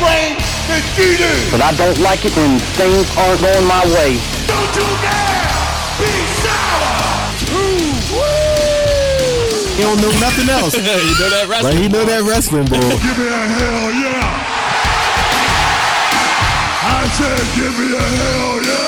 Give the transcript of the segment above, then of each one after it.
brain that you do. But I don't like it when things aren't going my way. Don't you dare be sour. He don't know nothing else. you know that Like wrestling? he know that wrestling bull. Give me a hell yeah. I said, give me a hell yeah.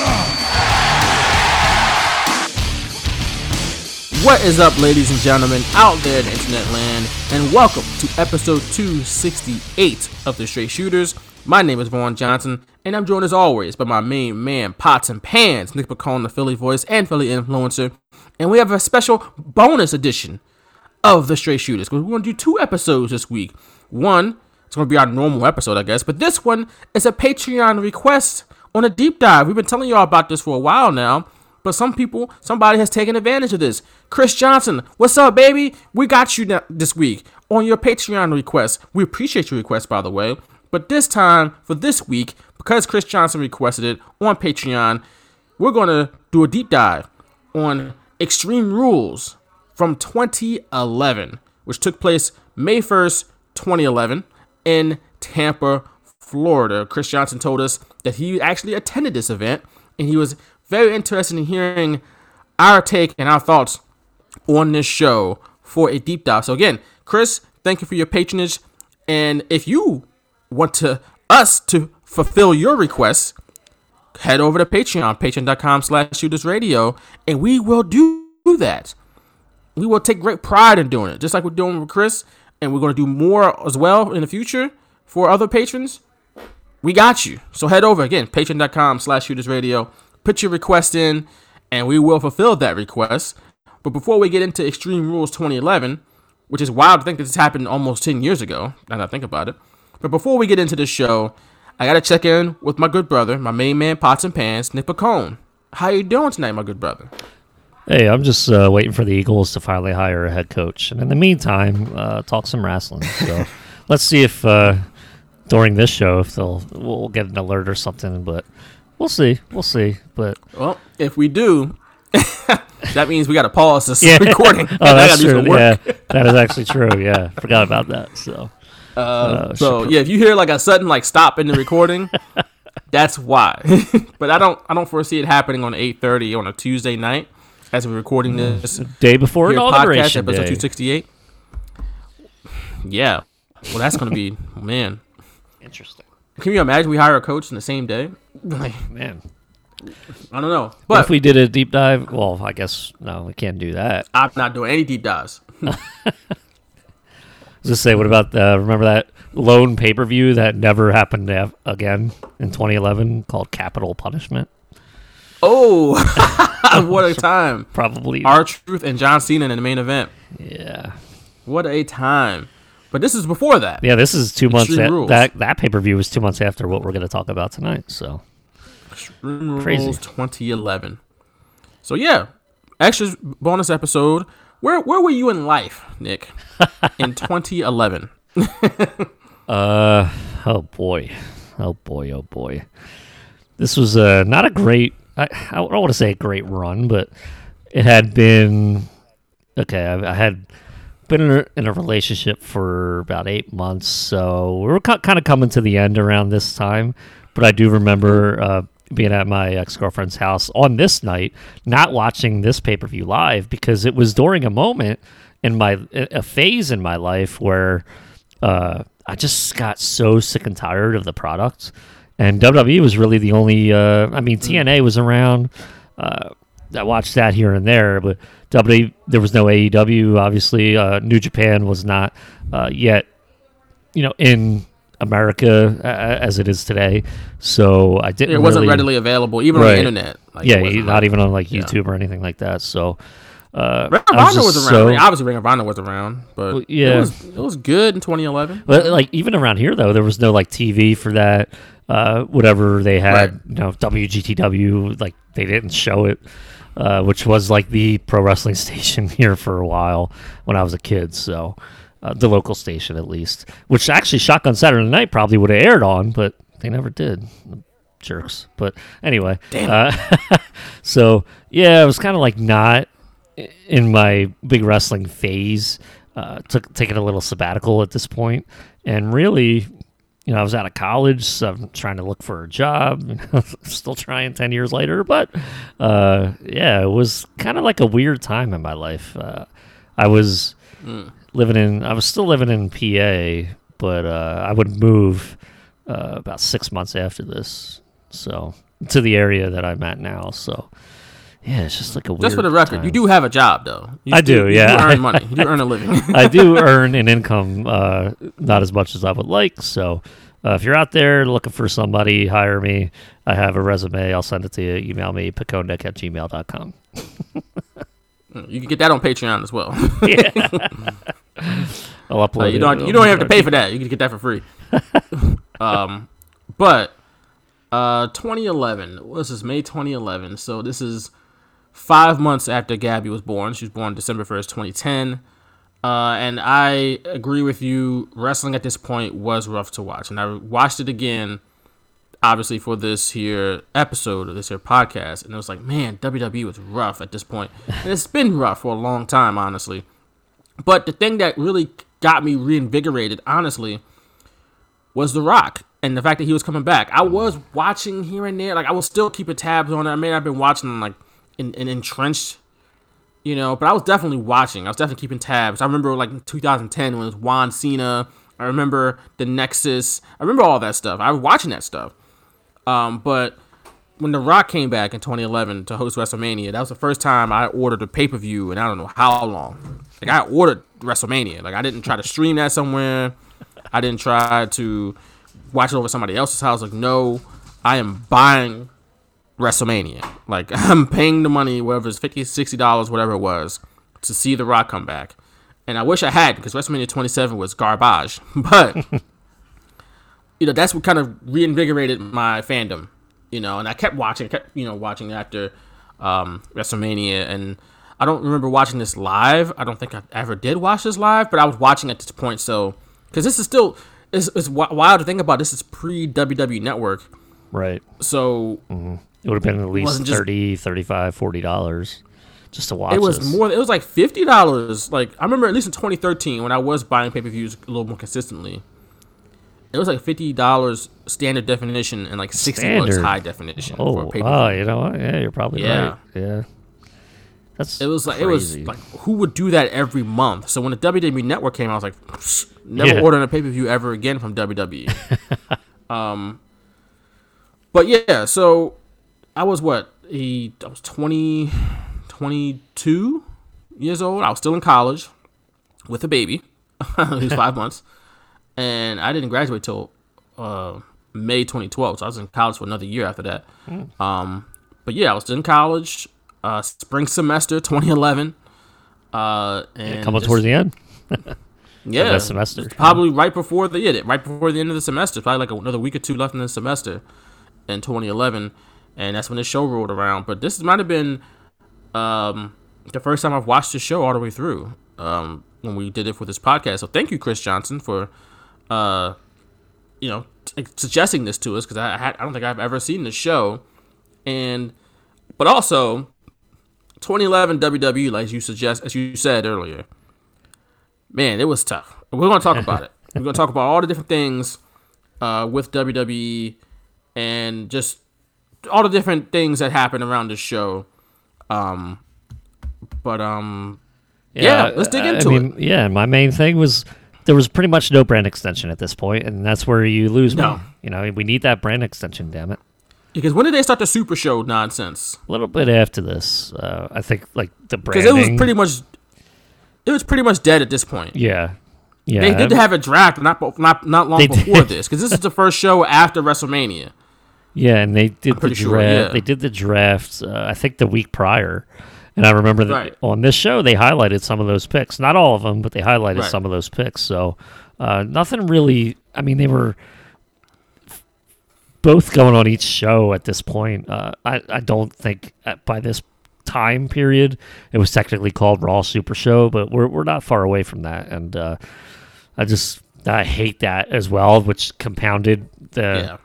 What is up, ladies and gentlemen, out there in internet land, and welcome to episode 268 of the Straight Shooters. My name is Vaughn Johnson, and I'm joined as always by my main man, Pots and Pans, Nick McCone, the Philly voice and Philly influencer. And we have a special bonus edition of the Straight Shooters because we're going to do two episodes this week. One, it's going to be our normal episode, I guess, but this one is a Patreon request on a deep dive. We've been telling y'all about this for a while now, but some people, somebody has taken advantage of this. Chris Johnson, what's up, baby? We got you this week on your Patreon request. We appreciate your request, by the way. But this time, for this week, because Chris Johnson requested it on Patreon, we're going to do a deep dive on Extreme Rules from 2011, which took place May 1st, 2011, in Tampa, Florida. Chris Johnson told us that he actually attended this event and he was very interested in hearing our take and our thoughts on this show for a deep dive. So again, Chris, thank you for your patronage. And if you want to us to fulfill your requests, head over to Patreon, patreon.com slash shooters radio, and we will do that. We will take great pride in doing it, just like we're doing with Chris, and we're going to do more as well in the future for other patrons. We got you. So head over again, patreon.com slash shooters radio, put your request in, and we will fulfill that request. But before we get into Extreme Rules 2011, which is wild to think that this happened almost 10 years ago, now that I think about it. But before we get into this show, I gotta check in with my good brother, my main man, Pots and Pans, Nick Pacone. How you doing tonight, my good brother? Hey, I'm just uh, waiting for the Eagles to finally hire a head coach, and in the meantime, uh, talk some wrestling. So let's see if uh, during this show if they'll we'll get an alert or something. But we'll see, we'll see. But Well, if we do, that means we gotta pause this yeah, recording. oh, I that's gotta do some true. Yeah, that is actually true. Yeah, forgot about that. So uh, So should- yeah, if you hear like a sudden like stop in the recording, that's why. but I don't I don't foresee it happening on eight thirty on a Tuesday night as we're recording this day before here podcast inauguration episode day. two sixty eight. Yeah. Well that's gonna be man. Interesting, Can you imagine we hire a coach in the same day? Like man. I don't know. But if we did a deep dive? Well, I guess no, we can't do that. I'm not doing any deep dives. Just say, what about uh, remember that lone pay per view that never happened again in 2011 called Capital Punishment? Oh what a time. Probably. R-Truth and John Cena in the main event. yeah, What a time. But this is before that. yeah. This is two months. Extreme a- Rules. that that pay per view was two months after what we're going to talk about tonight. So Extreme Crazy. Rules 2011. So yeah, extra bonus episode. Where where were you in life, Nick, in 2011? Uh oh boy, oh boy, oh boy. This was uh, not a great. I, I don't want to say a great run, but it had been okay. I, I had been in a, relationship for about eight months, so we were kind of coming to the end around this time. But I do remember uh, being at my ex girlfriend's house on this night, not watching this pay per view live because it was during a moment in my a phase in my life where uh, I just got so sick and tired of the product. And WWE was really the only. Uh, I mean, TNA was around. Uh, I watched that here and there, but WWE there was no AEW. Obviously, uh, New Japan was not uh, yet, you know, in America uh, as it is today. So I didn't. It wasn't really- readily available, even on the internet. Like, yeah, not even on like yeah. YouTube or anything like that. So. Uh, Ring of I was Honor was just around. I so- mean, obviously, Ring of Honor was around, but Well, yeah. it was it was good in 2011. But like even around here though, there was no like TV for that. uh, whatever they had, Right. you know, WGTW, like they didn't show it, uh, which was like the pro wrestling station here for a while when I was a kid. So uh, the local station, at least, which actually Shotgun Saturday Night probably would have aired on, but they never did. Jerks. But anyway, uh, so yeah, it was kind of like not in my big wrestling phase. Uh, took taking a little sabbatical at this point, and really, you know, I was out of college, so I'm trying to look for a job. You know, still trying ten years later, but uh, yeah, it was kind of like a weird time in my life. Uh, I was living in, I was still living in PA, but uh, I would move uh, about six months after this, so to the area that I'm at now. So yeah, it's just like a weird. Just for the record, time. you do have a job though. You I do, you yeah. You earn money. You do earn a living. I do earn an income, uh, not as much as I would like. So, uh, if you're out there looking for somebody, hire me. I have a resume. I'll send it to you. Email me, piconic at gmail.com. you can get that on Patreon as well. I'll upload Uh, you don't you don't have to pay for that. You can get that for free. um, but uh, 2011. This is May 2011. So this is five months after Gabby was born. She was born December 1st, 2010. Uh, and I agree with you. Wrestling at this point was rough to watch, and I watched it again, obviously for this here episode of this here podcast, and it was like, man, WWE was rough at this point, and it's been rough for a long time, honestly. But the thing that really got me reinvigorated, honestly, was The Rock and the fact that he was coming back. I was watching here and there, like I was still keeping tabs on it. I not have been watching like in, in entrenched, you know, but I was definitely watching. I was definitely keeping tabs. I remember like 2010 when it was John Cena. I remember the Nexus. I remember all that stuff. I was watching that stuff. Um, but when The Rock came back in 2011 to host WrestleMania, that was the first time I ordered a pay per view, and I don't know how long. Like I ordered WrestleMania. Like I didn't try to stream that somewhere. I didn't try to watch it over somebody else's house. Like no, I am buying WrestleMania. Like I'm paying the money, whatever it's 50 60 dollars, whatever it was, to see The Rock come back. And I wish I had because WrestleMania 27 was garbage. But you know that's what kind of reinvigorated my fandom. You know, and I kept watching, kept you know watching after um, WrestleMania, and I don't remember watching this live. I don't think I ever did watch this live, but I was watching at this point. So because this is still it's, it's wild to think about. This is pre WWE Network, Right. so It would have been at least just- 30 35 $40 just to watch it was this. more. It was like fifty dollars. Like I remember at least in 2013 when I was buying pay per views a little more consistently. It was like fifty dollars standard definition and like sixty bucks high definition for Oh, a pay per view. wow. You know what? Yeah, you're probably Yeah. right. Yeah. That's It was like it was like who would do that every month? So when the WWE Network came, out, I was like, never Yeah. ordering a pay per view ever again from WWE. um, but yeah, so I was what he I was 20, 22 years old. I was still in college with a baby. he was five months, and I didn't graduate till uh, May 2012. So I was in college for another year after that. Um, but yeah, I was in college, uh, spring semester 2011. Uh, and coming just- towards the end. yeah, that semester. Probably right before the yeah, right before the end of the semester. Probably like another week or two left in the semester in 2011, and that's when the show rolled around. But this might have been um, the first time I've watched the show all the way through um, when we did it for this podcast. So thank you, Chris Johnson, for uh, you know t- suggesting this to us because I had, I don't think I've ever seen the show, and but also 2011 WWE, like you suggest as you said earlier man, it was tough. We're gonna talk about it. We're gonna talk about all the different things uh, with WWE and just all the different things that happened around the show. Um, but um, yeah, let's dig into I mean, Yeah, my main thing was there was pretty much no brand extension at this point, and that's where you lose No. me. You know, we need that brand extension, damn it. because when did they start the Super Show nonsense? A little bit after this, uh, I think, like the Because branding. it was pretty much, it was pretty much dead at this point. Yeah, yeah. They did have a draft, not not not long before did. this, because this is the first show after WrestleMania. Yeah, and they did the draft. sure, yeah. They did the draft. Uh, I think the week prior, and I remember that Right. on this show they highlighted some of those picks. Not all of them, but they highlighted Right. some of those picks. So uh, nothing really. I mean, they were both going on each show at this point. Uh, I I don't think at, by this time period it was technically called Raw Super Show, but we're we're not far away from that, and uh, I just I hate that as well, which compounded the Yeah.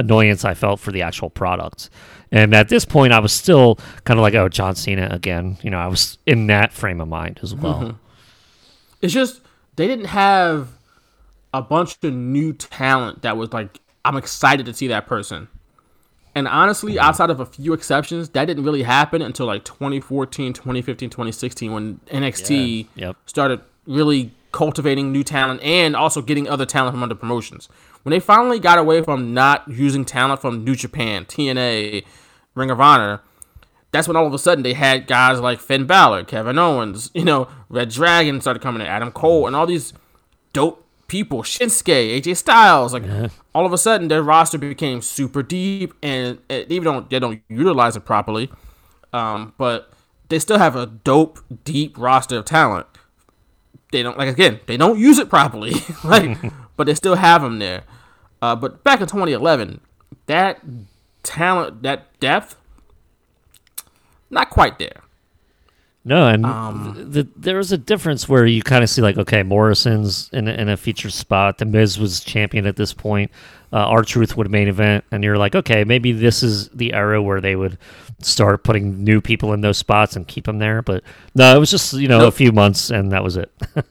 Annoyance I felt for the actual product. And at this point, I was still kind of like, oh, John Cena again. You know, I was in that frame of mind as well. Mm-hmm. It's just they didn't have a bunch of new talent that was like I'm excited to see that person. And honestly, mm-hmm. outside of a few exceptions, that didn't really happen until like 2014, 2015, 2016 when NXT Yeah, yep. started really cultivating new talent and also getting other talent from other promotions. When they finally got away from not using talent from New Japan, TNA, Ring of Honor, that's when all of a sudden they had guys like Finn Balor, Kevin Owens, you know, Red Dragon started coming in, Adam Cole, and all these dope people, Shinsuke, AJ Styles. Like all of a sudden their roster became super deep, and they even don't they don't utilize it properly. Um, but they still have a dope, deep roster of talent. They don't like again. They don't use it properly, like, but they still have them there. Uh, but back in 2011, that talent, that depth, not quite there. No, and Um, th- th- there was a difference where you kind of see like, okay, Morrison's in a, in a featured spot. The Miz was champion at this point. Uh, R-Truth would main event, and you're like, okay, maybe this is the era where they would start putting new people in those spots and keep them there. But no, it was just you know a few months, and that was it.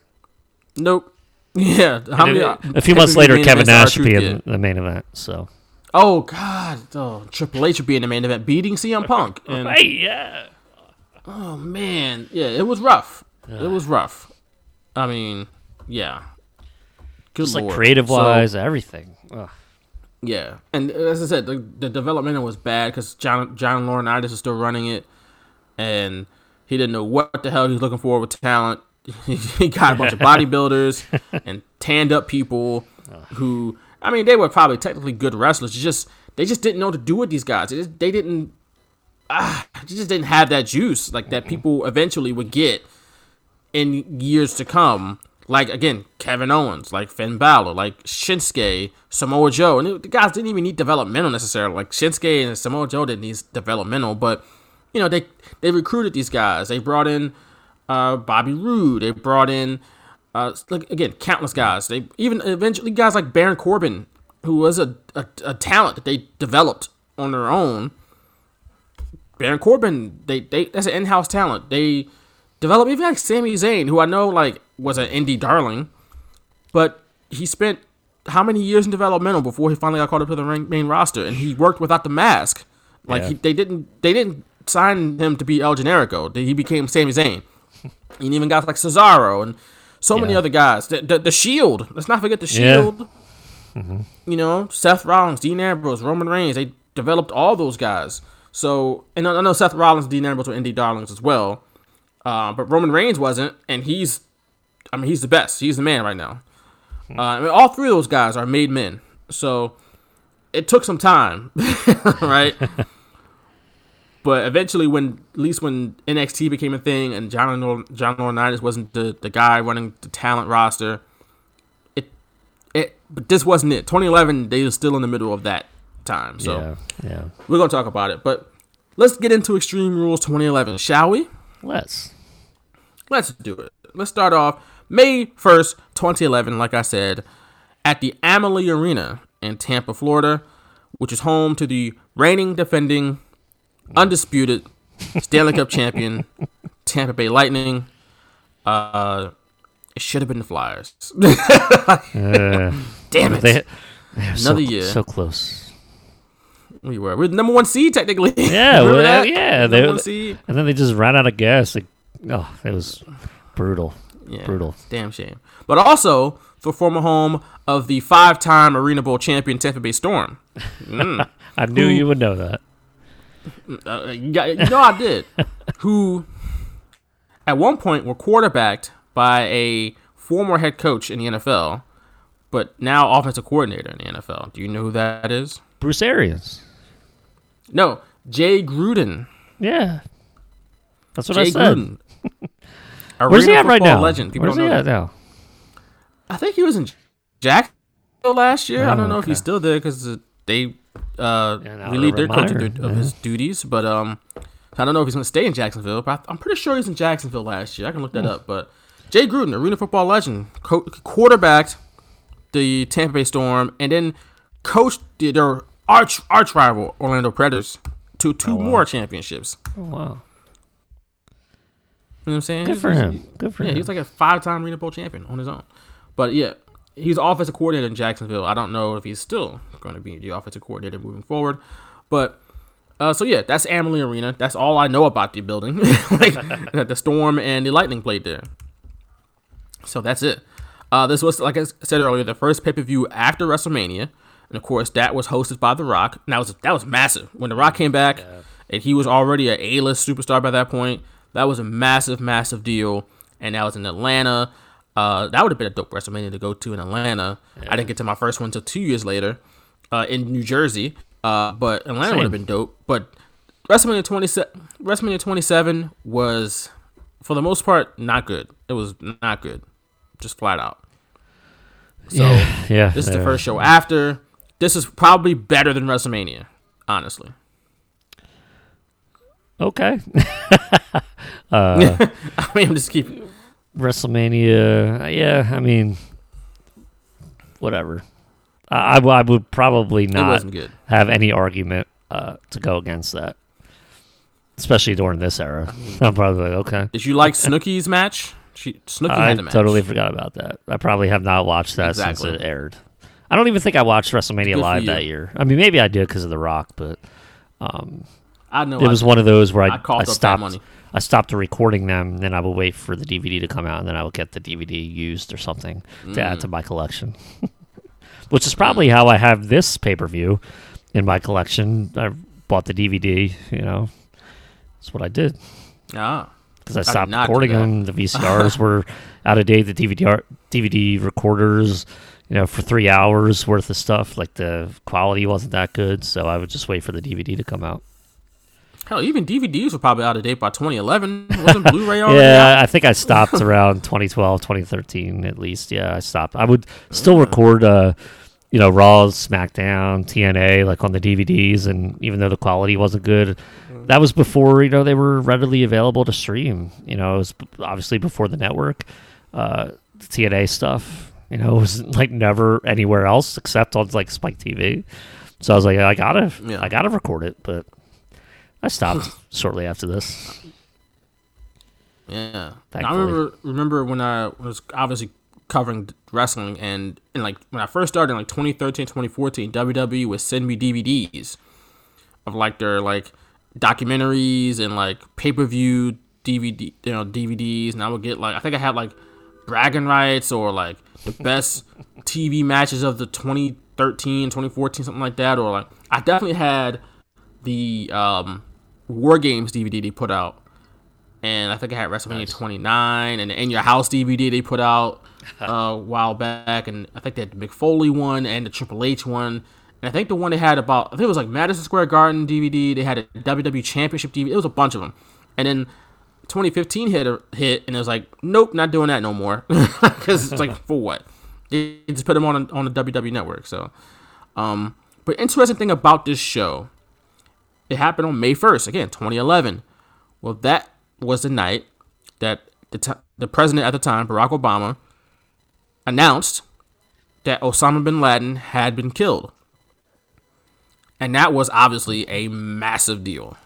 Nope. Yeah. How many, a- a few months later, Kevin Nash would be in did? the main event. So Oh God! Oh, Triple H would be in the main event, beating CM Punk. And hey, yeah, oh man, yeah, it was rough. It was rough. I mean, yeah. Good just like lord. creative So, wise, everything. Ugh. yeah, and uh, as I said, the, the development was bad because John John Laurinaitis is still running it, and he didn't know what the hell he was looking for with talent. he got a bunch of bodybuilders and tanned up people who, I mean, they were probably technically good wrestlers. Just they just didn't know what to do with these guys. They, just, they didn't. Ah, they just didn't have that juice like that people eventually would get in years to come. Like again, Kevin Owens, like Finn Balor, like Shinsuke, Samoa Joe, and it- the guys didn't even need developmental necessarily. Like Shinsuke and Samoa Joe didn't need developmental, but you know they they recruited these guys. They brought in uh, Bobby Roode. They brought in uh, like again countless guys. They even eventually guys like Baron Corbin, who was a, a, a talent that they developed on their own. Baron Corbin, they they that's an in-house talent. They developed even like Sami Zayn, who I know like was an indie darling, but he spent how many years in developmental before he finally got called up to the ring, main roster, and he worked without the mask. Like Yeah. he, they didn't they didn't sign him to be El Generico. They- He became Sami Zayn. And even guys like Cesaro and so many other guys. The, the, the Shield. Let's not forget the Yeah. Shield. You know, Seth Rollins, Dean Ambrose, Roman Reigns. They developed all those guys. So, and I I know Seth Rollins, Dean Ambrose were indie darlings as well. Uh, but Roman Reigns wasn't, and he's, I mean, he's the best. He's the man right now. Uh, I mean, all three of those guys are made men. So, it took some time, right? but eventually, when at least when NXT became a thing, and John John Laurinaitis wasn't the, the guy running the talent roster, it it but this wasn't it. 2011, they were still in the middle of that time. So Yeah, yeah. we're gonna talk about it. But let's get into Extreme Rules 2011, shall we? Let's. Let's do it. Let's start off May 1st, 2011, like I said, at the Amalie Arena in Tampa, Florida, which is home to the reigning, defending, undisputed Stanley Cup champion, Tampa Bay Lightning. Uh, it should have been the Flyers. Uh, Damn it. they, were so, Another year. so close. we were. We're the number one seed, technically. Yeah, well, yeah. Number They, one seed. and then they just ran out of gas. Like, oh, it was brutal. Yeah, Brutal. Damn shame. But also the former home of the five-time Arena Bowl champion Tampa Bay Storm. I knew you would know that. Uh, you know I did. Who, at one point, were quarterbacked by a former head coach in the NFL, but now offensive coordinator in the NFL. Do you know who that is? Bruce Arians. No, Jay Gruden. Yeah. That's what Jay I said. Gruden. Where's he at right now? Legend. People Where's he at that. now? I think he was in Jacksonville last year. I Oh, don't know if he's still there because they uh, now relieved their coach of, his duties. But um, I don't know if he's going to stay in Jacksonville. But I'm pretty sure he's in Jacksonville last year. I can look that up. But Jay Gruden, arena football legend, co- quarterbacked the Tampa Bay Storm, and then coached the- their arch arch rival Orlando Predators to two more championships. Oh, wow. You know what I'm saying? Good for him. Good for Yeah, him. he was like a five-time Arena Bowl champion on his own. But yeah, he's offensive coordinator in Jacksonville. I don't know if he's still going to be the offensive coordinator moving forward. But uh, so yeah, that's Amalie Arena. That's all I know about the building. like the Storm and the Lightning played there. So that's it. Uh, this was, like I said earlier, the first pay per view after WrestleMania, and of course that was hosted by The Rock. And that was that was massive when The Rock came back, and he was already a A list superstar by that point. That was a massive, massive deal, and that was in Atlanta. Uh, that would have been a dope WrestleMania to go to in Atlanta. I didn't get to my first one until two years later, uh, in New Jersey. Uh, but Atlanta would have been dope. But WrestleMania 27, WrestleMania 27 was, for the most part, not good. It was not good, just flat out. So yeah. this is the first show after. This is probably better than WrestleMania, honestly. Okay. I mean, I'm just keeping. WrestleMania. Yeah, I mean, whatever. I, I w- I would probably not have any argument uh, to go against that, especially during this era. I'm probably like, okay. Did you like Snooki's match? She Snooki I had the match. totally forgot about that. I probably have not watched that Exactly. since it aired. I don't even think I watched WrestleMania Good live that year. I mean, maybe I did because of The Rock, but I know it was one of those where I, I I stopped. I stopped recording them, and then I would wait for the DVD to come out, and then I would get the DVD used or something to add to Mm. my collection. Which is probably how I have this pay per view in my collection. I bought the DVD. You know, that's what I did Ah, because I stopped recording them. The VCRs were out of date. The DVD DVD recorders, you know, for three hours worth of stuff, like the quality wasn't that good. So I would just wait for the DVD to come out. hell, even DVDs were probably out of date by 2011. Wasn't Blu-ray already out? Yeah, I think I stopped around 2012, 2013 at least. Yeah, I stopped. I would still record, uh, you know, Raw, SmackDown, TNA, like on the DVDs, and even though the quality wasn't good, that was before you know they were readily available to stream. You know, it was obviously before the network. Uh, the TNA stuff, you know, was like never anywhere else except on like Spike TV. So I was like, I gotta, Yeah. I gotta record it, but I stopped shortly after this. Yeah, I remember remember when I was obviously covering wrestling and, and like when I first started in like 2013, 2014, WWE would send me DVDs of like their like documentaries and like pay per view DVD, you know, DVDs, and I would get like I think I had like bragging rights or like the best TV matches of the 2013, 2014, something like that, or like I definitely had the um, War Games DVD they put out and I think I had WrestleMania 29 and the In Your House DVD they put out uh, a while back, and I think they had the Mick Foley one and the Triple H one, and I think the one they had about I think it was like Madison Square Garden DVD. They had a WWE Championship DVD. It was a bunch of them, and then 2015 hit a hit, and it was like, nope, not doing that no more, because it's like for what? They just put them on on the WWE Network. So, um, but interesting thing about this show, it happened on May 1st, again 2011. Well, that was the night that the, t- the president at the time, Barack Obama, announced that Osama bin Laden had been killed. And that was obviously a massive deal.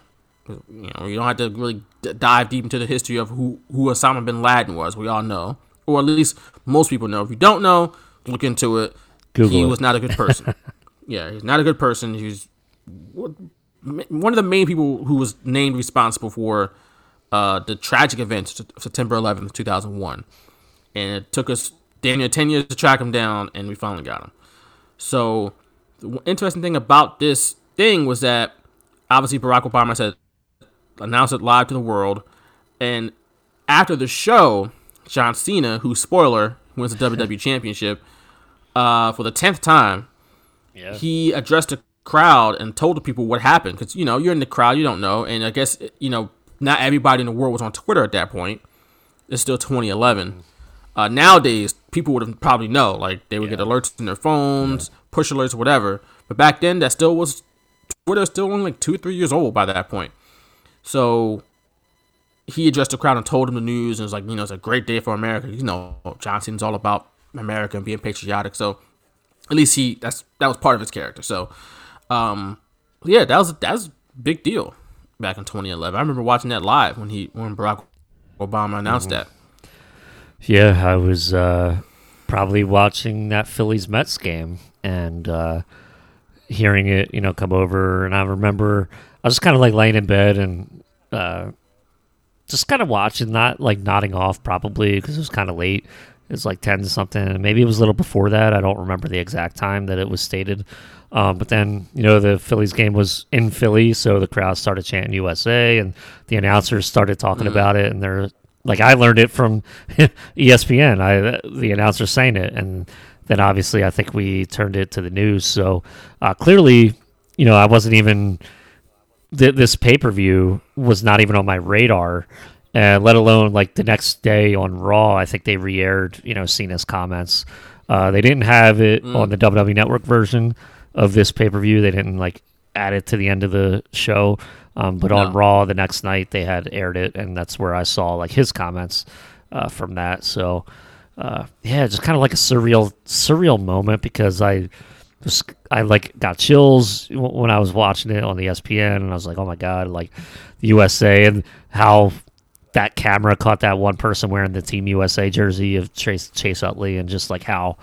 You know, you don't have to really d- dive deep into the history of who, who Osama bin Laden was. We all know, or at least most people know. If you don't know, look into it. Google he it. was not a good person. yeah, he's not a good person. He's one of the main people who was named responsible for uh, the tragic events of September 11th, 2001. And it took us damn near 10 years to track him down, and we finally got him. So, the interesting thing about this thing was that obviously Barack Obama said, announced it live to the world. And after the show, John Cena, who, spoiler, wins the WWE Championship uh, for the 10th time, Yeah. he addressed the crowd and told the people what happened because you know you're in the crowd you don't know and i guess you know not everybody in the world was on twitter at that point it's still 2011 uh, nowadays people would have probably know like they would get alerts in their phones push alerts whatever But back then, that still was Twitter was still only like two, three years old by that point. So he addressed the crowd and told him the news and it was like, you know, it's a great day for America. You know, Johnson's all about America and being patriotic. So at least he that's that was part of his character. So um yeah, that was that was big deal back in 2011. I remember watching that live when he when Barack Obama announced that. Yeah, I was uh, probably watching that Phillies Mets game and uh, hearing it, you know, come over. And I remember I was kind of like laying in bed and uh, just kind of watching, not like nodding off probably because it was kind of late. It was like 10 something. Maybe it was a little before that. I don't remember the exact time that it was stated. Um, but then, you know, the Phillies game was in Philly, so the crowd started chanting USA, and the announcers started talking about it. And they're like, I learned it from ESPN. I the announcer saying it, and then obviously I think we turned it to the news. So uh, clearly, you know, I wasn't even th- this pay per view was not even on my radar. Uh, let alone like the next day on Raw, I think they re-aired, you know, Cena's comments. Uh, they didn't have it on the WWE Network version of this pay per view. They didn't like add it to the end of the show. Um, but on Raw the next night, they had aired it, and that's where I saw like his comments uh, from that. So uh, yeah, just kind of like a surreal, surreal moment because I just I like got chills when I was watching it on the ESPN, and I was like, oh my god, like the USA and how that camera caught that one person wearing the Team USA jersey of Chase Chase Utley, and just like how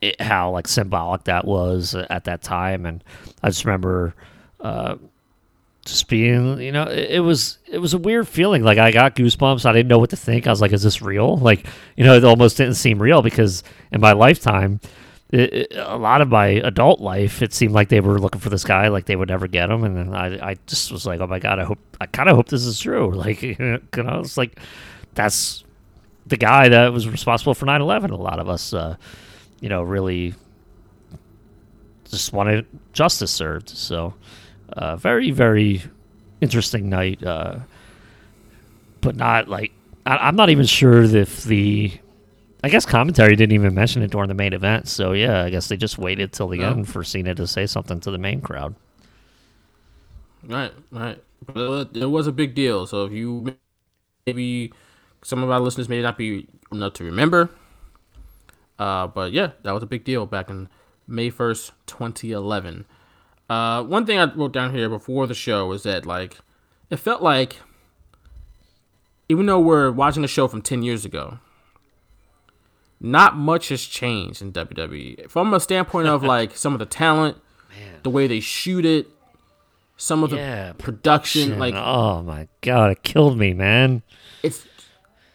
it, how like symbolic that was at that time, and I just remember. Uh, just being, you know, it, it was it was a weird feeling. Like I got goosebumps. I didn't know what to think. I was like, "Is this real?" Like, you know, it almost didn't seem real because in my lifetime, it, a lot of my adult life, it seemed like they were looking for this guy, like they would never get him. And I, I just was like, "Oh my god, I hope, I kind of hope this is true." Like, you know, it's like that's the guy that was responsible for 9/11. A lot of us, uh, you know, really just wanted justice served. So, uh, very, very interesting night. Uh, but not like I, I'm not even sure if the. I guess commentary didn't even mention it during the main event. So yeah, I guess they just waited till the No. end for Cena to say something to the main crowd. Right, right. But it was, a big deal. So if you maybe some of our listeners may not be enough to remember, uh, but yeah, that was a big deal back in May first, twenty eleven. Uh, one thing I wrote down here before the show is that like it felt like even though we're watching the show from ten years ago, not much has changed in WWE from a standpoint of like some of the talent, the way they shoot it, some of the Yeah, production, like oh my god, it killed me, man. it's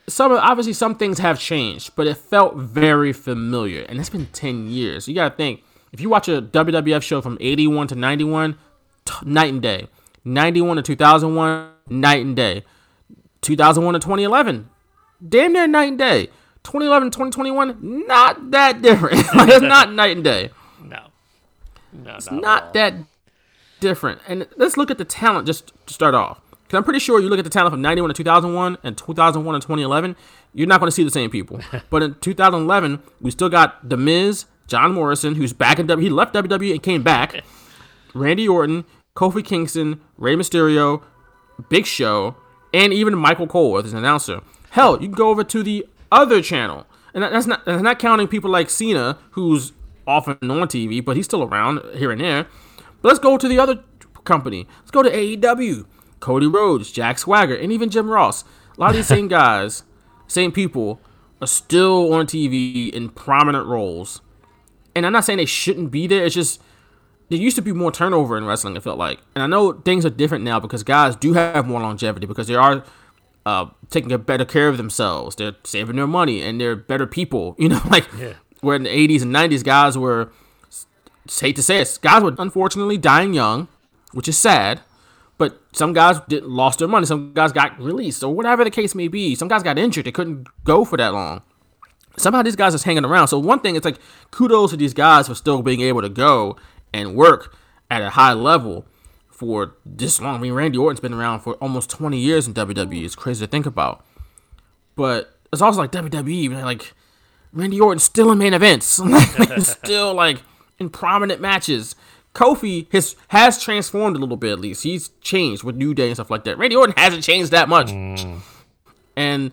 some obviously some things have changed, but it felt very familiar, and it's been ten years. You gotta think if you watch a WWF show from eighty one to ninety one, t- night and day. Ninety one to two thousand one, night and day. Two thousand one to twenty eleven, damn near night and day. 2011 2021, not that different. like, it's not night and day No, no, it's not that different. And let's look at the talent just to start off. Because I'm pretty sure you look at the talent from 91 to 2001 and 2001 to 2011, you're not going to see the same people. but in 2011, we still got The Miz, John Morrison, who's back in WWE. He left WWE and came back. Randy Orton, Kofi Kingston, Rey Mysterio, Big Show, and even Michael Cole as an announcer. Hell, you can go over to the other channel, and that- that's not that's not counting people like Cena, who's often on TV, but he's still around here and there. But let's go to the other company. Let's go to AEW. Cody Rhodes, Jack Swagger, and even Jim Ross. A lot of these same guys, same people, are still on TV in prominent roles. And I'm not saying they shouldn't be there. It's just there used to be more turnover in wrestling. It felt like, and I know things are different now because guys do have more longevity because they are uh, taking a better care of themselves. They're saving their money and they're better people. You know, like where in the 80s and 90s, guys were hate to say it, guys were unfortunately dying young, which is sad. But some guys did, lost their money. Some guys got released, or whatever the case may be. Some guys got injured; they couldn't go for that long somehow these guys are hanging around. So one thing, it's like kudos to these guys for still being able to go and work at a high level for this long. I mean, Randy Orton's been around for almost 20 years in WWE. It's crazy to think about. But it's also like WWE, like Randy Orton's still in main events, still like in prominent matches. Kofi has has transformed a little bit at least. He's changed with New Day and stuff like that. Randy Orton hasn't changed that much. Mm. And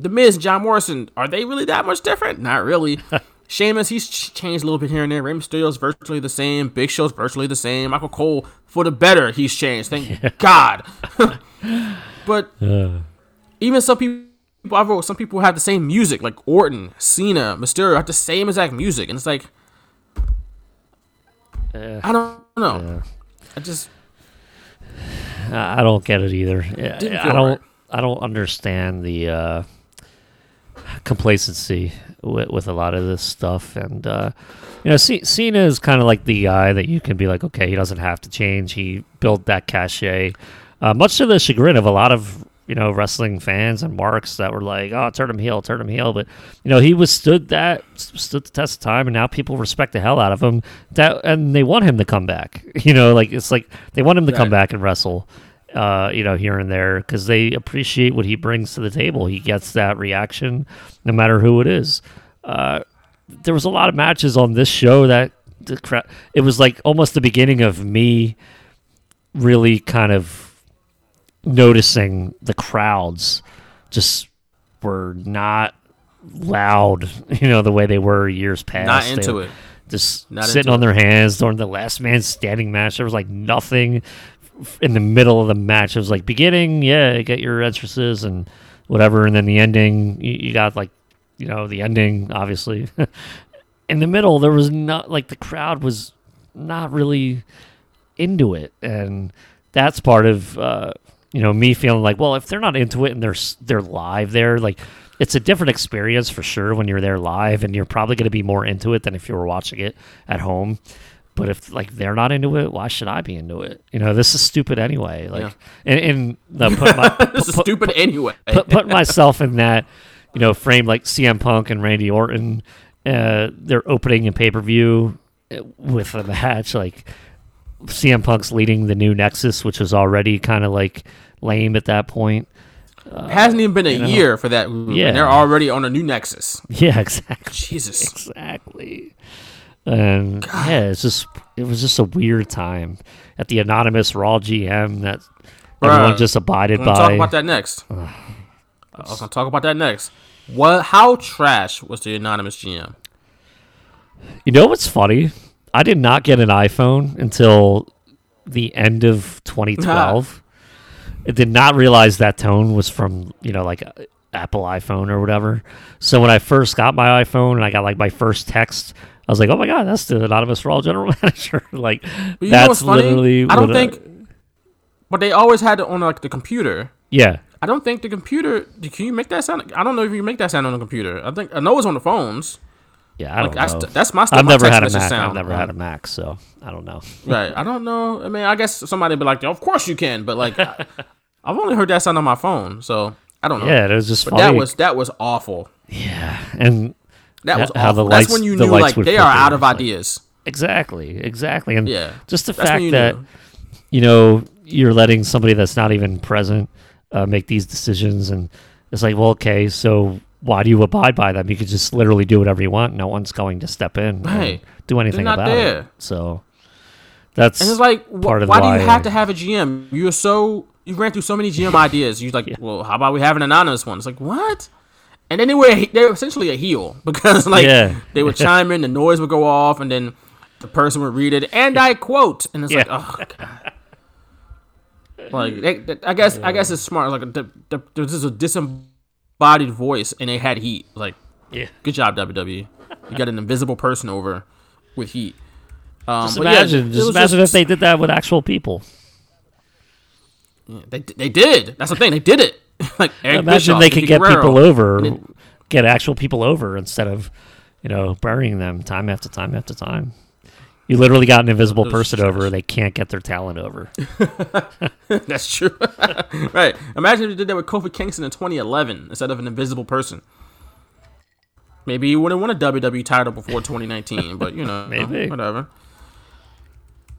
the Miz, John Morrison, are they really that much different? Not really. Sheamus, he's ch- changed a little bit here and there. Rey Mysterio's virtually the same. Big Show's virtually the same. Michael Cole, for the better, he's changed. Thank God. but even some people, I wrote, some people have the same music, like Orton, Cena, Mysterio have the same exact music, and it's like, I don't know. I just I don't get it either. I don't. right. I don't understand the uh, complacency with, with a lot of this stuff, and uh, you know, C- Cena is kind of like the guy that you can be like, okay, he doesn't have to change. He built that cachet, uh, much to the chagrin of a lot of you know wrestling fans and marks that were like, oh, turn him heel, turn him heel. But you know, he withstood that, stood the test of time, and now people respect the hell out of him. That and they want him to come back. You know, like it's like they want him to come back and wrestle uh, you know, here and there because they appreciate what he brings to the table. He gets that reaction no matter who it is. Uh, there was a lot of matches on this show that the crowd, it was like almost the beginning of me really kind of noticing the crowds just were not loud, you know, the way they were years past. not into were it. Just Not sitting on their hands during the last man standing match. There was like nothing in the middle of the match. It was like beginning, yeah, get your entrances and whatever, and then the ending. You, you got like, you know, the ending obviously. in the middle, there was not like the crowd was not really into it, and that's part of uh, you know me feeling like, well, if they're not into it and they're they're live there, like it's a different experience for sure when you're there live, and you're probably going to be more into it than if you were watching it at home. But if like they're not into it, why should I be into it? You know, this is stupid anyway. Like, Yeah. and, and the, put my, This is put- stupid anyway. put, put myself in that, you know, frame like CM Punk and Randy Orton, uh, they're opening a pay per view with a match like CM Punk's leading the new Nexus, which was already kind of like lame at that point. hasn't even been a know. year for that Yeah. and they're already on a new Nexus. Yeah, exactly. Jesus. Exactly. And yeah, it's just it was just a weird time at the anonymous Raw GM that everyone just abided by. talk about that next. I was gonna talk about that next. What? How trash was the anonymous GM? You know what's funny? I did not get an iPhone until the end of 2012. I did not realize that tone was from, you know, like a Apple iPhone or whatever. So when I first got my iPhone and I got like my first text, I was like, "Oh my god, that's the anonymous Raw general manager!" like that's know what's funny? literally. I don't think, but they always had it on like the computer. yeah, I don't think the computer. Can you make that sound? I don't know if you can make that sound on the computer. I think I know it's on the phones. yeah. I don't that's know. that's my. Stuff, I've my never had a Mac. Sound. I've never had a Mac, so I don't know. Right. I don't know. I mean, I guess somebody would be like, "Of course you can," but like, I, I've only heard that sound on my phone, so I don't know. Yeah, it was just But funny. that was that was awful. yeah, and That was How the awful. That's when you the knew lights like they are out of It's like- ideas. exactly, exactly, and Yeah. just the fact you that knew. you know you're letting somebody that's not even present uh, make these decisions, and it's like, well, okay, so why do you abide by them? You could just literally do whatever you want. No one's going to step in and Right. do anything about it. So that's And it's like, wh- part of why do you have I- to have a GM? You're so you ran through so many GM ideas. You're like, well, how about we have an anonymous one? It's like what? And then they were they were essentially a heel because like Yeah. they would chime in, the noise would go off, and then the person would read it, and I quote, and it's like, oh god. Like they, they- I guess I guess it's smart. Like the, the, there's just a disembodied voice, and they had heat. Like yeah. good job WWE. You got an invisible person over with heat. Um, Just but yeah, imagine, just imagine if they did that with actual people. They, they did. That's the thing. They did it. like Eric Imagine Bischoff, they could get Guerrero. people over, it- get actual people over instead of, you know, burying them time after time after time. You literally got an invisible person trash. over, they can't get their talent over. That's true. right. Imagine if they did that with Kofi Kingston in 2011 instead of an invisible person. Maybe he wouldn't won a WWE title before 2019, but you know, Maybe. whatever.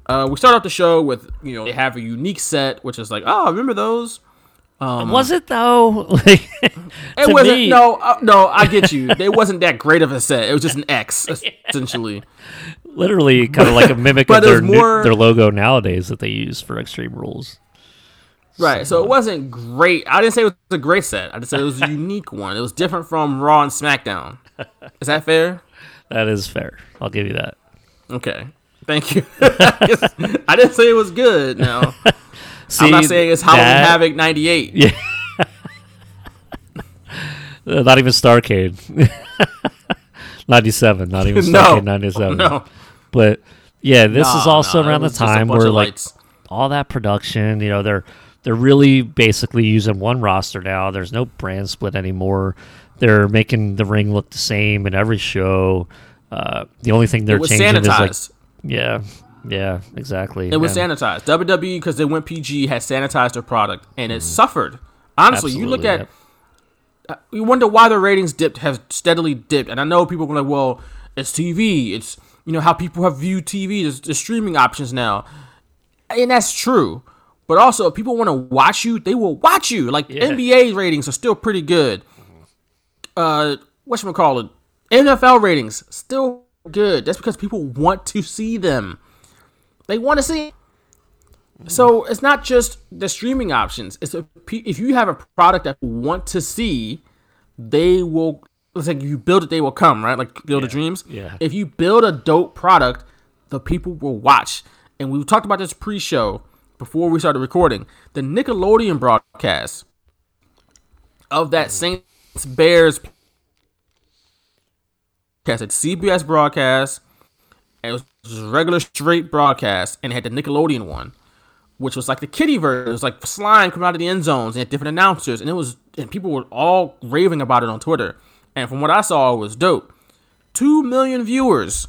Uh, we start off the show with you know they have a unique set, which is like, oh, remember those? Was it though? Like, It wasn't. me- No, uh, no, I get you. It wasn't that great of a set. It was just an X essentially. literally kind of like a mimic of their was new- their logo nowadays that they use for Extreme Rules. Right. So it wasn't great. I didn't say it was a great set. I just said it was a unique one. It was different from Raw and SmackDown. Is that fair? That is fair. I'll give you that. Okay. Thank you. I didn't say it was good. No, See, I'm not saying it's Halloween that- Havoc '98. Yeah. Not even Starcade. 97, not even No. Starcade 97. No. But yeah, this is also nah, around the was just a time where like lights. all that production, you know, they're they're really basically using one roster now. There's no brand split anymore. They're making the ring look the same in every show. Uh, the only thing they're changing is like sanitized. Yeah, yeah, exactly. It was And- sanitized. WWE because they went PG had sanitized their product and it suffered. Honestly, you look. Absolutely, at you wonder why the ratings dipped have steadily dipped. And I know people are like, well, it's TV. It's you know how people have viewed TV. There's, there's streaming options now, and that's true. But also, if people want to watch you, they will watch you. Like NBA ratings are still pretty good. Uh, what should we call it? NFL ratings still good. That's because people want to see them. They want to see. So it's not just the streaming options. It's a, if you have a product that want to see, they will. It's like you build it, they will come, right? Like build a dreams. yeah. If you build a dope product, the people will watch. And we talked about this pre-show before we started recording. The Nickelodeon broadcast of that mm-hmm. Saints Bears broadcast, it's CBS broadcast, and it was just regular straight broadcast, and it had the Nickelodeon one which was like the kitty version. It was like slime coming out of the end zones and had different announcers, and it was and people were all raving about it on Twitter. And from what I saw, it was dope. Two million viewers.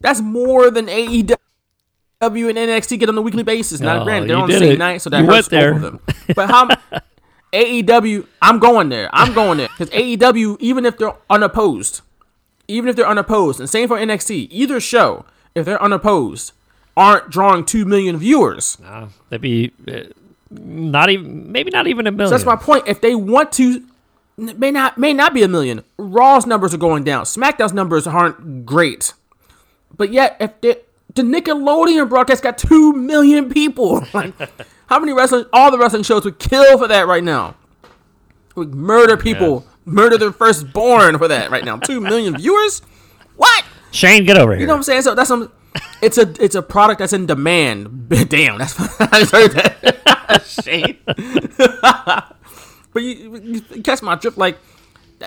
That's more than AEW and NXT get on a weekly basis. Now, Oh, granted, they're on the same it. night, so that You hurts both of them. But how? AEW, I'm going there. I'm going there because AEW, even if they're unopposed, even if they're unopposed, and same for NXT, either show, if they're unopposed, aren't drawing two million viewers. Uh, that'd be uh, not even maybe not even a million. So that's my point. If they want to, may not may not be a million. Raw's numbers are going down. SmackDown's numbers aren't great, but yet if they, the Nickelodeon broadcast got two million people, like how many wrestling? All the wrestling shows would kill for that right now. Would murder people, murder their firstborn for that right now. Two million viewers. What? Shane, get over here. You know what I'm saying? So that's some. It's a it's a product that's in demand. Damn, that's I just heard that. Shane. but you, you catch my drift. Like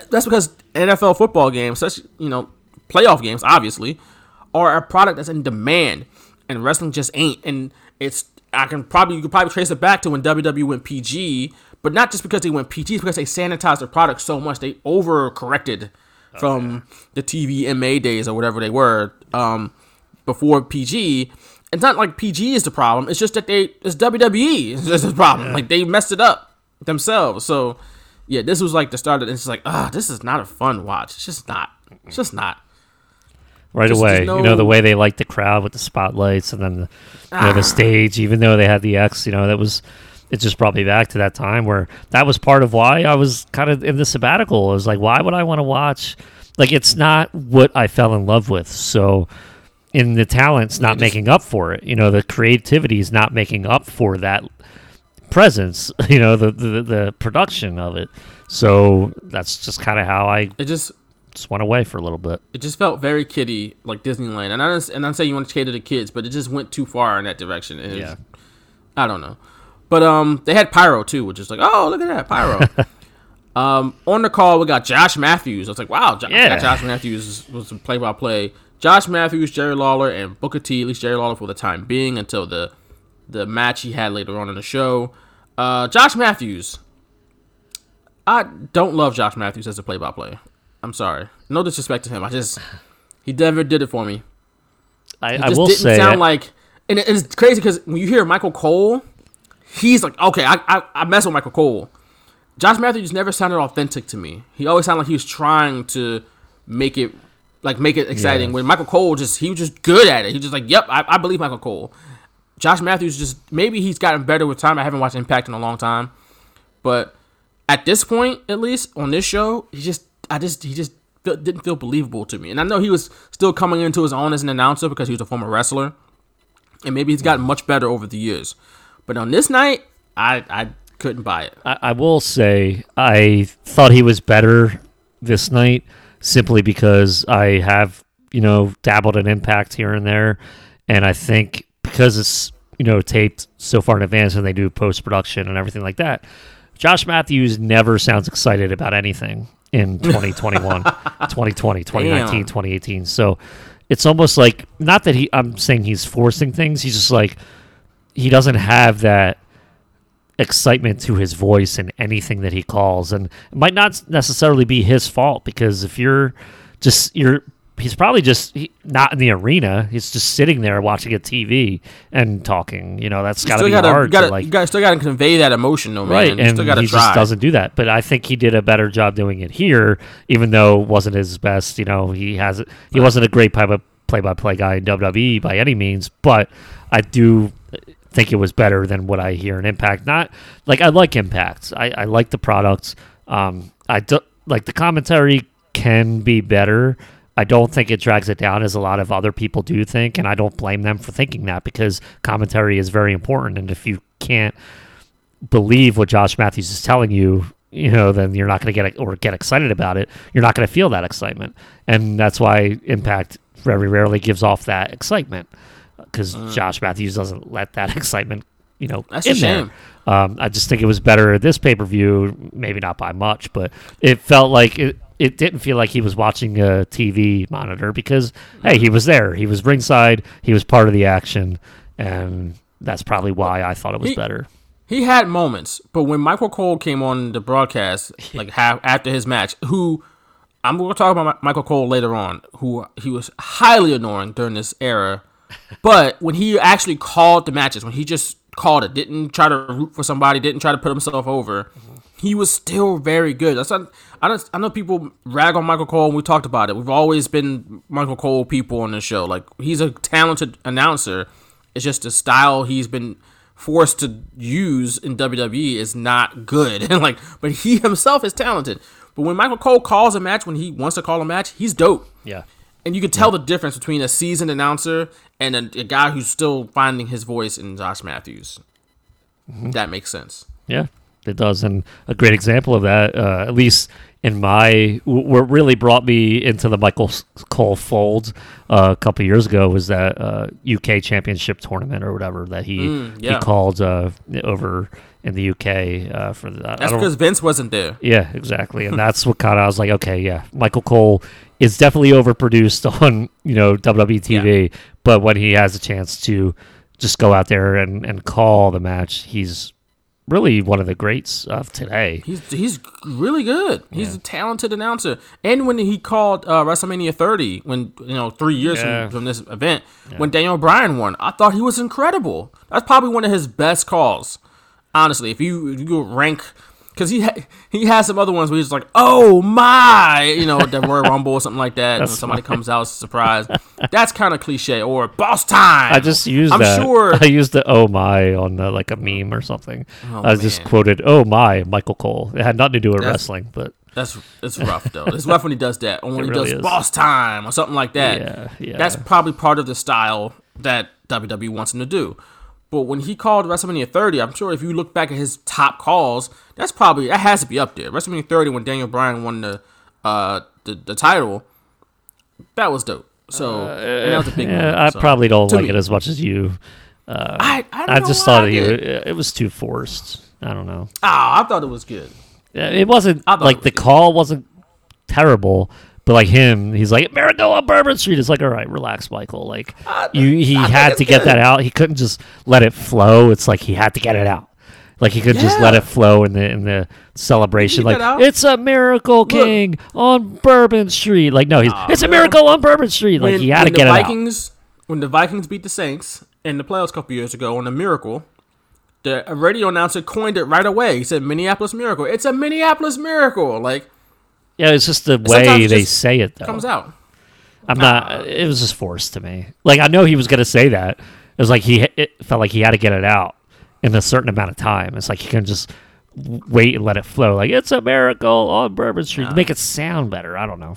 that's because NFL football games, such you know, playoff games, obviously, are a product that's in demand, and wrestling just ain't. And it's I can probably you could probably trace it back to when WWE went PG, but not just because they went PG, it's because they sanitized their product so much they overcorrected from the TV TVMA days or whatever they were um, before PG. It's not like PG is the problem. It's just that they it's WWE is just the problem. Like they messed it up themselves. So yeah, this was like the start of. It's like ah, this is not a fun watch. It's just not. It's just not. right just- away. just no- You know the way they like the crowd with the spotlights and then the, Ah. know, the stage. Even though they had the X, you know that was it just brought me back to that time where that was part of why I was kind of in the sabbatical. I was like, why would I want to watch? Like it's not what I fell in love with. So in the talent's not making up for it. You know the creativity is not making up for that presence. You know the the, the production of it. So that's just kind of how I It just just went away for a little bit. it just felt very kiddie like Disneyland. And I and I'm saying you want to cater to kids, but it just went too far in that direction. yeah. I don't know. But um, they had pyro too, which is like, oh, look at that pyro. um, on the call we got Josh Matthews. I was like, wow, Jo- Yeah. Josh Matthews was a play-by-play. Josh Matthews, Jerry Lawler, and Booker T. At least Jerry Lawler for the time being until the the match he had later on in the show. Uh, Josh Matthews. I don't love Josh Matthews as a play-by-play. I'm sorry. No disrespect to him. I just he never did it for me. I, It I just will didn't say, sound like, and it- it's crazy because when you hear Michael Cole, he's like, okay, I, I I mess with Michael Cole. Josh Matthews never sounded authentic to me. He always sounded like he was trying to make it like make it exciting. Yeah. When Michael Cole just he was just good at it. He was just like, yep, I, I believe Michael Cole. Josh Matthews just maybe he's gotten better with time. I haven't watched Impact in a long time, but at this point, at least on this show, he just I just he just didn't feel believable to me. And I know he was still coming into his own as an announcer because he was a former wrestler, and maybe he's gotten much better over the years. But on this night, I I couldn't buy it. I, I will say I thought he was better this night simply because I have you know dabbled in Impact here and there, and I think because it's you know taped so far in advance and they do post production and everything like that. Josh Matthews never sounds excited about anything in 2021, 2020, 2019, Damn. 2018. So it's almost like not that he I'm saying he's forcing things, he's just like he doesn't have that excitement to his voice and anything that he calls. And it might not necessarily be his fault because if you're just you're he's probably just he, not in the arena. He's just sitting there watching a TV and talking. You know that's got to be gotta, hard gotta, to like you gotta still gotta convey that emotion, though, man. right You and he try. just doesn't do that. But i think he did a better job doing it here even though it wasn't his best. You know he has he wasn't a great play-by-play guy in wwe by any means. But i do think it was better than what i hear in impact. Not like i like impact. I, I like the products. Um i do like the commentary can be better. I don't think it drags it down as a lot of other people do think, and I don't blame them for thinking that because commentary is very important. And if you can't believe what Josh Matthews is telling you, you know, then you're not going to get or get excited about it. You're not going to feel that excitement, and that's why Impact very rarely gives off that excitement because Josh Matthews doesn't let that excitement, you know, That's a in there. Um, I just think it was better at this pay per view, maybe not by much, but it felt like it. It didn't feel like he was watching a TV monitor because hey, he was there, he was ringside, he was part of the action, and that's probably why I thought it was He- better. He had moments, but when Michael Cole came on the broadcast, like half after his match, who I'm going to talk about Michael Cole later on, who he was highly annoying during this era. But when he actually called the matches, when he just called it, didn't try to root for somebody, didn't try to put himself over, he was still very good. That's not, I don't, I know people rag on Michael Cole, and we talked about it. We've always been Michael Cole people on the show. Like he's a talented announcer. It's just the style he's been forced to use in WWE is not good. And like, but he himself is talented. But when Michael Cole calls a match, when he wants to call a match, he's dope. Yeah. And you can tell the difference between a seasoned announcer and a, a guy who's still finding his voice in Josh Matthews. That makes sense. Yeah, it does. And a great example of that, uh, at least in my, what really brought me into the Michael Cole fold uh, a couple years ago was that uh, UK Championship tournament or whatever that he Mm, yeah. he called uh, over in the UK uh, for the. I That's because Vince wasn't there. yeah, exactly, and that's what kind of I was like, okay, yeah, Michael Cole is definitely overproduced on you know WWE TV, but when he has a chance to just go out there and and call the match, he's really one of the greats of today. He's he's really good. He's a talented announcer. And when he called uh, WrestleMania 30, when you know three years Yeah. from, from this event, when Daniel Bryan won, I thought he was incredible. That's probably one of his best calls. Honestly, if you if you rank, because he ha- he has some other ones where he's like, "Oh my," you know, the Royal Rumble or something like that. when somebody comes out as a surprise, that's kind of cliche. Or boss time. I just used I'm that. sure. I used the "oh my" on like a meme or something. Oh, I just man. quoted "oh my" Michael Cole. It had nothing to do with That's- wrestling, but That's it's rough though. It's rough when he does that, or when It he really does is. boss time or something like that. Yeah, yeah. That's probably part of the style that WWE wants him to do. But when he called WrestleMania 30, I'm sure if you look back at his top calls, that's probably that has to be up there. WrestleMania 30 when Daniel Bryan won the uh the, the title, that was dope. So and that was a big. Uh, yeah, I so. probably don't To like me. it as much as you. I, I, don't I know just thought I it, it was too forced. I don't know. Ah, I thought it was good. Yeah, It wasn't like it the good. call wasn't terrible, but like him, he's like America on Bourbon Street. It's like, all right, relax, Michael. Like you, he I had to get good. that out. He couldn't just let it flow. It's like he had to get it out. Like he could just let it flow in the in the celebration. Like it's a miracle king on Bourbon Street. Like no, he's it's a miracle on Bourbon Street. Like he had to get the it out. Vikings, When the Vikings beat the Saints in the playoffs a couple years ago on a Miracle, the radio announcer coined it right away. He said Minneapolis Miracle. It's a Minneapolis Miracle. Like Yeah, it's just the way they say it though. comes out. I'm not. It was just forced to me. Like I know he was gonna say that. It was like he. It felt like he had to get it out in a certain amount of time. It's like he can just wait and let it flow. Like it's a miracle on Bourbon Street. Make it sound better. I don't know.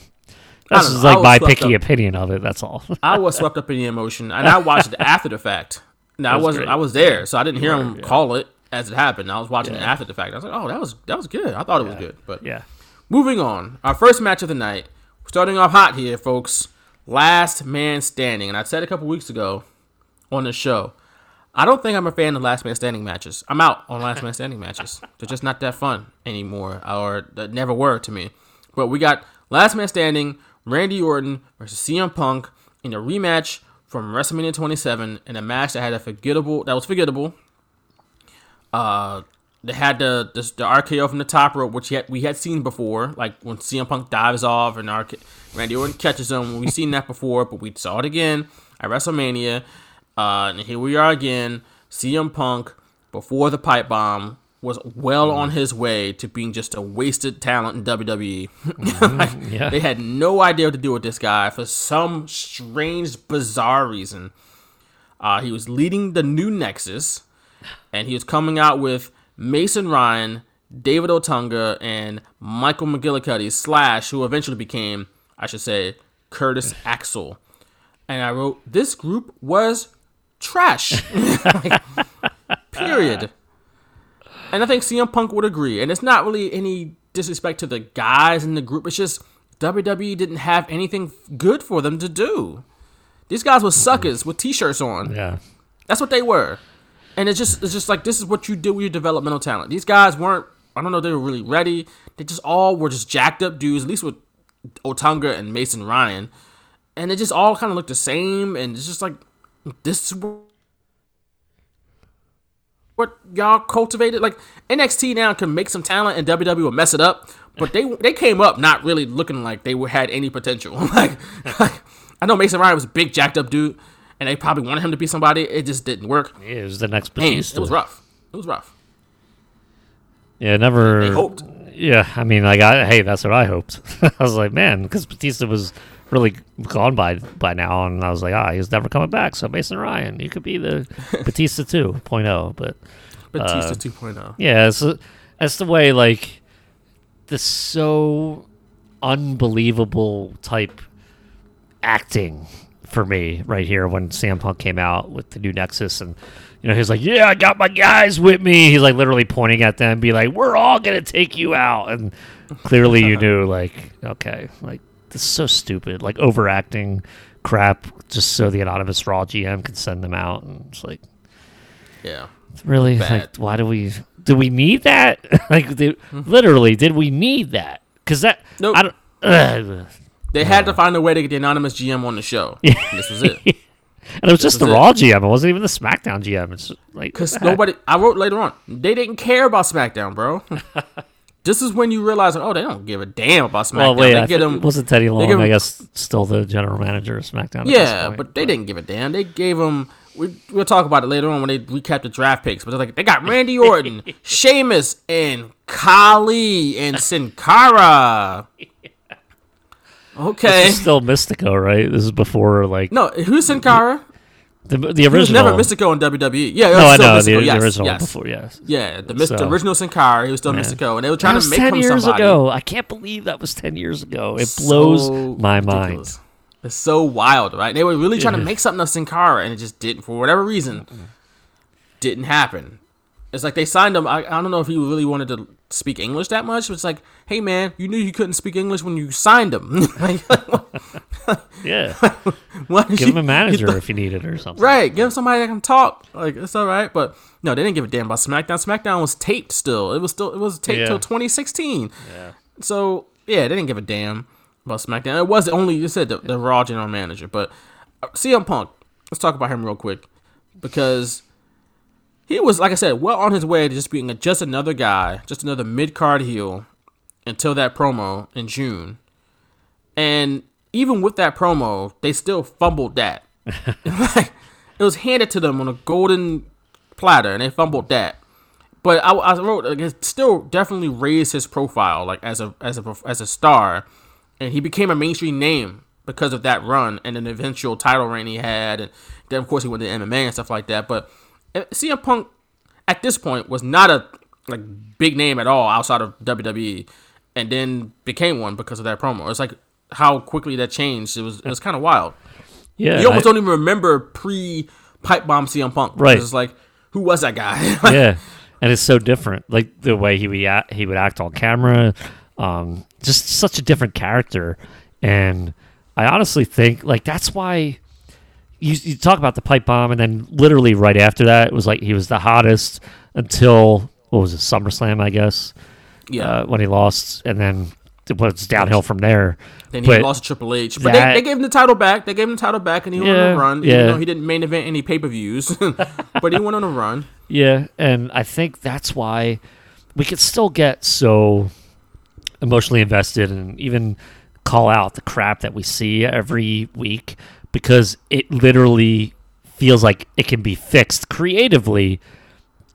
That's don't just like my picky up. opinion of it. That's all. I was swept up in the emotion, and I watched it after the fact. Now I was wasn't. great. I was there, so I didn't hear him yeah. call it as it happened. I was watching it after the fact. I was like, "Oh, that was that was good. I thought it was good." But yeah. Moving on, our first match of the night, starting off hot here, folks. Last man standing, and I said a couple weeks ago on the show. I don't think I'm a fan of last man standing matches. I'm out on last man standing matches. They're just not that fun anymore, or they never were to me. But we got last man standing, Randy Orton versus CM Punk in a rematch from WrestleMania 27 in a match that had a forgettable that was forgettable. Uh, they had the, the the RKO from the top rope, which yet we had seen before, like when CM Punk dives off and RK, Randy Orton catches him. We've seen that before, but we saw it again at WrestleMania. Uh, and here we are again. CM Punk before the pipe bomb was well on his way to being just a wasted talent in WWE. Like, yeah. They had no idea what to do with this guy for some strange, bizarre reason. Uh, he was leading the new Nexus, and he was coming out with Mason Ryan, David Otunga, and Michael McGillicutty, slash, who eventually became, I should say, Curtis Axel. And I wrote, this group was trash. Like, period. And I think CM Punk would agree. And it's not really any disrespect to the guys in the group. It's just WWE didn't have anything good for them to do. These guys were suckers with t-shirts on. Yeah. That's what they were. And it's just it's just like this is what you do with your developmental talent. These guys weren't I don't know they were really ready. They just all were just jacked up dudes, at least with Otunga and Mason Ryan. And it just all kind of looked the same and it's just like this is what y'all cultivated. Like NXT now can make some talent and WWE will mess it up. But they they came up not really looking like they had any potential. like, like I know Mason Ryan was a big jacked up dude, and they probably wanted him to be somebody. It just didn't work. It was the next Batista. it was rough. It was rough. Yeah, never. They hoped. Yeah, I mean, like, I, hey, that's what I hoped. I was like, man, because Batista was really gone by by now, and I was like, ah, he's never coming back. So Mason Ryan, you could be the Batista 2.0, but Batista Uh, 2.0. yeah, that's the way like this so unbelievable type acting for me right here when CM Punk came out with the new Nexus and you know he's like yeah I got my guys with me he's like literally pointing at them be like we're all gonna take you out and clearly you knew like okay like this is so stupid like overacting crap just so the anonymous Raw GM can send them out and it's like Yeah. it's Really? Bad. Like, why do we do we need that? like, did, hmm. literally, did we need that? Because that Nope. I don't. Ugh. They had to find a way to get the anonymous GM on the show. And this was it. And it was just the was it. Raw GM. It wasn't even the SmackDown GM. It's like Because nobody, I wrote later on, they didn't care about SmackDown, bro. this is when you realize, oh, they don't give a damn about SmackDown. Well, wait. they I get them, wasn't Teddy Long? I guess still the general manager of SmackDown. at this yeah, point, but they didn't give a damn. They gave him. We, we'll talk about it later on when they recap the draft picks. But they're like, they got Randy Orton, Sheamus, and Khali and Sin Cara. Okay. This is still Mystico, right? This is before like No, who's Sin Cara? the the He was original. never Mystico in WWE. Yeah, no, I know Mystico. the, the yes, original yes. before. Yes, Yeah, the, Mys- the original Sin Cara, he was still Mystico, and they were trying that to make ten him years somebody. ago. I can't believe that was ten years ago. It blows my ridiculous. mind. It's so wild, right? They were really trying to make something of Sin Cara, and it just didn't, for whatever reason, didn't happen. It's like they signed him. I, I don't know if he really wanted to speak English that much. It's like, hey man, you knew you couldn't speak English when you signed him. Like, Yeah, give you- him a manager if you need it or something. Right, give him somebody that can talk. Like it's all right, but no, they didn't give a damn about SmackDown. SmackDown was taped still. It was still it was taped Yeah. till 2016. Yeah. So yeah, they didn't give a damn about SmackDown. It was only you said the, the Raw general manager, but uh, CM Punk. Let's talk about him real quick because he was like I said, well on his way to just being a, just another guy, just another mid card heel until that promo in June. And even with that promo, they still fumbled that. like, it was handed to them on a golden platter, and they fumbled that. But I, I wrote like, it still definitely raised his profile, like as a as a as a star, and he became a mainstream name because of that run and an eventual title reign he had, and then of course he went to MMA and stuff like that. But CM Punk at this point was not a like big name at all outside of WWE, and then became one because of that promo. It's like how quickly that changed. It was it was kind of wild. Yeah, You almost I- don't even remember pre pipe bomb CM Punk. Right. It's like who was that guy? yeah, and it's so different. Like the way he would act, he would act on camera, um, just such a different character. And I honestly think like that's why you, you talk about the pipe bomb, and then literally right after that, it was like he was the hottest until what was it, SummerSlam, I guess. yeah. uh, when he lost, and then it was downhill from there. Then he But lost to Triple H, but that- they, they gave him the title back. They gave him the title back, and he went on a run. yeah. Even though he didn't main event any pay per views, but he went on a run. Yeah, and I think that's why we could still get so emotionally invested and even call out the crap that we see every week because it literally feels like it can be fixed creatively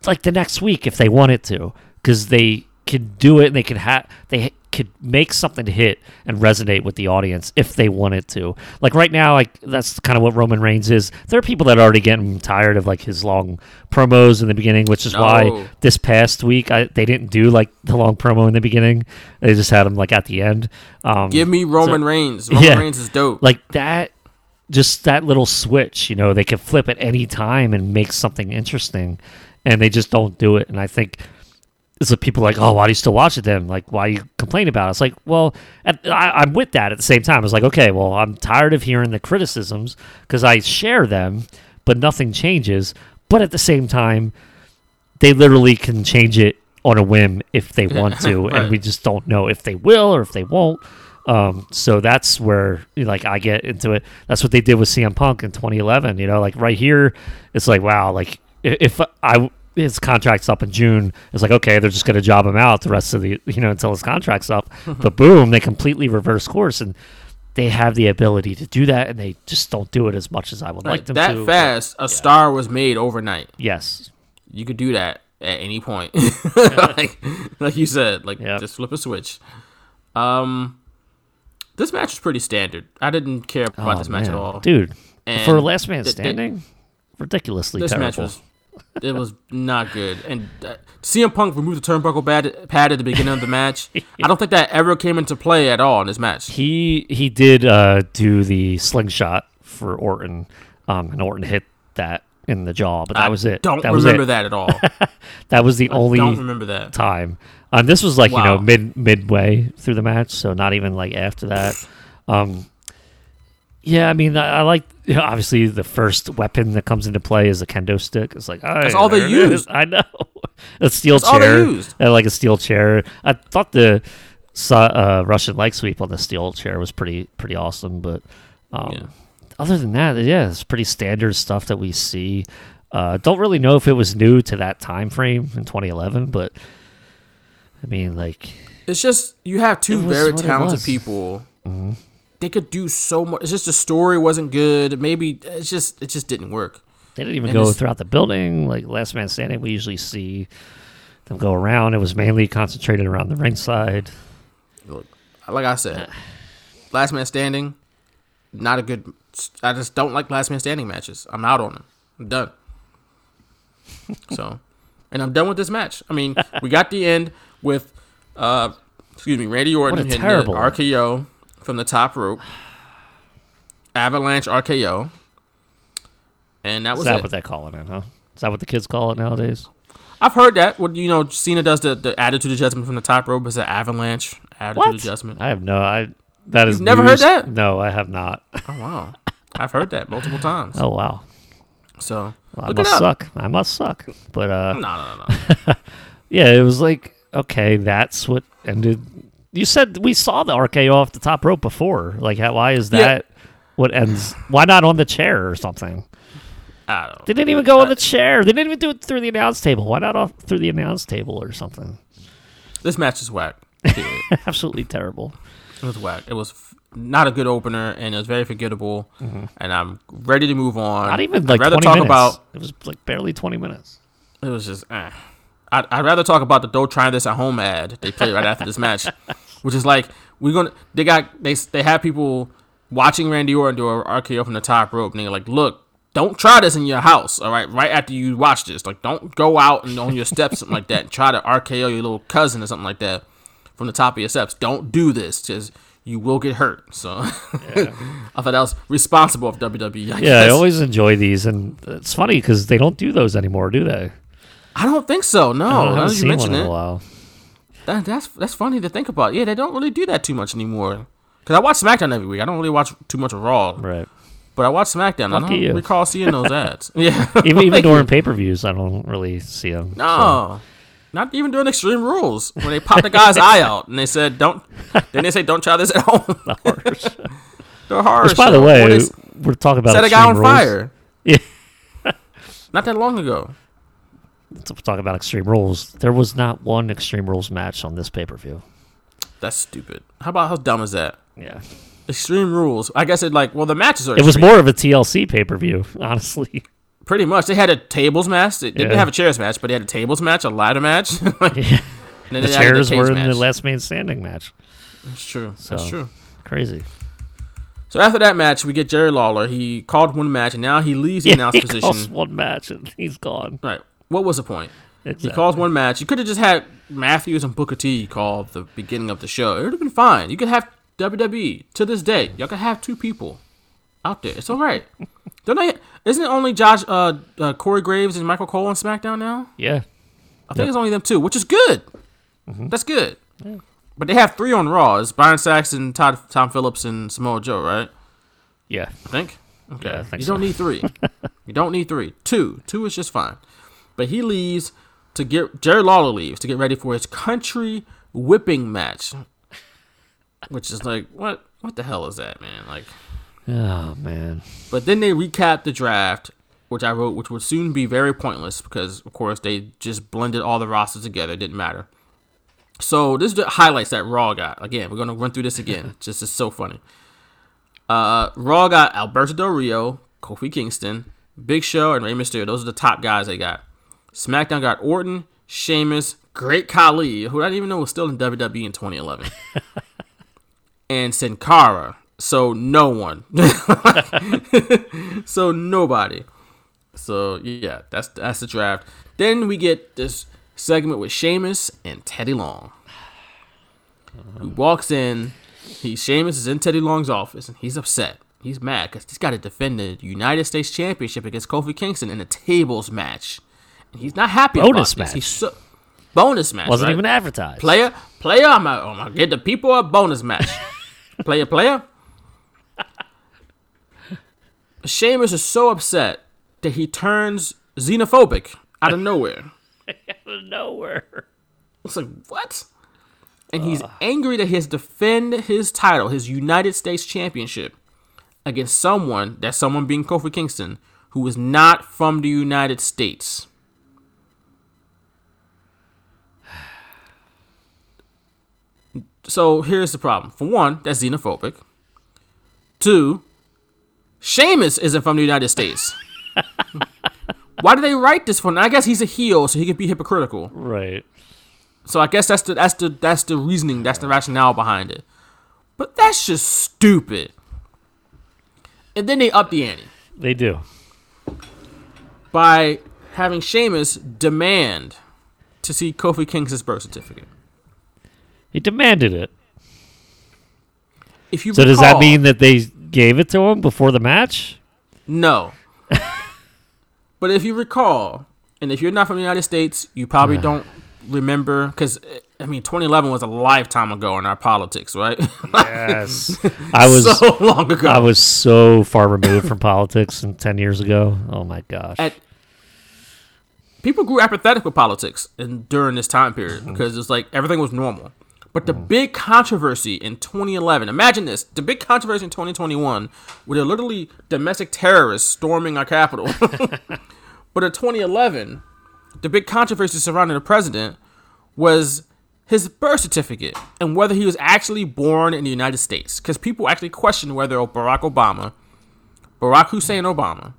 like the next week if they want it to because they can do it and they could have they could make something hit and resonate with the audience if they wanted to like right now like that's kind of what roman reigns is there are people that are already getting tired of like his long promos in the beginning which is No. why this past week I, they didn't do like the long promo in the beginning they just had him like at the end um Give me Roman Reigns. Roman Yeah. Reigns is dope. like that just that little switch you know they can flip at any time and make something interesting and they just don't do it. And i think it's like people like oh why do you still watch it then? Like why you complain about it? It's like well at, I, i'm with that at the same time. It's like okay well i'm tired of hearing the criticisms because i share them but nothing changes. But at the same time they literally can change it on a whim if they want to, Right. and we just don't know if they will or if they won't. Um, so that's where like I get into it. That's what they did with CM Punk in 2011. You know, like right here, it's like wow, like if I his contract's up in June, it's like okay, they're just gonna job him out the rest of the you know until his contract's up. but boom, they completely reverse course and. They have the ability to do that, and they just don't do it as much as I would like Like, them that to. fast, a star was made overnight. Yes, You could do that at any point. like, like you said, like Yep. just flip a switch. Um, this match was pretty standard. I didn't care about Oh, this match at all, dude. And for last man th- th- standing, ridiculously this terrible. match was it was not good. And uh, CM Punk removed the turnbuckle pad, pad at the beginning of the match. I don't think that ever came into play at all in this match. He he did uh, do the slingshot for Orton, um, and Orton hit that in the jaw, but that I was it. Don't that was remember it. that at all. That was the only don't remember that. time. Um, this was like you know mid midway through the match, so not even like after that. Um, yeah, I mean, I, I like you know, obviously the first weapon that comes into play is a kendo stick. It's like That's all they there it is. used. I know a steel That's all they chair, used. uh, like a steel chair. I thought the uh, Russian leg sweep on the steel chair was pretty pretty awesome, but um, Yeah. other than that, yeah, it's pretty standard stuff that we see. Uh, don't really know if it was new to that time frame in 2011, but I mean, like, It's just you have two very talented people. Mm-hmm. They could do so much. It's just the story wasn't good. Maybe it's just it just didn't work. they didn't even And go throughout the building. Like Last Man Standing, we usually see them go around. It was mainly concentrated around the ringside. Look, like I said, Last Man Standing, not a good. I just don't like Last Man Standing matches. I'm out on them. I'm done. so, and I'm done with this match. I mean, we got the end with, uh, excuse me, Randy Orton hitting terrible. RKO from the top rope, Avalanche RKO, and that Is was that it. what they call it, huh? Is that what the kids call it nowadays? I've heard that. What you know, Cena does the, the attitude adjustment from the top rope is an avalanche attitude What? adjustment. I have no. I that is never heard that? No, I have not. Oh wow, I've heard that multiple times. Oh wow, So Well, I must suck. I must suck. But uh, No, no, no, no. yeah, it was like okay, that's what ended. You said we saw the RKO off the top rope before. Like, how, why is Yeah. that what ends? Why not on the chair or something? I don't. They didn't even go on the chair. They didn't even do it through the announce table. Why not off through the announce table or something? This match is whack. Absolutely terrible. it was whack. It was f- not a good opener, and it was very forgettable. And I'm ready to move on. Mm-hmm. Not even I'd like rather twenty talk minutes. about. it was like barely twenty minutes. It was just. Eh. I'd, I'd rather talk about the "Don't try this at home" ad they played right after this match, which is like we're gonna. They got they they have people watching Randy Orton do a RKO from the top rope, and they're like, "Look, don't try this in your house, all right? Right after you watch this, like, don't go out and on your steps, something like that, and try to RKO your little cousin or something like that from the top of your steps. Don't do this, because you will get hurt. So I thought that was responsible of WWE. I Yeah, I always enjoy these, and it's funny because they don't do those anymore, do they? I don't think so. No, I haven't seen one in it, a while. that, that's that's funny to think about. Yeah, they don't really do that too much anymore. Cause I watch SmackDown every week. I don't really watch too much of Raw, Right. but I watch SmackDown. I don't you. recall seeing those ads. Yeah, Even even during pay per views, I don't really see them. No, not even doing Extreme Rules when they popped the guy's eye out and they said don't. Then they say don't try this at home. the horror. Which, by the way, they we're talking about set a guy on Rules. fire. Yeah. Not that long ago. Talk about Extreme Rules, there was not one Extreme Rules match on this pay per view. That's stupid. How about how dumb is that? Yeah, Extreme Rules. I guess it like well the matches are. it was more of a TLC pay per view, honestly. pretty much. They had a tables match. They didn't Yeah. have a chairs match, but they had a tables match, a ladder match. then The chairs were in match. the last man standing match. That's true. So That's true. Crazy. So after that match, we get Jerry Lawler. He called one match, and now he leaves the Yeah, announce he position. calls one match and he's gone. Right. What was the point? He calls one match. You could have just had Matthews and Booker T call the beginning of the show. It would have been fine. You could have WWE to this day. Y'all could have two people out there. It's all right. Don't they? Isn't it only Josh, uh, uh, Corey Graves and Michael Cole on SmackDown now? Yeah, I think it's only them two, which is good. That's good. But they have three on Raw. It's Byron Saxton, Todd, Tom Phillips, and Samoa Joe, right? yeah. I think. Okay. Yeah, I think you so. don't need three. you don't need three. Two. Two is just fine. But he leaves to get Jerry Lawler leaves to get ready for his country whipping match. Which is like what what the hell is that, man? Like Oh man. but then they recap the draft, which I wrote, which would soon be very pointless because, of course, they just blended all the rosters together. It didn't matter. So this is the highlights that Raw got. Again, we're gonna run through this again. just is so funny. Uh, Raw got Alberto Del Rio, Kofi Kingston, Big Show, and Rey Mysterio. Those are the top guys they got. SmackDown got Orton, Sheamus, Great Khali, who I didn't even know was still in WWE in 2011, and Sin Cara. So no one. so nobody. So yeah, that's that's the draft. Then we get this segment with Sheamus and Teddy Long. Who uh-huh. walks in? He Sheamus is in Teddy Long's office and he's upset. He's mad because he's got to defend the United States Championship against Kofi Kingston in a tables match, he's not happy Bonus about this. match. He's so, bonus match. Wasn't right? even advertised. Player, player, I'm gonna, I'm gonna get the people a bonus match. player, player. Sheamus is so upset that he turns xenophobic out of nowhere. Out of nowhere. It's like what? And he's angry that he has to defend his title, his United States Championship, against someone, that someone being Kofi Kingston, who is not from the United States. So here's the problem. For one, that's xenophobic. Two, Sheamus isn't from the United States. Why did they write this for? him? I guess he's a heel, so he could be hypocritical. Right. So I guess that's the that's the that's the reasoning, that's the rationale behind it. But that's just stupid. And then they up the ante They do. by having Sheamus demand to see Kofi Kingston's birth certificate. He demanded it. If you So does that mean that they gave it to him before the match? no? but if you recall, and if you're not from the United States, you probably don't remember because I mean, 2011 was a lifetime ago in our politics, right? Yes. I was so long ago. I was so far removed from politics and 10 years ago. Oh my gosh. at people grew apathetic with politics in, during this time period Mm-hmm. because it's like everything was normal. But the mm. big controversy in 2011, imagine this: the big controversy in 2021, where they're literally domestic terrorists storming our capital. but in 2011, the big controversy surrounding the president was his birth certificate and whether he was actually born in the United States. Because people actually questioned whether Barack Obama, Barack Hussein Obama,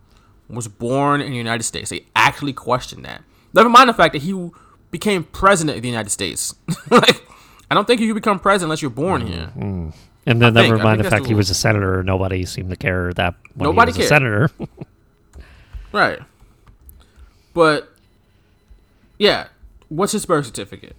was born in the United States. They actually questioned that. Never mind the fact that he became president of the United States. like, I don't think you can become president unless you're born here. Mm-hmm. Mm. and then I never I mind the fact the he was a senator. Nobody seemed to care that when Nobody he was cared. a senator. Right. But yeah, what's his birth certificate?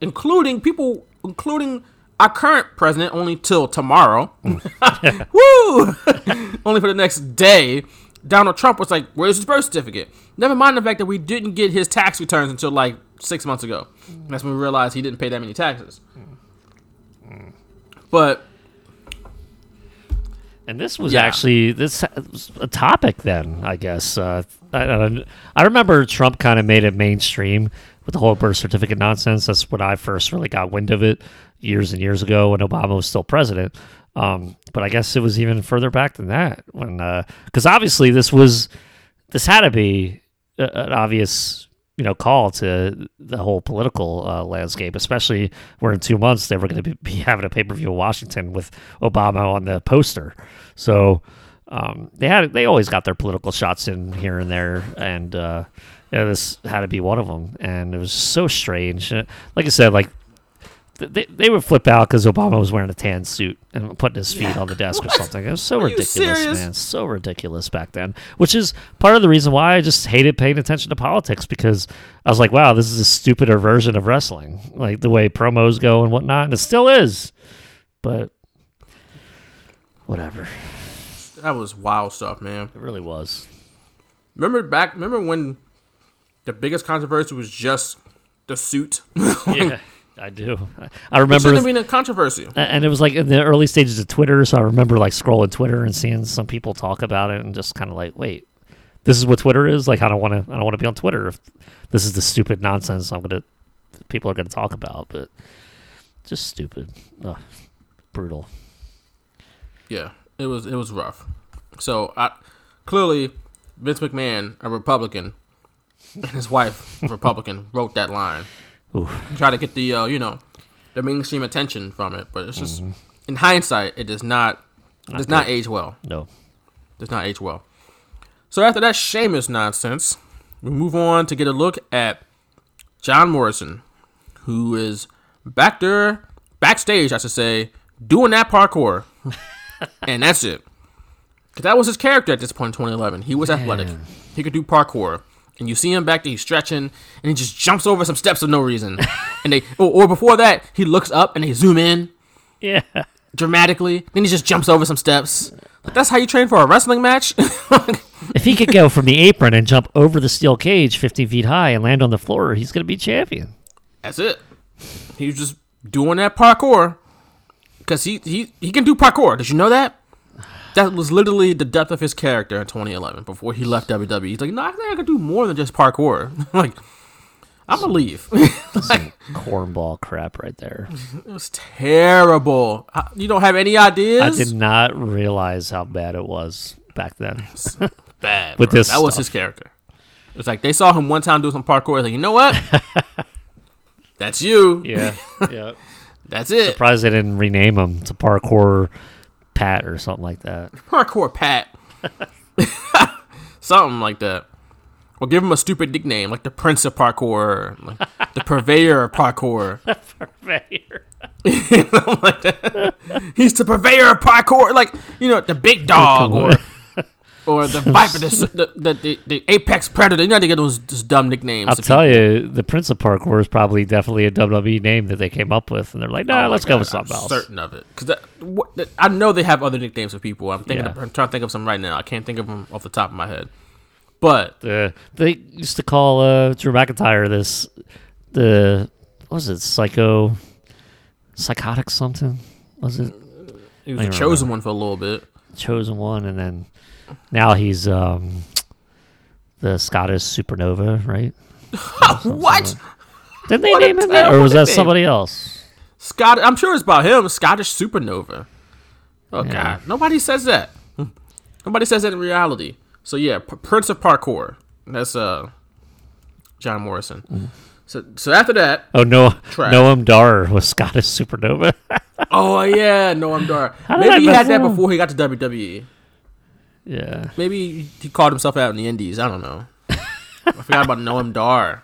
Including people, including our current president only till tomorrow. Mm. Woo! only for the next day. Donald Trump was like, "Where's his birth certificate?" Never mind the fact that we didn't get his tax returns until like six months ago. That's when we realized he didn't pay that many taxes. But And this was Yeah. actually this was a topic then, I guess. Uh, I, I, I remember Trump kind of made it mainstream with the whole birth certificate nonsense. That's when I first really got wind of it years and years ago when Obama was still president. Um, but I guess it was even further back than that when, because obviously this was this had to be an obvious you know call to the whole political uh, landscape, especially where in two months they were going to be, having a pay per view in Washington with Obama on the poster. So um, they had they always got their political shots in here and there, and uh, yeah, this had to be one of them. And it was so strange. Uh, Like I said, like they, they would flip out because Obama was wearing a tan suit and putting his feet on the desk or something. It was so Are ridiculous, man. So ridiculous back then. Which is part of the reason why I just hated paying attention to politics because I was like, wow, this is a stupider version of wrestling. Like the way promos go and whatnot. And it still is. But whatever. that was wild stuff, man. It really was. Remember back? Remember when the biggest controversy was just the suit? Yeah, I do. I remember. have been a controversy. And it was like in the early stages of Twitter, so I remember like scrolling Twitter and seeing some people talk about it, and just kind of like, wait, this is what Twitter is. Like, I don't want to, I don't want to be on Twitter if this is the stupid nonsense I'm gonna, people are gonna talk about, but just stupid, Ugh, brutal. Yeah, it was it was rough. So I clearly Vince McMahon, a Republican, and his wife, a Republican, wrote that line. Try to get the uh, you know the mainstream attention from it, but it's just in hindsight, it does not does not age well. No, Does not age well. So after that Sheamus nonsense, we move on to get a look at John Morrison, who is back there, backstage, I should say, doing that parkour. and that's it. Because that was his character at this point in 2011. He was athletic. He could do parkour. And you see him back there, he's stretching, and he just jumps over some steps for no reason. and they, or, or before that, he looks up and they zoom in yeah, dramatically. Then he just jumps over some steps. Like, that's how you train for a wrestling match? if he could go from the apron and jump over the steel cage 50 feet high and land on the floor, he's gonna be champion. That's it. He was just doing that parkour because he, he he can do parkour. Did you know that? That was literally the depth of his character in 2011 before he left WWE. He's like, no, I think I can do more than just parkour. like, I'm gonna leave. like, Cornball crap right there. it was terrible. Uh, You don't have any ideas? I did not realize how bad it was back then. Bad. with bro. this that was his character. It's like they saw him one time do some parkour. Like, you know what? That's you. Yeah, yeah. That's it. Surprised they didn't rename him to Parkour Pat or something like that. Parkour Pat. Something like that. Or give him a stupid nickname like the Prince of Parkour, like the Purveyor of Parkour. Like that. He's the Purveyor of Parkour, like you know the Big Dog or or the Viper, the the, the, the, Apex Predator. You know how to get those, dumb nicknames. I'll tell you, the Prince of Parkour is probably definitely a WWE name that they came up with, and they're like, nah, Oh let's go with something I'm else. Certain of it, because I know they have other nicknames for people. I'm thinking, Yeah. of, I'm trying to think of some right now. I can't think of them off the top of my head. But Uh, they used to call uh, Drew McIntyre this the what was it psycho psychotic something was it he was the chosen one for a little bit. chosen one and then now he's um the Scottish supernova right What? didn't they What name him that or was that nickname. somebody else Scott, I'm sure it's about him. Scottish supernova. Oh Yeah. God, nobody says that. Nobody says that in reality. So yeah, P- Prince of Parkour. That's uh, John Morrison. Mm-hmm. So so after that, oh no Trash. Noam Dar was Scottish supernova oh yeah, Noam Dar. Did Maybe he had that before he got to WWE. Yeah Maybe he called himself out in the Indies. I don't know. I forgot about Noam Dar.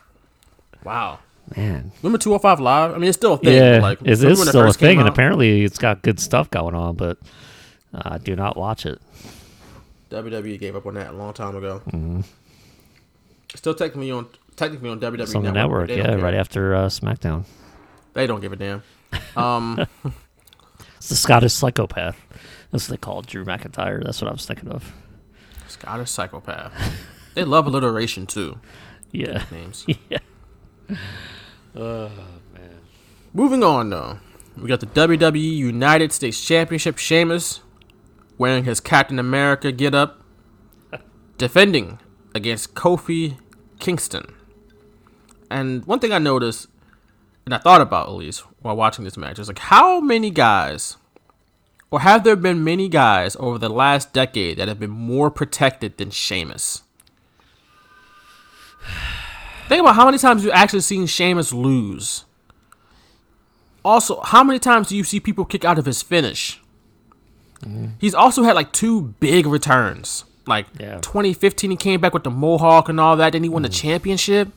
Wow. man Remember 205 Live? I mean, it's still a thing. yeah like, it is remember when it still a thing and out? apparently it's got good stuff going on but uh, do not watch it WWE gave up on that a long time ago. Still technically on technically on WWE it's on the Network. network but they yeah right after uh, SmackDown They don't give a damn. Um, It's the Scottish psychopath. That's what they call Drew McIntyre. That's what I was thinking of. Scottish psychopath. They love alliteration too. Yeah. Names. yeah. Oh man. Moving on though, we got the WWE United States Championship. Sheamus wearing his Captain America get up, defending against Kofi Kingston. And one thing I noticed, and I thought about at least while watching this match, is like how many guys, or have there been many guys over the last decade that have been more protected than Sheamus? Think about how many times you've actually seen Sheamus lose. Also, how many times do you see people kick out of his finish? Mm-hmm. He's also had like two big returns. Like Yeah. 2015, he came back with the Mohawk and all that. Then he won the mm. championship.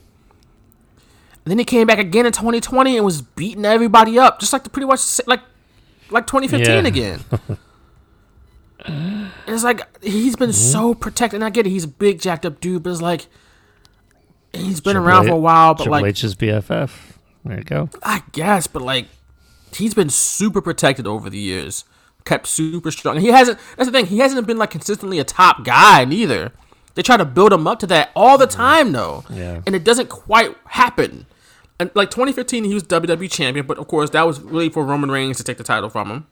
And then he came back again in 2020 and was beating everybody up, just like the pretty much like like 2015 Yeah. again. It's like he's been mm-hmm. so protected. And I get it, he's a big jacked up dude, but it's like he's been Triple around H- for a while. But Triple like H's BFF. There you go. I guess, but like he's been super protected over the years, kept super strong. And he hasn't. That's the thing. He hasn't been like consistently a top guy neither. They try to build him up to that all the mm-hmm. time though, Yeah. and it doesn't quite happen. And like 2015, he was WWE champion, but of course that was really for Roman Reigns to take the title from him.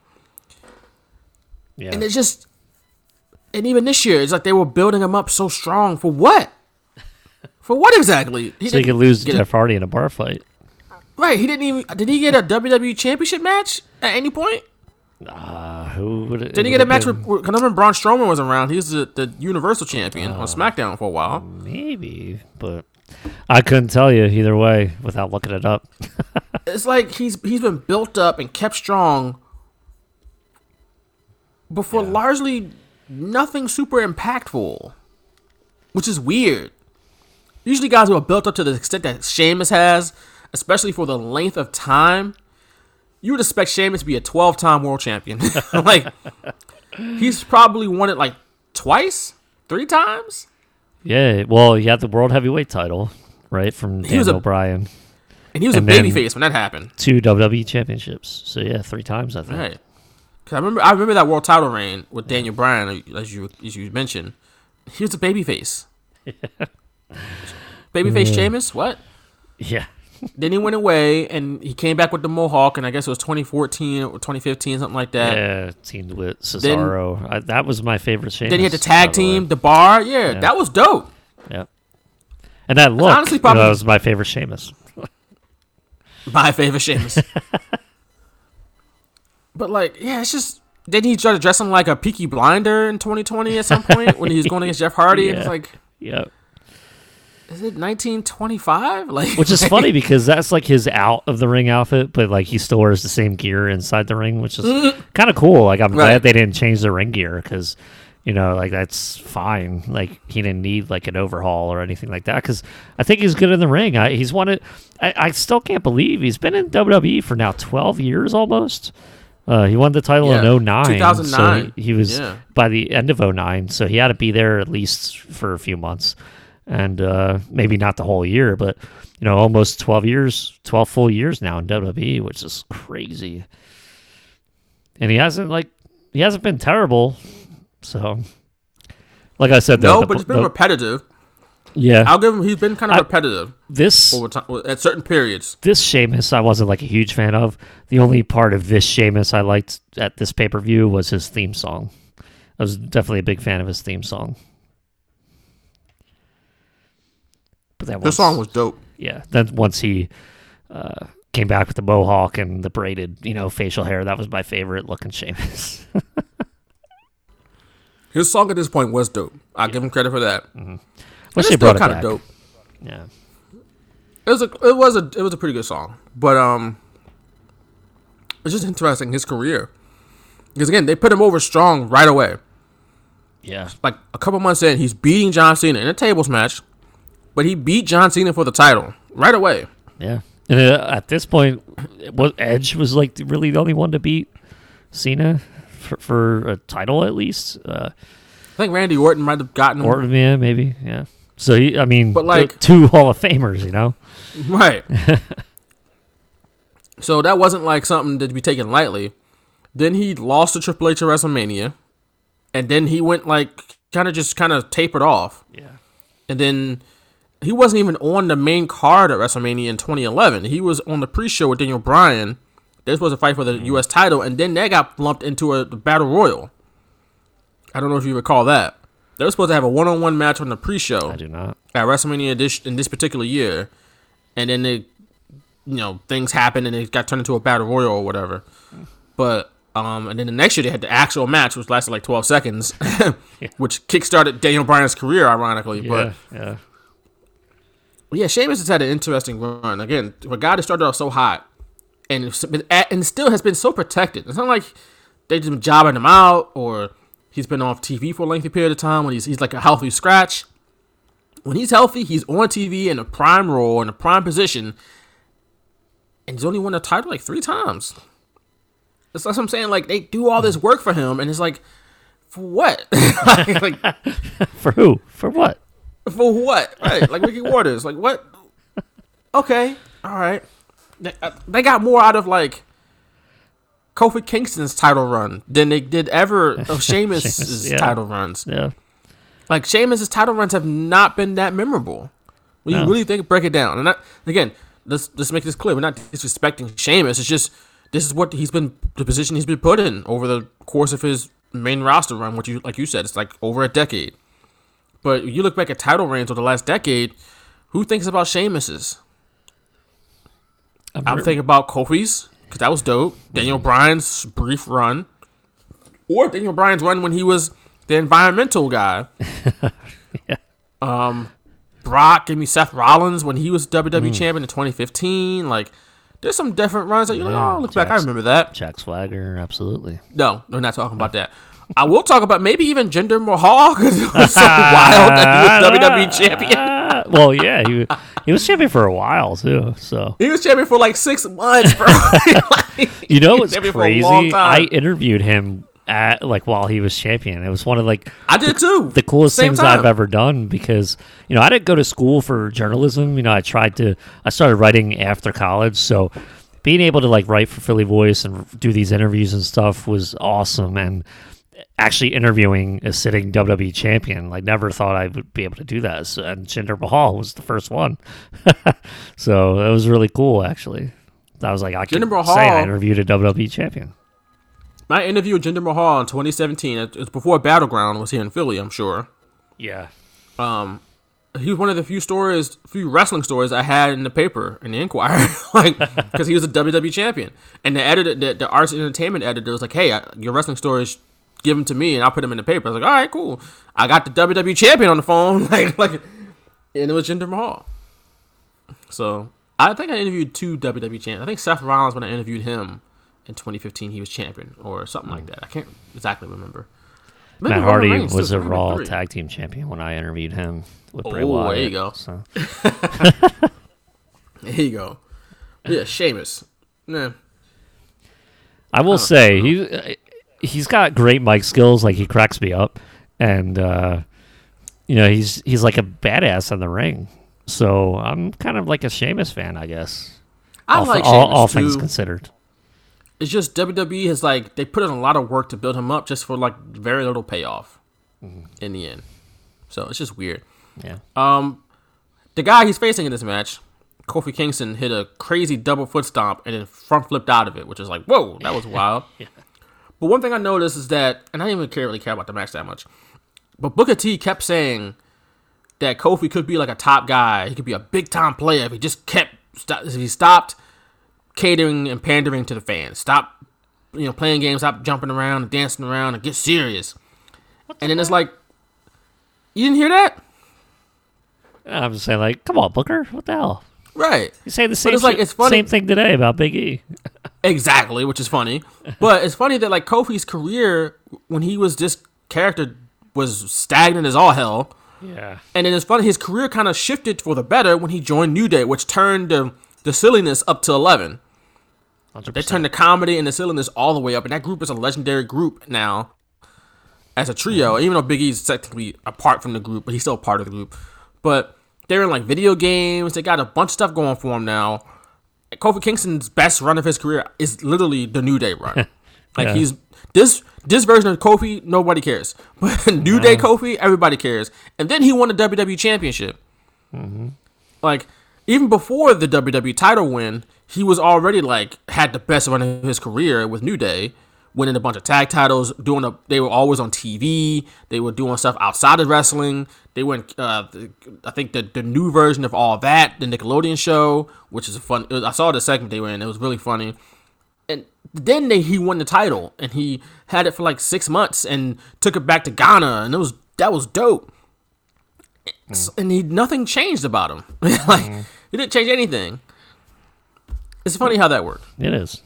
Yeah. And it's just, and even this year, it's like they were building him up so strong for what? For what exactly? so he could lose to Jeff Hardy in a bar fight. Right, he didn't even. Did he get a WWE Championship match at any point? Uh, who would it, Did he get a match with? Because I remember Braun Strowman was around. He was the, the Universal Champion on SmackDown for a while. Maybe, but I couldn't tell you either way without looking it up. It's like he's he's been built up and kept strong. Before largely nothing super impactful, which is weird. Usually, guys who are built up to the extent that Sheamus has, especially for the length of time, you would expect Sheamus to be a 12 time world champion. like, he's probably won it like twice, three times. Yeah, well, he had the world heavyweight title, right, from He was Daniel a- Bryan. And he was And a babyface when that happened. Two WWE championships. So yeah, three times I think. Right. Cause I remember, I remember that world title reign with Daniel Bryan, as you as you mentioned. He was a babyface. babyface Sheamus, what? Yeah. Then he went away and he came back with the Mohawk, and I guess it was 2014 or 2015, something like that. Yeah, teamed with Cesaro. I, that was my favorite Sheamus. Then he had the tag team, the bar. Yeah, Yeah. that was dope. Yeah. And that look, honestly you know, probably- that was my favorite Sheamus. My favorite Sheamus. but like, yeah, it's just. Then he started dressing like a Peaky Blinder in 2020 at some point when he was going against Jeff Hardy. And it's like, Yeah. Is it 1925? Like, Which is funny because that's like his out of the ring outfit, but like he still wears the same gear inside the ring, which is kind of cool. Like I'm Right. glad they didn't change the ring gear because you know like that's fine. Like he didn't need like an overhaul or anything like that because I think he's good in the ring. I, he's won it. I, I still can't believe he's been in WWE for now 12 years almost. Uh, he won the title Yeah, in 09. 2009. So he, he was Yeah. by the end of 09. So he had to be there at least for a few months. And uh, maybe not the whole year, but you know, almost 12 years, 12 full years now in WWE, which is crazy. And he hasn't like he hasn't been terrible. So like I said, though, no, the- but it's been the- repetitive. yeah, I'll give him. He's been kind of I- repetitive this over time at certain periods. this Sheamus I wasn't like a huge fan of. The only part of this Sheamus I liked at this pay per view was his theme song. I was definitely a big fan of his theme song. But that once- song was dope. yeah. Then once he uh, came back with the mohawk and the braided, you know, facial hair, that was my favorite looking Sheamus. His song at this point was dope. I will give him credit for that. And Wish it's still it kind of dope. Yeah. It was a it was a it was a pretty good song, but um, it's just interesting his career because again they put him over strong right away. Yeah. Like a couple months in, he's beating John Cena in a tables match, but he beat John Cena for the title right away. Yeah. And uh, at this point, was Edge was like really the only one to beat Cena for, for a title at least. Uh, I think Randy Orton might have gotten him. Orton, yeah, maybe, yeah. So he, I mean, But, like- two Hall of Famers, you know. Right. So that wasn't like something to be taken lightly. Then he lost to Triple H at WrestleMania, and then he went like kind of just kind of tapered off. Yeah. And then he wasn't even on the main card at WrestleMania in 2011. He was on the pre-show with Daniel Bryan. They were supposed to fight for the Mm-hmm. U.S. title, and then they got lumped into a battle royal. I don't know if you recall that. They were supposed to have a one-on-one match on the pre-show I do not. at WrestleMania this, in this particular year, and then they, you know, things happened and it got turned into a battle royal or whatever. But um, and then the next year they had the actual match, which lasted like twelve seconds, which kickstarted Daniel Bryan's career, ironically. But Yeah. Yeah. Sheamus has had an interesting run. Again, a guy that started off so hot and and still has been so protected. It's not like they just been jobbing him out or he's been off TV for a lengthy period of time when he's he's like a healthy scratch. When he's healthy, he's on TV in a prime role in a prime position, and he's only won a title like three times. That's what I'm saying. Like they do all this work for him, and it's like, for what? like, For who? For what? For what? Right, like Ricky Waters. Like what? Okay, all right. They, uh, they got more out of like Kofi Kingston's title run than they did ever of Sheamus's Sheamus, yeah. title runs. Yeah. Like Sheamus's title runs have not been that memorable. When you really think break it down, and that, again, let's let's make this clear. We're not disrespecting Sheamus. It's just this is what he's been the position he's been put in over the course of his main roster run. Which you like you said, it's like over a decade. But you look back at title reigns over the last decade, who thinks about Sheamus's? I'm thinking about Kofi's because that was dope. Daniel Bryan's brief run, or Daniel Bryan's run when he was the environmental guy. Um, Brock gave me Seth Rollins when he was WWE champion in 2015. Like, there's some different runs that you're like, oh, look back, I remember that. Jack Swagger, absolutely. No, we're not talking about that. I will talk about maybe even Jinder Mahal because it was so wild that he was WWE champion. Well, yeah, he he was champion for a while too. So He was champion for like six months, bro. Like, you know what's champion for a long crazy? I interviewed him at like while he was champion. It was one of like I did too. the coolest Same things time. I've ever done because you know I didn't go to school for journalism. You know I tried to I started writing after college, so being able to like write for Philly Voice and do these interviews and stuff was awesome. And actually interviewing a sitting WWE champion, like never thought I would be able to do that. So, and Jinder Mahal was the first one, so it was really cool actually. I was like I can say I interviewed a WWE champion. My interview with Jinder Mahal in 2017, it was before Battleground was here in Philly, I'm sure. Yeah. Um, he was one of the few stories, few wrestling stories I had in the paper in the Inquirer, like because he was a WWE champion. And the editor, the, the arts and entertainment editor, was like, "Hey, I, your wrestling stories, give them to me, and I'll put them in the paper." I was like, "All right, cool." I got the WWE champion on the phone, like, like, and it was Jinder Mahal. So I think I interviewed two WWE champions. I think Seth Rollins when I interviewed him in 2015, he was champion or something like hmm. that. I can't exactly remember. Maybe Matt Hardy Reigns, was a Raw three. tag team champion when I interviewed him with Bray Oh, Wyatt. there you go. So. There you go. Yeah, Sheamus. Nah. I will say he he's got great mic skills. Like he cracks me up, and uh, you know he's he's like a badass in the ring. So I'm kind of like a Sheamus fan, I guess. I all, like all, Sheamus all too. things considered. It's just WWE has like they put in a lot of work to build him up just for like very little payoff in the end. So it's just weird. Yeah. Um, the guy he's facing in this match, Kofi Kingston, hit a crazy double foot stomp and then front flipped out of it, which is like, whoa, that was wild. But one thing I noticed is that, and I didn't even care really care about the match that much, but Booker T kept saying that Kofi could be like a top guy. He could be a big time player if he just kept if he stopped catering and pandering to the fans. Stop, you know, playing games. Stop jumping around and dancing around and get serious. and then it's like, you didn't hear that, I'm just saying, like, come on, Booker, what the hell? right? You say the same, it's like- it's funny- same thing today about Big E. Exactly, which is funny. But it's funny that like Kofi's career when he was this character was stagnant as all hell. Yeah. And then it's funny his career kind of shifted for the better when he joined New Day, which turned the, the silliness up to eleven. 100%. They turned the comedy and the silliness all the way up, and that group is a legendary group now. As a trio, even though Big E's technically apart from the group, but he's still part of the group. But they're in like video games. They got a bunch of stuff going for them now. Kofi Kingston's best run of his career is literally the New Day run. like Yeah. he's this this version of Kofi, nobody cares. But New Day Kofi, everybody cares. And then he won the WWE Championship. Mm-hmm. Like even before the WWE title win, he was already like had the best run of his career with New Day, winning a bunch of tag titles. Doing a, they were always on TV. They were doing stuff outside of wrestling. They went, uh, I think the the new version of all that, the Nickelodeon show, which is a fun. I saw the segment they were in. It was really funny. And then they, he won the title, and he had it for like six months, and took it back to Ghana, and it was that was dope. S- And he nothing changed about him. like he didn't change anything. It's funny how that worked. It is.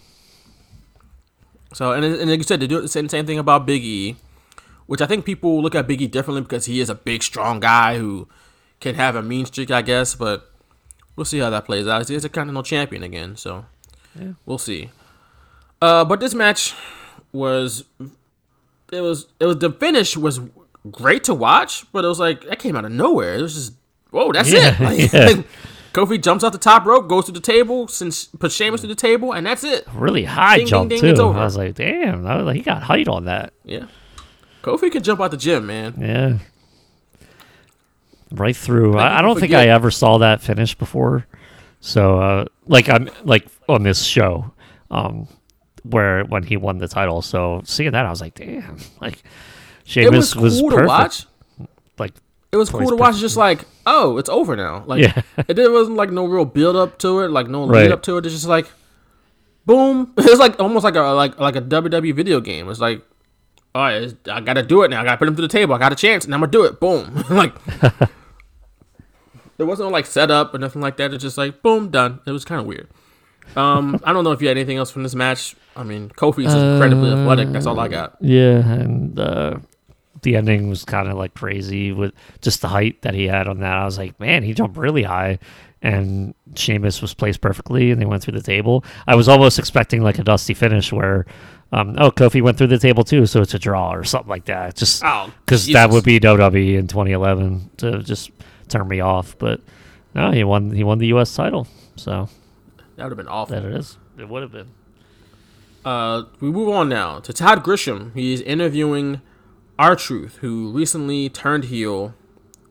So and and like you said, they do the same, same thing about Big E, which I think people look at Big E differently because he is a big, strong guy who can have a mean streak, I guess. But we'll see how that plays out. He's a continental champion again, so we'll see. Uh, but this match was it was it was the finish was great to watch, but it was like that came out of nowhere. It was just whoa, that's Yeah, it. Like, yeah. Kofi jumps off the top rope, goes to the table, since puts Sheamus to the table, and that's it. Really high Ding, ding, jump ding, too. I was like, damn, I was like, he got height on that. Yeah. Kofi can jump out the gym, man. Yeah. Right through. I, I don't think I ever saw that finish before. So, uh, like on like on this show, um, where when he won the title. So seeing that, I was like, damn, like It Sheamus was was, cool to perfect. watch. Like, It was cool to watch. perfect. Just like, oh, it's over now. Like, Yeah. it there wasn't like no real build up to it, like no lead Right. up to it. It's just like, boom. It's like almost like a like like a WWE video game. It's like, all right, I gotta do it now. I gotta put him through the table. I got a chance, and I'm gonna do it. Boom. like, there wasn't no like setup or nothing like that. It's just like, boom, done. It was kind of weird. Um, I don't know if you had anything else from this match. I mean, Kofi's incredibly athletic. That's all I got. yeah, and uh, the ending was kind of like crazy with just the height that he had on that. I was like, man, he jumped really high, and Sheamus was placed perfectly, and they went through the table. I was almost expecting like a dusty finish where, um, oh, Kofi went through the table too, so it's a draw or something like that. Just Oh, because that would be WWE in 2011 to just turn me off. But no, he won. He won the U.S. title, so That would have been awful. that it is. It would have been. Uh, we move on now to Todd Grisham. He's interviewing R-Truth, who recently turned heel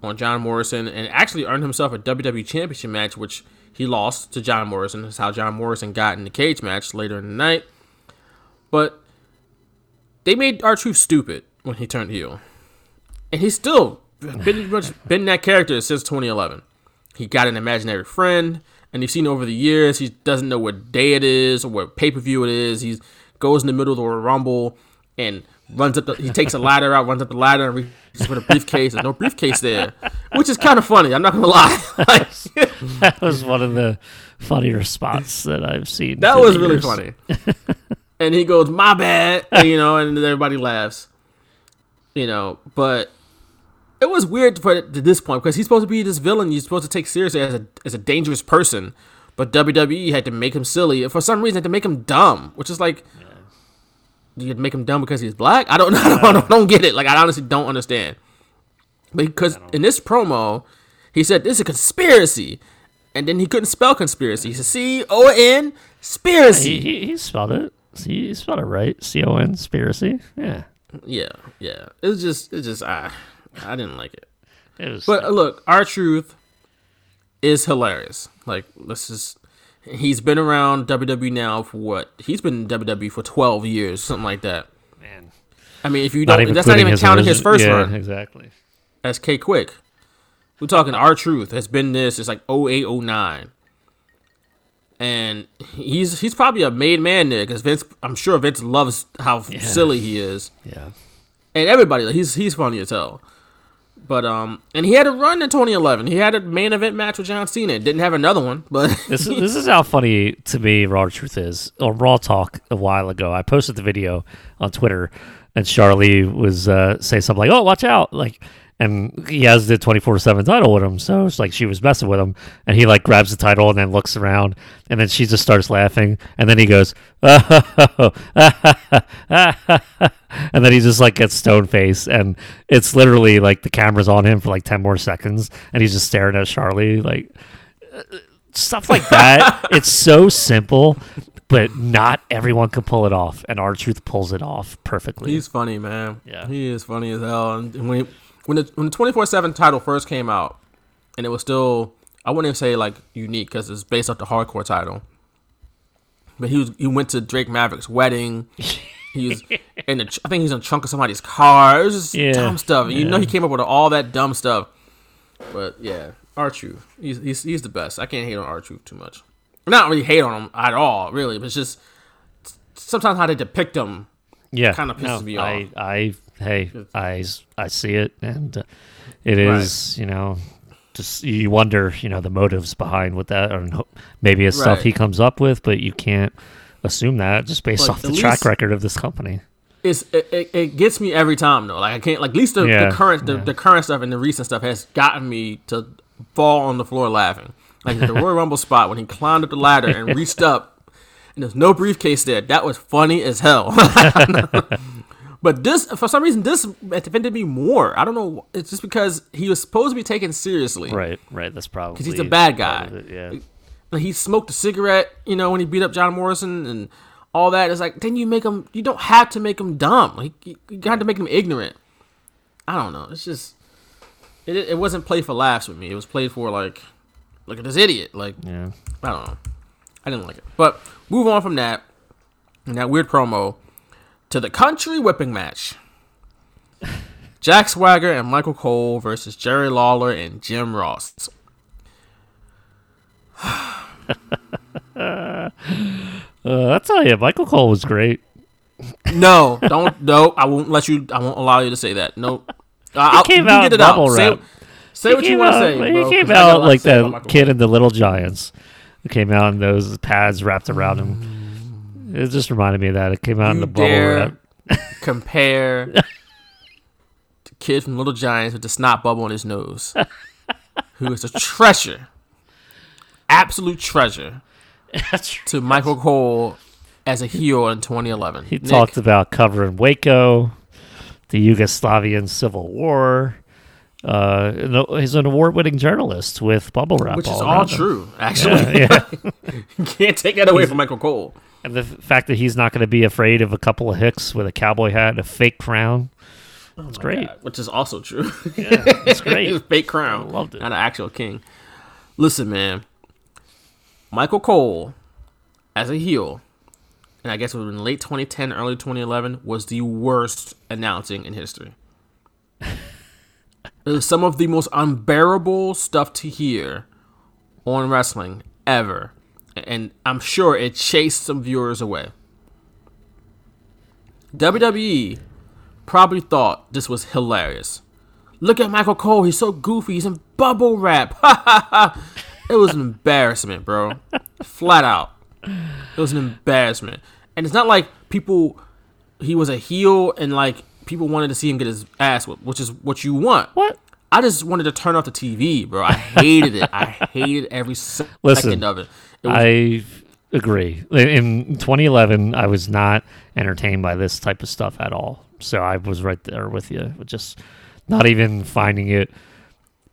on John Morrison and actually earned himself a WWE Championship match, which he lost to John Morrison. That's how John Morrison got in the cage match later in the night. But they made R-Truth stupid when he turned heel, and he's still been much been that character since 2011. He got an imaginary friend, and you've seen over the years he doesn't know what day it is or what pay per view it is. He goes in the middle of the Rumble and runs up. The, he takes a ladder out, runs up the ladder, and reaches for the briefcase. There's no briefcase there, which is kind of funny. I'm not gonna lie. Like, That was one of the funnier spots that I've seen. that was really years. funny. and he goes, "My bad," you know, and everybody laughs. You know, but it was weird for to this point because he's supposed to be this villain you're supposed to take seriously as a as a dangerous person, but WWE had to make him silly for some reason. Had to make him dumb, which is like. You had to make him dumb because he's black. I don't know. I don't, I don't get it. Like I honestly don't understand. Because in this promo, he said this is a conspiracy, and then he couldn't spell conspiracy. He said C O N He, conspiracy. he, he spelled it. He spelled it right. C O N conspiracy. Yeah. Yeah, yeah. It was just, it just, I, I didn't like it. It was. But uh, look, R-Truth is hilarious. Like, this is, he's been around WWE now for what? He's been in WWE for twelve years, something like that. man. I mean, if you Not don't, that's not even his counting his first yeah, run Exactly. as K-Kwik. We're talking R-Truth has been this. It's like 0809. And he's he's probably a made man there because Vince. I'm sure Vince loves how silly he is. Yeah. and everybody like, he's he's funny as hell. But um, and he had a run in 2011. He had a main event match with John Cena. Didn't have another one, but This is this is how funny to me Raw Truth is. On Raw Talk a while ago, I posted the video on Twitter, and Charlie was uh, saying something like, "Oh, watch out!" Like, and he has the twenty four seven title with him, so it's like she was messing with him, and he like grabs the title and then looks around, and then she just starts laughing, and then he goes, "Oh," and then he just like gets stone face, and it's literally like the camera's on him for like ten more seconds, and he's just staring at Charlie like. stuff like that. it's so simple, but not everyone can pull it off, and R-Truth pulls it off perfectly. He's funny, man. Yeah. he is funny as hell. And when he, when the when the twenty four seven title first came out, and it was still I wouldn't even say like unique because it's based off the hardcore title. But he was he went to Drake Maverick's wedding. He was in the I think he's in the trunk of somebody's car. It was just Yeah, dumb stuff. You know he came up with all that dumb stuff. But yeah, R-Truth. He's, he's he's the best. I can't hate on R-Truth too much. Not really hate on him at all, really. But it's just sometimes how they depict him yeah, kinda pisses me I, off. I, hey, I, I see it, and uh, it is, you know, just you wonder, you know, the motives behind what that, or no- maybe it's stuff he comes up with, but you can't assume that just based Like, off the track record of this company. it's it, it, it gets me every time though. Like I can't like at least the, Yeah, the current the, yeah. the current stuff and the recent stuff has gotten me to fall on the floor laughing. Like the Royal Rumble spot when he climbed up the ladder and reached up and there's no briefcase there. That was funny as hell. but this for some reason this offended me more. I don't know. It's just because he was supposed to be taken seriously. Right, right. That's probably Because he's a bad guy. it, yeah. Like, he smoked a cigarette, you know, when he beat up John Morrison and all that. It's like, then you make him, you don't have to make him dumb. Like, you, you got to make him ignorant. I don't know. It's just, it, it wasn't played for laughs with me. It was played for, like, look at this idiot. Like, Yeah. I don't know. I didn't like it. But move on from that, and that weird promo, to the country whipping match. Jack Swagger and Michael Cole versus Jerry Lawler and Jim Ross. Uh, I'll tell you, Michael Cole was great. No, don't. No, I won't let you. I won't allow you to say that. Nope. I, came you out get it out. Say, say what you want to say. He bro, came 'cause I out like to say about the kid in the Little Giants. It came out in those pads wrapped around him. It just reminded me of that. It came out in the bubble wrap. compare the kid from Little Giants with the snot bubble on his nose, who is a treasure, absolute treasure, to Michael Cole as a heel in 2011. He Nick, talked about covering Waco, the Yugoslavian Civil War. Uh, he's an award-winning journalist with bubble wrap, which is all all him. true, actually. Yeah, you can't take that away from Michael Cole. The fact that he's not going to be afraid of a couple of hicks with a cowboy hat and a fake crown. Oh it's great. God, which is also true. Yeah, it's great. His fake crown. I loved it. Not an actual king. Listen, man. Michael Cole, as a heel, and I guess it was in late 2010, early 2011, was the worst announcing in history. it was some of the most unbearable stuff to hear on wrestling ever. And I'm sure it chased some viewers away. WWE probably thought this was hilarious. Look at Michael Cole. He's so goofy. He's in bubble wrap. Ha ha ha. It was an embarrassment, bro. Flat out. It was an embarrassment. And it's not like people, he was a heel and like people wanted to see him get his ass whipped, which is what you want. What? I just wanted to turn off the TV, bro. I hated it. I hated every second Listen, of it. Was, I agree. In 2011, I was not entertained by this type of stuff at all. So I was right there with you, just not even finding it,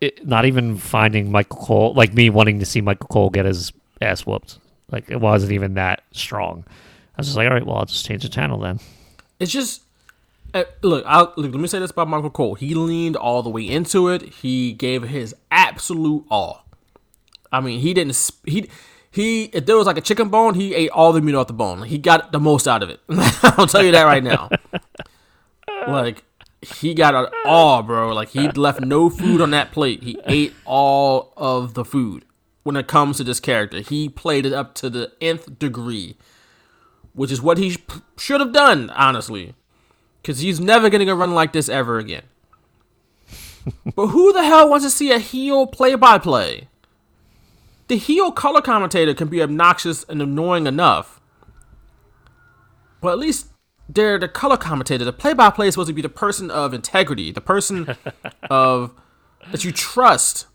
it, not even finding Michael Cole, like me wanting to see Michael Cole get his ass whooped. Like it wasn't even that strong. I was just like, all right, well, I'll just change the channel then. it's just uh, look, I'll, look. Let me say this about Michael Cole. He leaned all the way into it. He gave his absolute all. I mean, he didn't. He he. If there was like a chicken bone, he ate all the meat off the bone. He got the most out of it. I'll tell you that right now. like he got it all, bro. Like he left no food on that plate. He ate all of the food. When it comes to this character, he played it up to the nth degree, which is what he sh- should have done, honestly because he's never gonna go run like this ever again. but who the hell wants to see a heel play-by-play? The heel color commentator can be obnoxious and annoying enough, but at least they're the color commentator. The play-by-play is supposed to be the person of integrity, the person of that you trust.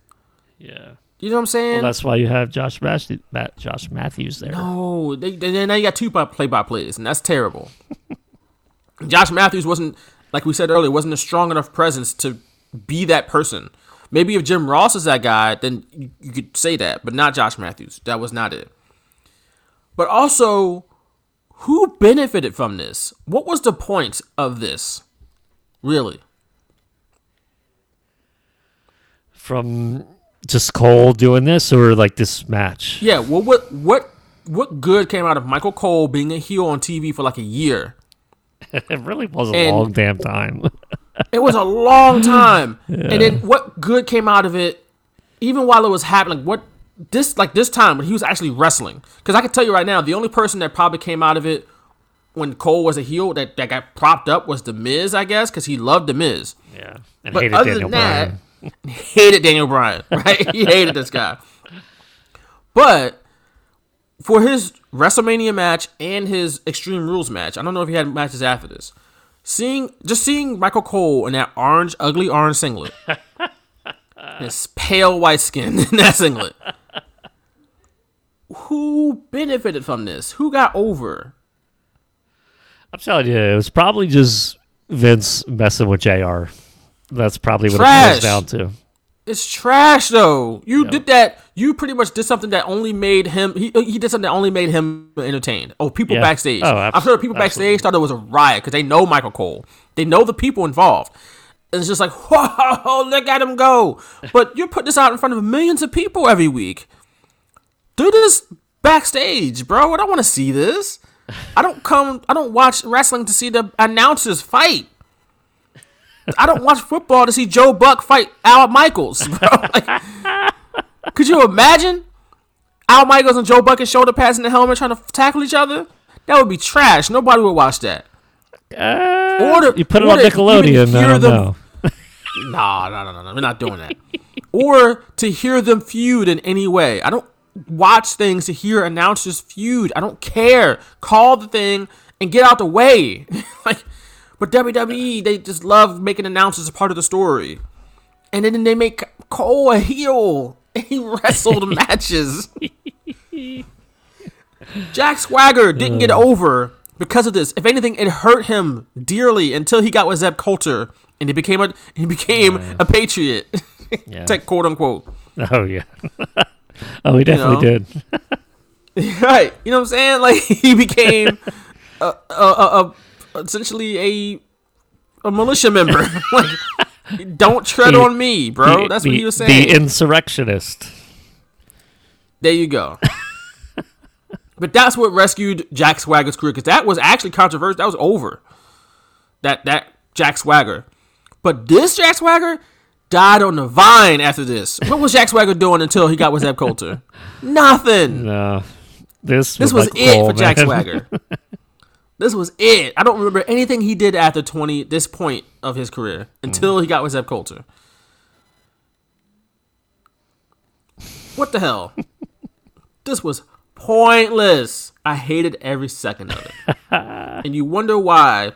Yeah. You know what I'm saying? Well, that's why you have Josh Matthews, Matt, Josh Matthews there. No, they, they, now you got two play by plays, and that's terrible. Josh Matthews wasn't, like we said earlier, wasn't a strong enough presence to be that person. Maybe if Jim Ross is that guy, then you, you could say that, but not Josh Matthews. That was not it. But also, who benefited from this? What was the point of this? Really? From just Cole doing this or like this match? Yeah. Well, what what what good came out of Michael Cole being a heel on TV for like a year? It really was a And- long damn time. It was a long time. And then what good came out of it, even while it was happening? What this like this time when he was actually wrestling? Because I can tell you right now, the only person that probably came out of it when Cole was a heel that, that got propped up was the Miz, I guess, because he loved the Miz. yeah. And But hated other Daniel than that, Bryan. hated Daniel Bryan, right? he hated this guy. But for his WrestleMania match and his Extreme Rules match, I don't know if he had matches after this. Seeing just seeing Michael Cole in that orange, ugly orange singlet, this pale white skin in that singlet. Who benefited from this? Who got over? I'm telling you, it was probably just Vince messing with JR. That's probably what it Trash. comes down to. It's trash though. You did that. You pretty much did something that only made him. He he did something that only made him entertained. Oh, people Yeah. backstage. Oh, I'm sure people absolutely. backstage thought it was a riot because they know Michael Cole. They know the people involved. And it's just like, whoa, look at him go. But you put this out in front of millions of people every week. Do this backstage, bro. I don't want to see this. I don't come. I don't watch wrestling to see the announcers fight. I don't watch football to see Joe Buck fight Al Michaels, bro. Like, could you imagine Al Michaels and Joe Buck shoulder pads in the helmet trying to tackle each other? That would be trash. Nobody would watch that. Uh, or the- You put it on Nickelodeon. I don't them- know. Nah, no, no, no, no. We're not doing that. or to hear them feud in any way. I don't watch things to hear announcers feud. I don't care. Call the thing and get out the way. like, but WWE, they just love making announcers a part of the story. And then they make Cole a heel. And he wrestled matches. Jack Swagger didn't get over because of this. If anything, it hurt him dearly until he got with Zeb Colter and he became a he became a patriot, Yeah. Tech quote unquote. Oh yeah. oh, he definitely know? did. right? You know what I'm saying? Like he became a, a, a, a essentially a a militia member. like don't tread The- on me, bro. The- That's the, what he was saying. The insurrectionist. There you go. but that's what rescued Jack Swagger's career because that was actually controversial. That was over. That that Jack Swagger. But this Jack Swagger died on the vine after this. What was Jack Swagger doing until he got with Zeb Colter? Nothing. No. This This was, was Michael it for Jack. Swagger. This was it. I don't remember anything he did after twenty this point of his career until he got with Zeb Colter. What the hell? this was pointless. I hated every second of it. and you wonder why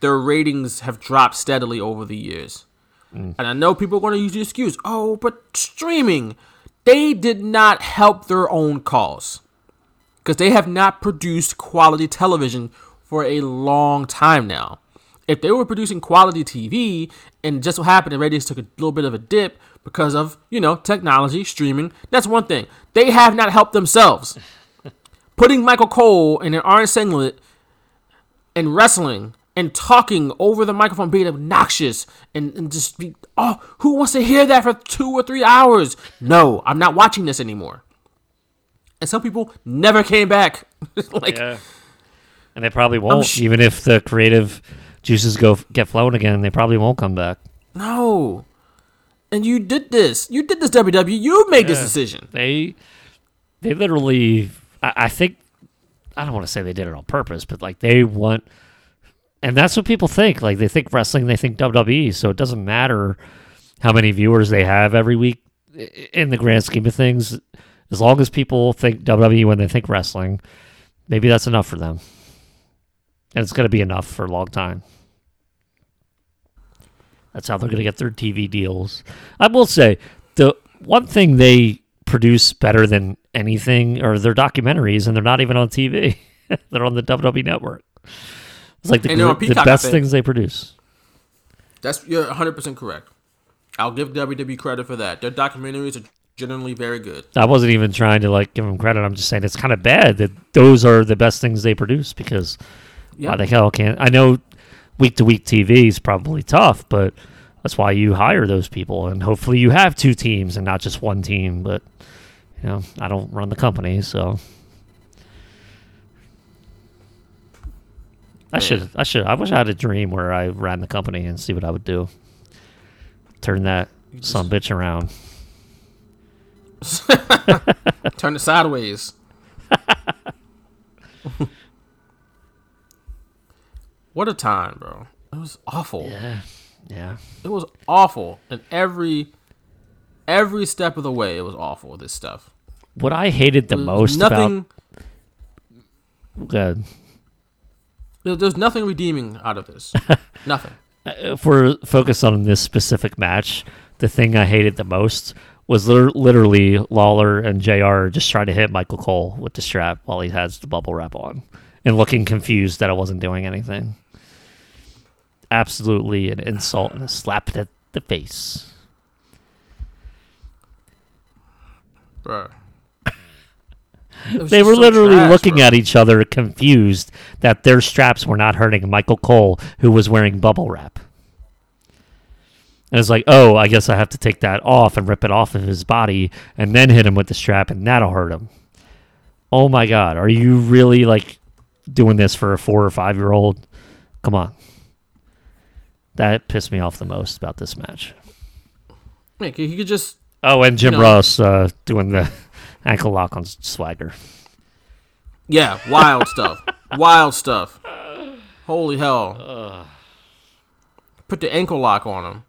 their ratings have dropped steadily over the years. Mm. And I know people are going to use the excuse, oh, but streaming. They did not help their own cause because they have not produced quality television for a long time now. If they were producing quality TV and just so happened the ratings took a little bit of a dip because of, you know, technology, streaming, that's one thing. They have not helped themselves. Putting Michael Cole in an orange singlet and wrestling and talking over the microphone, being obnoxious and, and just be, oh, who wants to hear that for two or three hours? No, I'm not watching this anymore. And some people never came back. like, Yeah. And they probably won't, sh- even if the creative juices go get flowing again. They probably won't come back. no. And you did this. You did this, WWE. You made this decision. They, they literally. I, I think. I don't want to say they did it on purpose, but like they want, and that's what people think. Like they think wrestling, they think WWE. So it doesn't matter how many viewers they have every week. In the grand scheme of things, as long as people think WWE when they think wrestling, maybe that's enough for them. And it's going to be enough for a long time. That's how they're going to get their TV deals. I will say the one thing they produce better than anything are their documentaries, and they're not even on TV. they're on the WWE network. It's like the, And they're on gr- the best things they produce. That's you're 100 percent correct. I'll give WWE credit for that. Their documentaries are generally very good. I wasn't even trying to like give them credit. I'm just saying it's kind of bad that those are the best things they produce because Yeah. why the hell can't I know week to week TV is probably tough, but that's why you hire those people and hopefully you have two teams and not just one team. But you know, I don't run the company, so I should I should I wish I had a dream where I ran the company and see what I would do. Turn that some bitch around. Turn it sideways. what a time, bro. It was awful. Yeah. Yeah. It was awful. And every every step of the way it was awful, this stuff. What I hated the most nothing about there- there's nothing redeeming out of this. nothing. Uh, if we're focused on this specific match, the thing I hated the most was lit- literally Lawler and JR just trying to hit Michael Cole with the strap while he has the bubble wrap on and looking confused that I wasn't doing anything. Absolutely an insult and a slap to the face. Bro. They were literally looking at each other confused that their straps were not hurting Michael Cole, who was wearing bubble wrap. And it's like, oh, I guess I have to take that off and rip it off of his body and then hit him with the strap and that'll hurt him. Oh my God. Are you really like doing this for a four or five year old? Come on. That pissed me off the most about this match. Yeah, he could just Oh, and Jim know- Ross uh, doing the ankle lock on Swagger. Yeah, wild stuff. Wild stuff. Holy hell. Put the ankle lock on him.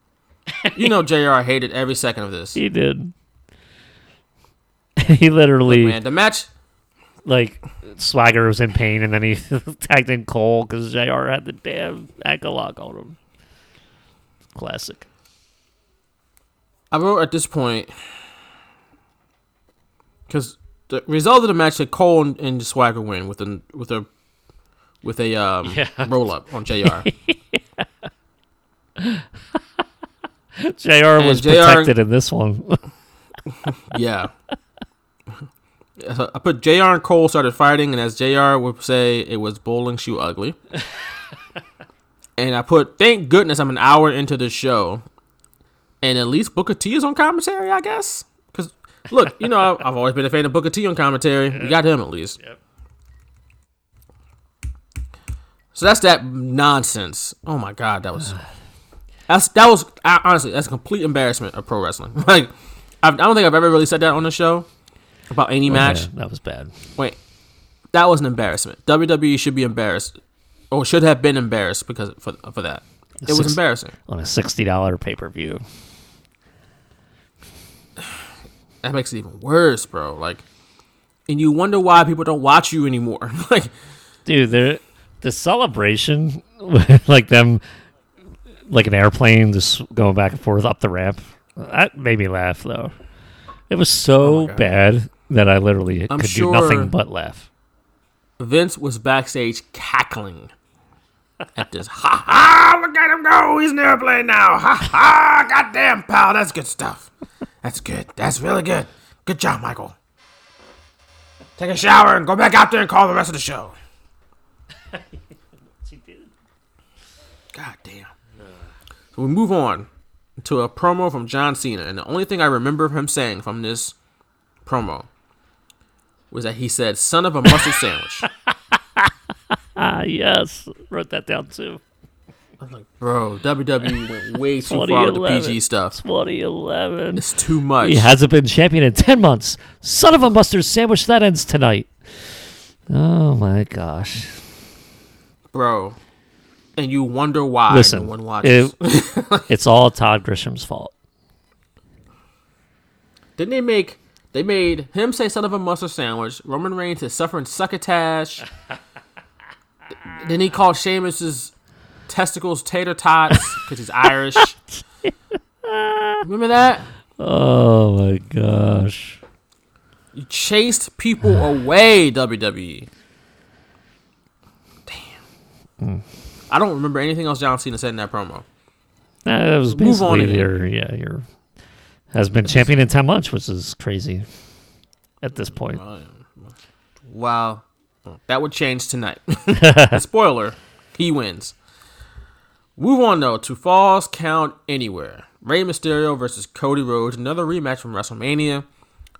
You know JR hated every second of this. He did. he literally Man, the match like Swagger was in pain, and then he tagged in Cole because Jr. had the damn ankle lock on him. Classic. I wrote at this point because the result of the match that Cole and, and Swagger win with a with a with a um, Yeah. roll up on Jr. Jr. was JR protected in this one. yeah. So I put Jr. and Cole started fighting, and as Jr. would say, it was bowling shoe ugly. and I put, thank goodness I'm an hour into the show, and at least Booker T is on commentary, I guess. Because look, you know, I've, I've always been a fan of Booker T on commentary. We got him at least. So that's that nonsense. Oh my god, that was that's that was I- honestly that's a complete embarrassment of pro wrestling. Like I, I don't think I've ever really said that on the show about any match. Yeah, that was bad. Wait, that was an embarrassment. WWE should be embarrassed, or should have been embarrassed because for for that. It was embarrassing. On a sixty dollar pay per view. That makes it even worse, bro. Like, and you wonder why people don't watch you anymore. like, Dude, the the celebration, like them, like an airplane just going back and forth up the ramp, that made me laugh though. It was so oh God. bad that I literally I'm could sure- do nothing but laugh. Vince was backstage cackling at this. Ha ha! Look at him go. He's in the airplane now. Ha ha! Goddamn, pal. That's good stuff. That's good. That's really good. Good job, Michael. Take a shower and go back out there and call the rest of the show. God damn. So we move on to a promo from John Cena, and the only thing I remember him saying from this promo was that he said, "Son of a mustard sandwich." Ah, yes, wrote that down too. I'm like, bro, WWE went way too far with the PG stuff. 2011. It's too much. He hasn't been champion in 10 months. Son of a mustard sandwich, that ends tonight. Oh my gosh. Bro. And you wonder why Listen, no one watches. it- it's all Todd Grisham's fault. Didn't they make they made him say son of a mustard sandwich, Roman Reigns is suffering succotash. then he called Sheamus's testicles tater tots because he's Irish. Remember that? Oh my gosh. You chased people away, WWE. Damn. Mm. I don't remember anything else John Cena said in that promo. It was Move on basically your yeah your has been champion in ten months, which is crazy at this point. Wow. That would change tonight. Spoiler, he wins. Move on though to Falls Count Anywhere. Rey Mysterio versus Cody Rhodes, another rematch from WrestleMania.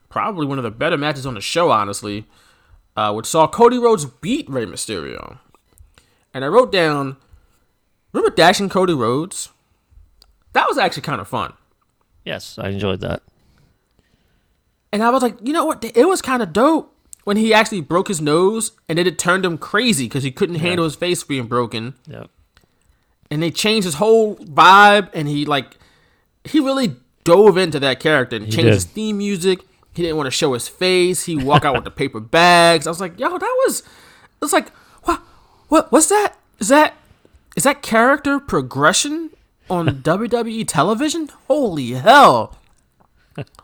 Probably one of the better matches on the show, honestly. Uh, which saw Cody Rhodes beat Rey Mysterio. And I wrote down, remember dashing Cody Rhodes? That was actually kind of fun. Yes, I enjoyed that. And I was like, you know what? It was kind of dope when he actually broke his nose and then it turned him crazy because he couldn't handle his face being broken. Yep. And they changed his whole vibe and he like he really dove into that character and changed did. his theme music. He didn't want to show his face. He walk out with the paper bags. I was like, yo, that was it's like what what what's that? Is that is that character progression on WWE television? Holy hell.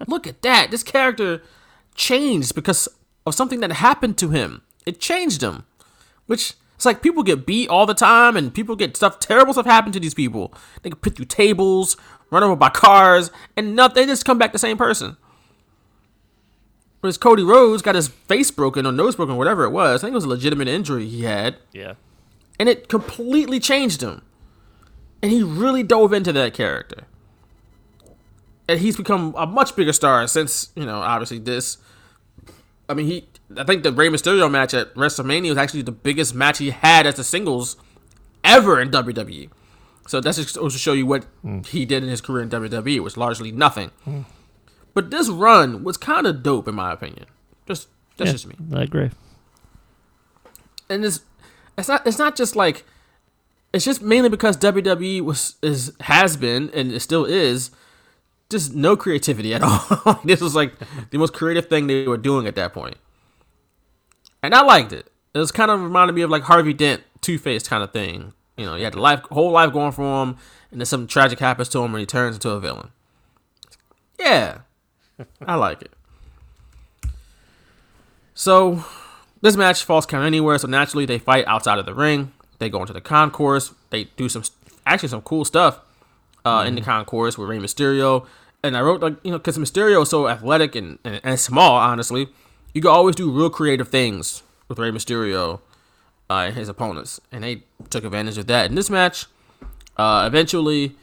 Look at that. This character changed because of something that happened to him. It changed him. Which it's like people get beat all the time and people get stuff terrible stuff happen to these people. They get put through tables, run over by cars, and nothing they just come back the same person. Whereas Cody Rhodes got his face broken or nose broken, whatever it was. I think it was a legitimate injury he had. Yeah. And it completely changed him. And he really dove into that character. And he's become a much bigger star since, you know, obviously this. I mean, he. I think the Rey Mysterio match at WrestleMania was actually the biggest match he had as a singles ever in WWE. So that's just to show you what hmm. he did in his career in WWE, was largely nothing. Hmm. But this run was kind of dope, in my opinion. Just that's Yeah, just me I agree. and it's it's not it's not just like it's just mainly because WWE was is has been and it still is just no creativity at all. this was like the most creative thing they were doing at that point. and I liked it. It was kind of reminded me of like Harvey Dent, Two Face kind of thing. You know, he had the life whole life going for him, and then something tragic happens to him, and he turns into a villain. Yeah, I like it. So this match falls count anywhere, so naturally they fight outside of the ring. They go into the concourse. They do some actually some cool stuff uh, in the concourse with Rey Mysterio. And I wrote like you know because Mysterio is so athletic and, and, and small, honestly, you can always do real creative things with Rey Mysterio uh, and his opponents, and they took advantage of that in this match. Uh, eventually,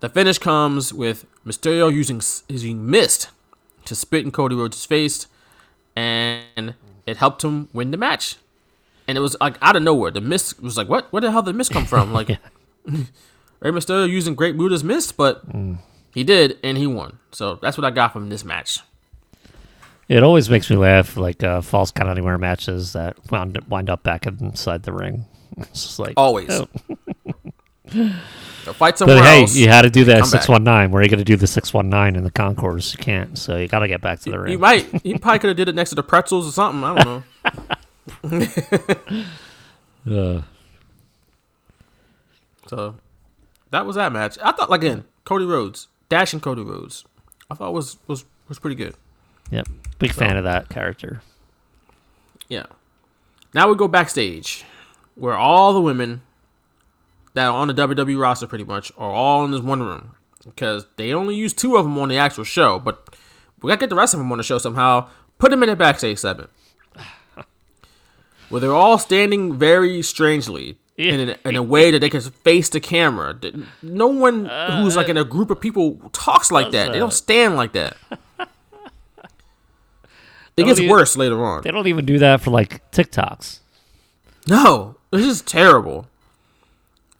the finish comes with Mysterio using using mist to spit in Cody Rhodes' face, and it helped him win the match. And it was like out of nowhere. The mist was like, what? Where the hell did the mist come from? Like, Rey Mysterio using Great Muta's mist, but he did, and he won. So that's what I got from this match. It always makes me laugh, like uh, false count anywhere matches that wound wind up back inside the ring. It's just like Always. oh. So fight somewhere But hey, else. you had to do that six one nine. Where are you going to do the six one nine in the concourse? You can't. So you got to get back to the ring. You might. You probably could have did it next to the pretzels or something. I don't know. Uh, So that was that match. I thought like, again, Cody Rhodes, dashing Cody Rhodes. I thought was was was pretty good. yep. Big fan of that character. Yeah. Now we go backstage, where all the women that are on the WWE roster pretty much are all in this one room because they only use two of them on the actual show, but we gotta get the rest of them on the show somehow. Put them in a backstage segment where they're all standing very strangely. In a, in a way that they can face the camera. No one uh, who's like in a group of people talks like that. They don't stand like that. It gets even- worse later on. They don't even do that for like TikToks. No, this is terrible.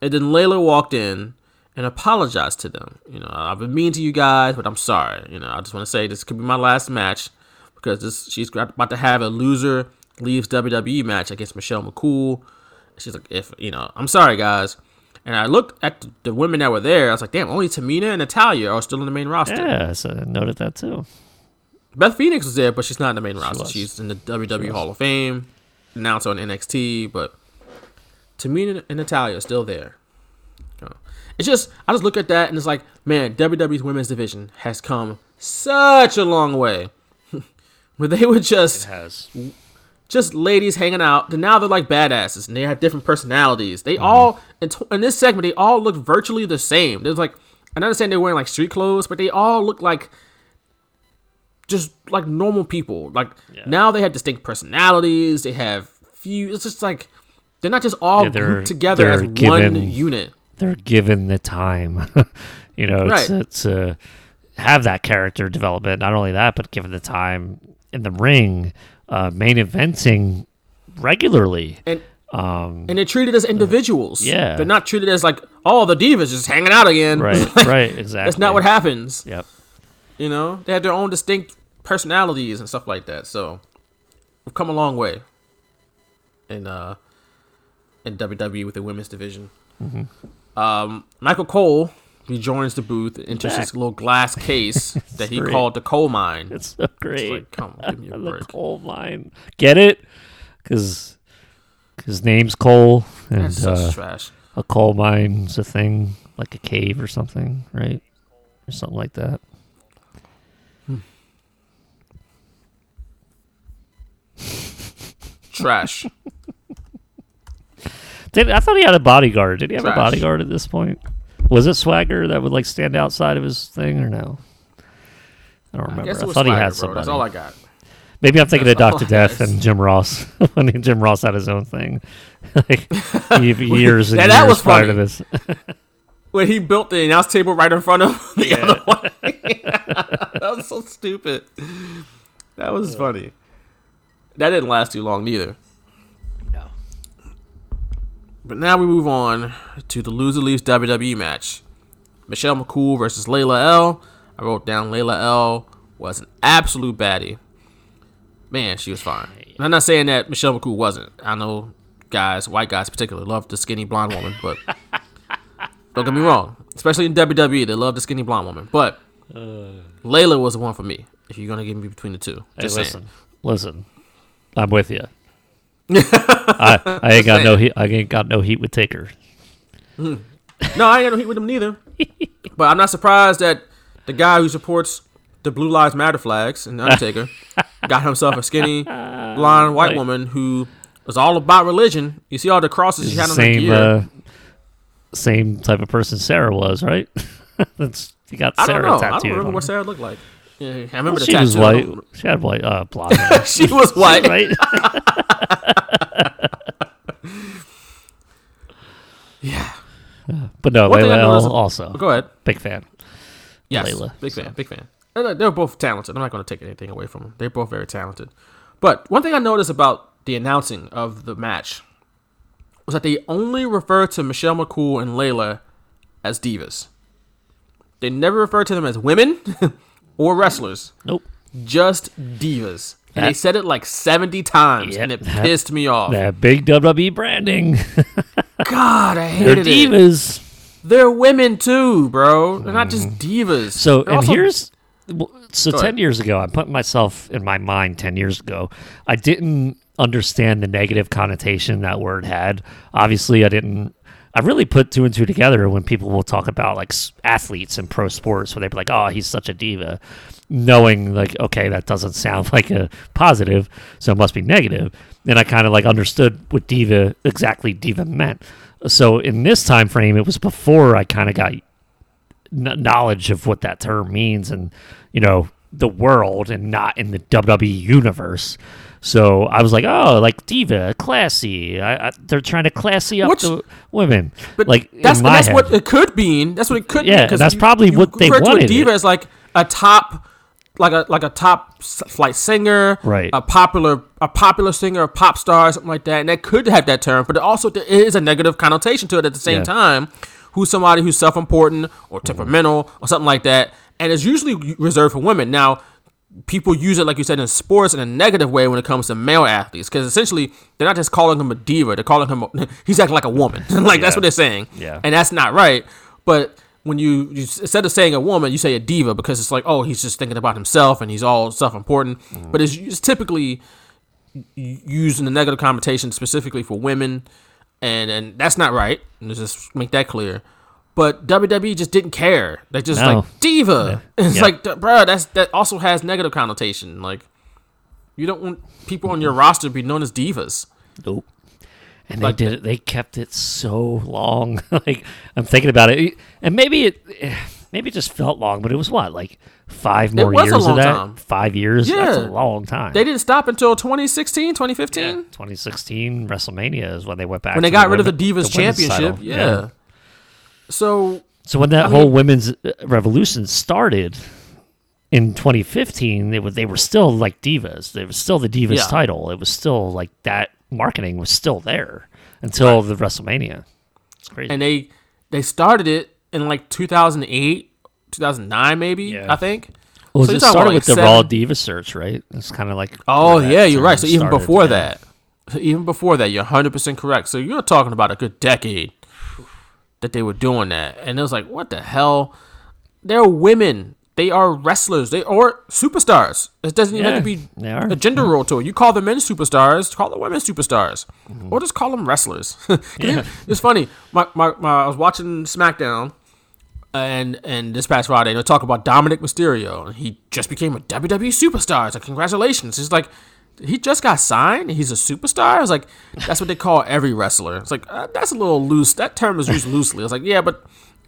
And then Layla walked in and apologized to them. You know, I've been mean to you guys, but I'm sorry. You know, I just want to say this could be my last match because this she's about to have a loser leaves WWE match against Michelle McCool. She's like, if you know, I'm sorry, guys. And I looked at the, women that were there. I was like, damn, only Tamina and Natalya are still in the main roster. Yeah, so I noted that too. Beth Phoenix was there, but she's not in the main roster. was. She's in the WWE Hall of Fame, now announced on NXT, but Tamina and Natalya are still there. It's just I just look at that and it's like, man, WWE's women's division has come such a long way. Where they were just just ladies hanging out. Then now they're like badasses and they have different personalities. They mm-hmm. all in, t- in this segment they all look virtually the same. There's like I understand they're wearing like street clothes, but they all look like just like normal people. Like now they have distinct personalities. They have few. It's just like they're not just all Yeah, grouped together as they're one unit. They're given the time, you know, Right. to, to have that character development. Not only that, but given the time in the ring, uh, main eventing regularly. And Um, and they're treated as individuals. yeah. they're not treated as like oh the divas just hanging out again. right, Like, right, exactly. That's not what happens. Yep. You know, they have their own distinct personalities and stuff like that. So we've come a long way And uh in WWE with the women's division. Um, Michael Cole rejoins the booth, enters his little glass case that he great. called the coal mine. It's so great. like, come on, give me a the break. coal mine. Get it? Because his name's Cole, and That's such uh, trash. a coal mine's a thing, like a cave or something, right? Or something like that. Trash. Did, I thought he had a bodyguard. Did he have a bodyguard at this point? Was it Swagger that would like stand outside of his thing or no? I don't I remember. I, was thought he Swagger, had bro. somebody. That's all I got. Maybe I'm thinking of that's all Doctor Death and Jim Ross when Jim Ross had his own thing, like years and Yeah, years that was prior to funny. this. When he built the announce table right in front of the other one. that was so stupid. That was funny. That didn't last too long neither. But now we move on to the loser leaves WWE match. Michelle McCool versus Layla El. I wrote down Layla El was an absolute baddie. Man, she was fine. And I'm not saying that Michelle McCool wasn't. I know guys, white guys particularly, love the skinny blonde woman, but don't get me wrong. Especially in WWE, they love the skinny blonde woman. But Layla was the one for me. If you're gonna give me between the two, Hey, listen, saying. listen. I'm with you. I, I ain't got no heat. I ain't got no heat with Taker. No, I ain't got no heat with him neither. but I'm not surprised that the guy who supports the Blue Lives Matter flags and Undertaker got himself a skinny, blonde white Right. woman who was all about religion. You see all the crosses she had the on same, gear. uh, same type of person Sarah was, right? That's you got I don't Sarah know. I tattooed. don't remember what. Sarah looked like. Yeah, I remember the She tattoo. was white. She had white, uh, blonde she was white. right? Yeah. But no, One thing I Layla noticed- also Go ahead. big fan. Yes, Layla, big fan, big fan. And, uh, They're both talented. I'm not going to take anything away from them. They're both very talented. But one thing I noticed about the announcing of the match was that they only refer to Michelle McCool and Layla as divas. They never refer to them as women or wrestlers, Nope. just divas. And they That- said it like 70 times, Yep, and it that- pissed me off. That big WWE branding. God, I hated They're hated it. divas. They're women too, bro. They're not just mm. divas. So They're and also- here's so Go ten ahead. years ago, I put myself in my mind. Ten years ago, I didn't understand the negative connotation that word had. Obviously, I didn't. I really put two and two together when people will talk about like athletes and pro sports, where they'd be like, "Oh, he's such a diva," knowing like, okay, that doesn't sound like a positive, so it must be negative. Then I kind of like understood what diva exactly diva meant. So in this time frame, it was before I kind of got kn- knowledge of what that term means and you know the world and not in the WWE universe. So I was like, oh, like diva, classy. I, I, they're trying to classy up Which- the women. But like that's that's head. what it could mean. That's what it could Yeah, mean. that's you- probably you what they wanted a diva it. as like a top, like a like a top flight singer, Right. A popular a popular singer, a pop star, something like that. And that could have that term, but it also there is a negative connotation to it at the same Yeah. time. Who's somebody who's self-important or temperamental or something like that, and it's usually reserved for women. Now, people use it like you said in sports in a negative way when it comes to male athletes because essentially they're not just calling him a diva they're calling him a, he's acting like a woman. Like that's what they're saying. Yeah. and that's not right but when you, you instead of saying a woman you say a diva because it's like oh he's just thinking about himself and he's all self-important. Mm-hmm. But it's, it's typically used in a negative connotation specifically for women and and that's not right. Let's just make that clear but WWE just didn't care. They just No. like diva. It's Yeah. like, bro, that's that also has negative connotation. Like, you don't want people on your roster to be known as divas. Nope. And Like- they did it. They kept it so long. like I'm thinking about it, and maybe it. maybe it just felt long, but it was what like five more years of that. time. Five years. Yeah, That's Yeah. a long time. They didn't stop until 2016, 2015 Yeah, 2016 WrestleMania is when they went back. when they got the rid of the Divas the Championship. Yeah. So So when that I whole mean- women's uh, revolution started in 2015, they were they were still like divas. It was still the divas Yeah. title. It was still like that marketing was still there until the WrestleMania. It's crazy. and they they started it in like 2008, 2009 maybe, Yeah. I think. well, so it started about, with like, the Raw Diva search, right? It's kind of like Oh yeah, you're right. So even started, before yeah. that, even before that, you're 100 percent correct. So you're talking about a good decade that they were doing that, and it was like, what the hell? They're women. They are wrestlers. They are superstars. It doesn't even have to be a gender role to it. You call the men superstars, call the women superstars, Mm-hmm. or just call them wrestlers. it- It's funny. My, my, my, I was watching SmackDown, and and this past Friday, they talk about Dominik Mysterio, and he just became a WWE superstar. It's like congratulations. He's like he just got signed. and He's a superstar. I was like, that's what they call every wrestler. It's like uh, that's a little loose. That term is used loosely. I was like, yeah, but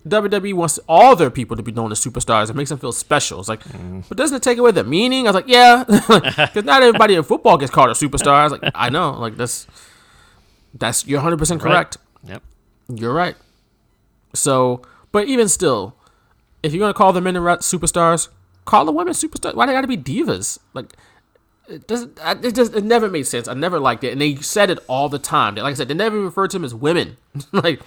WWE wants all their people to be known as superstars. It makes them feel special. It's like, but doesn't it take away the meaning? I was like, yeah, because not everybody in football gets called a superstar. I was like, I know, like that's that's you're 100 percent Right. correct. Yep. You're right. So, but even still, if you're gonna call the men superstars, call the women superstars. Why they gotta be divas? Like, it doesn't. It just. It never made sense. I never liked it, and they said it all the time. Like I said, they never referred to them as women. like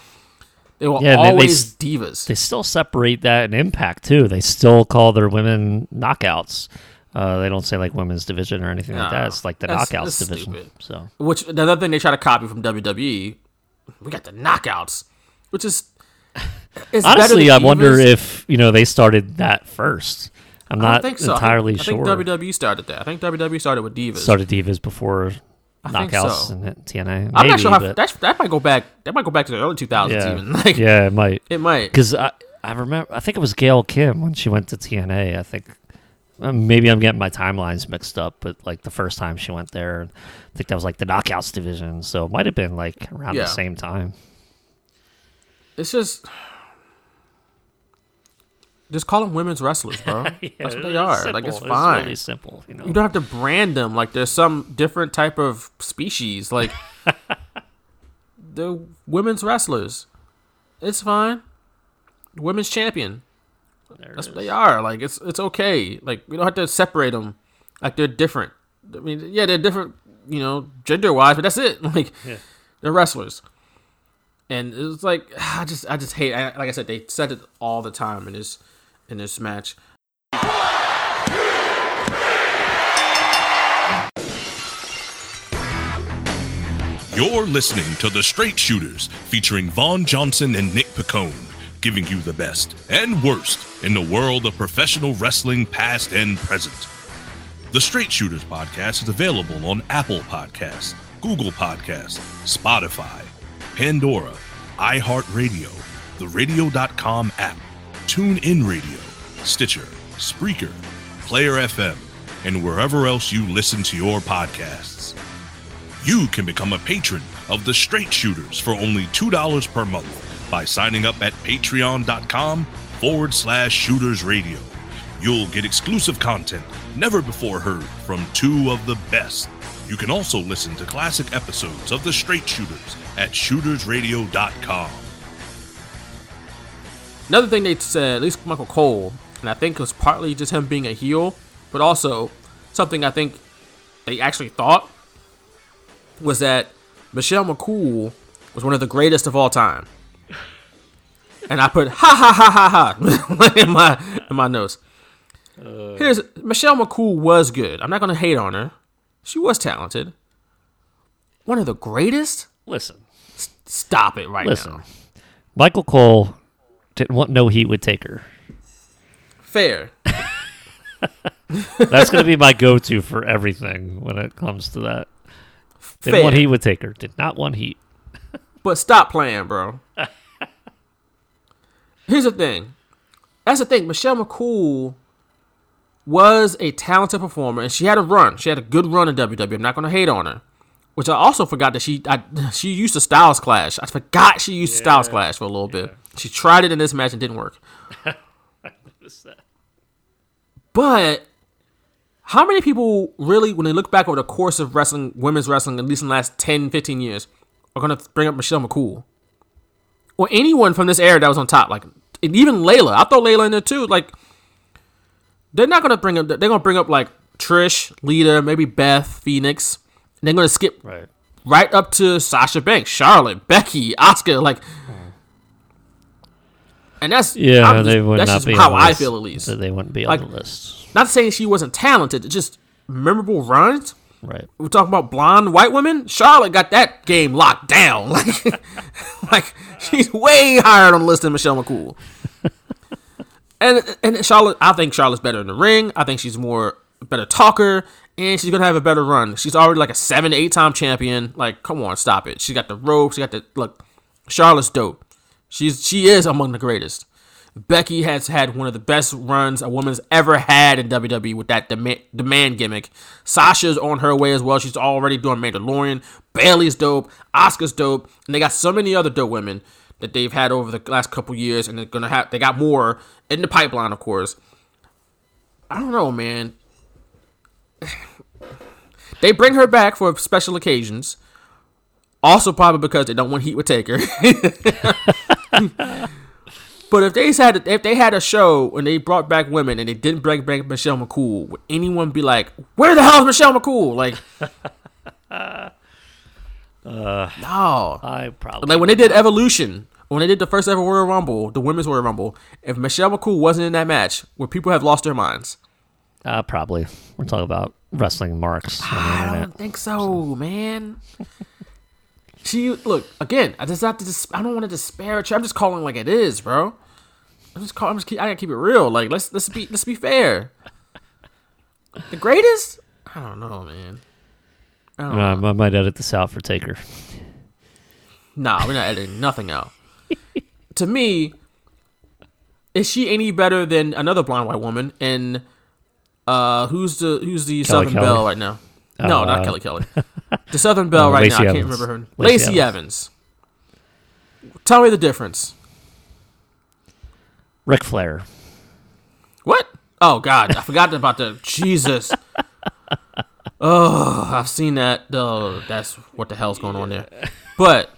they were Yeah, they- they always divas. They still separate that in Impact too. They still call their women knockouts. Uh, they don't say like women's division or anything like that. It's like the that's- knockouts that's division. stupid. So Which the other thing they try to copy from WWE, we got the knockouts, which is. Honestly, I wonder if you know they started that first. I'm not think so. I think- entirely I think WWE started that. I think WWE started with divas. started divas before I knockouts so. and TNA. I'm not sure how but that that might go back. That might go back to the early 2000s yeah, even. Like yeah, it might. it might. Because I, I remember, I think it was Gail Kim when she went to TNA. I think uh, maybe I'm getting my timelines mixed up, but like the first time she went there, I think that was like the knockouts division. So it might have been like around Yeah. the same time. It's just just call them women's wrestlers, bro. That's what they are. like it's simple. fine. really simple. You know. you don't have to brand them like there's some different type of species. Like they're women's wrestlers. It's fine. Women's champion. There That's what is. they are. Like it's it's okay. Like we don't have to separate them. Like they're different. I mean, yeah, they're different. You know, gender wise, but that's it. Like they're wrestlers. And it's like I just I just hate. I, like I said, they said it all the time and this in this match. You're listening to The Straight Shooters, featuring Vaughn Johnson and Nick Picone, giving you the best and worst in the world of professional wrestling, past and present. The Straight Shooters podcast is available on Apple Podcasts, Google Podcasts, Spotify, Pandora, iHeartRadio, the Radio.com app, TuneIn Radio, Stitcher, Spreaker, Player FM, and wherever else you listen to your podcasts. You can become a patron of the Straight Shooters for only $2 per month by signing up at patreon.com forward slash shooters radio. You'll get exclusive content never before heard from two of the best. You can also listen to classic episodes of the Straight Shooters at shootersradio.com. Another thing they said, at least Michael Cole, and I think it was partly just him being a heel, but also something I think they actually thought was that Michelle McCool was one of the greatest of all time. And I put ha ha ha ha ha in my in my notes. Uh. Here's Michelle McCool was good. I'm not gonna hate on her. She was talented. One of the greatest. Listen, Stop it right listen. now. Michael Cole want no heat with Taker. Fair. That's going to be my go-to for everything when it comes to that. Didn't Fair. want heat would take her. Did not want heat. But stop playing, bro. Here's the thing. That's the thing. Michelle McCool was a talented performer, and she had a run. She had a good run in WWE. I'm not going to hate on her. Which I also forgot that she I, she used to Styles Clash. I forgot she used to Styles Clash for a little bit. She tried it in this match and didn't work. I that. But how many people really, when they look back over the course of wrestling, women's wrestling, at least in the last 10, 15 years, are going to bring up Michelle McCool? Or anyone from this era that was on top? Like, and even Layla. I throw Layla in there too. Like, they're not going to bring up, they're going to bring up like Trish, Lita, maybe Beth, Phoenix. And they're going to skip Right. right up to Sasha Banks, Charlotte, Becky, Asuka. Like, hmm. And that's Yeah, I'm just- they would that's not just be how I list. feel at least. They wouldn't be Like- on the list. Not saying she wasn't talented, just memorable runs. Right. We're talking about blonde white women. Charlotte got that game locked down. Like, like she's way higher on the list than Michelle McCool. and and Charlotte, I think Charlotte's better in the ring. I think she's more better talker, and she's gonna have a better run. She's already like a seven to eight time champion. Like, come on, stop it. She got the ropes. She got the look. Charlotte's dope. She's she is among the greatest. Becky has had one of the best runs a woman's ever had in WWE with that demand, demand gimmick. Sasha's on her way as well. She's already doing Mandalorian. Bayley's dope. Asuka's dope. And they got so many other dope women that they've had over the last couple years, and they're gonna have. They got more in the pipeline, of course. I don't know, man. They bring her back for special occasions. Also, probably because they don't want heat with Taker. But if they had if they had a show and they brought back women and they didn't bring back Michelle McCool, would anyone be like, "Where the hell is Michelle McCool?" Like, no. I probably Like when they did Evolution, when they did the first ever Royal Rumble, the women's Royal Rumble, if Michelle McCool wasn't in that match, would people have lost their minds? uh, probably. We're talking about wrestling marks on the I internet. don't think so, man. She look again. I just have to. Dis- I don't want to disparage. I'm just calling like it is, bro. I'm just calling. I'm just. Keep, I gotta keep it real. Like let's let's be let's be fair. The greatest? I don't know, man. I don't know. Uh, I might edit this out for Taker. Nah, we're not editing nothing out. to me, is she any better than another blonde white woman? And uh, who's the who's the Kelly Southern Kelly. Belle right now? No, Uh, not Kelly Kelly. The Southern Belle right Lacey now. I can't remember her. Lacey Lacey Evans. Tell me the difference. Ric Flair. What? Oh God, I forgot about the Jesus. Oh, I've seen that. Oh, that's what the hell's going on there. But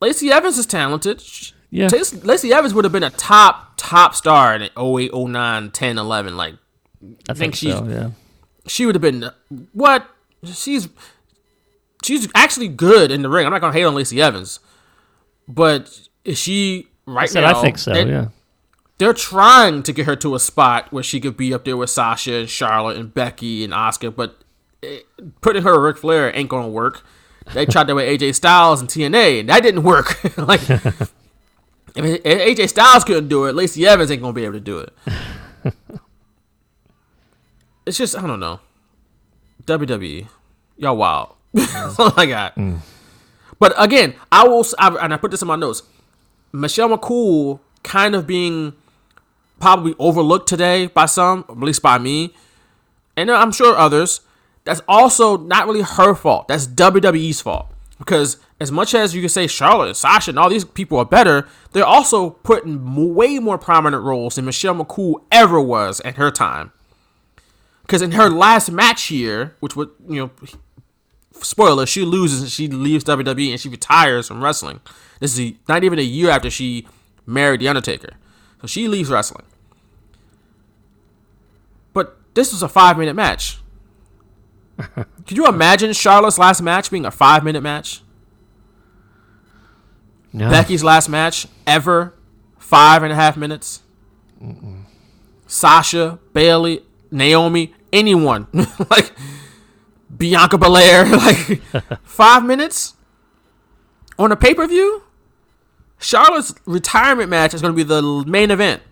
Lacey Evans is talented. Yeah. Lacey Evans would have been a top top star in 08, 09, 10, 11. Like I think she's- so. Yeah. She would have been what? She's she's actually good in the ring. I'm not gonna hate on Lacey Evans, but is she I right said now? I think so. they- Yeah. they're trying to get her to a spot where she could be up there with Sasha and Charlotte and Becky and Asuka, but eh, putting her Ric Flair ain't gonna work. They tried that with AJ Styles and TNA, and that didn't work. like, AJ Styles couldn't do it, Lacey Evans ain't gonna be able to do it. it's just I don't know. WWE, y'all wild. That's all I got. Mm. But again, I will, I, and I put this in my notes. Michelle McCool kind of being probably overlooked today by some, at least by me, and I'm sure others. That's also not really her fault. That's WWE's fault. Because as much as you can say Charlotte and Sasha and all these people are better, they're also put in way more prominent roles than Michelle McCool ever was at her time. Because in her last match here, which would, you know, spoiler, she loses and she leaves WWE and she retires from wrestling. This is not even a year after she married The Undertaker. So she leaves wrestling. But this was a five minute match. Could you imagine Charlotte's last match being a five minute match? No. Becky's last match ever, five and a half minutes. Sasha, Bayley, Naomi, anyone like Bianca Belair, like five minutes on a pay per view. Charlotte's retirement match is going to be the main event.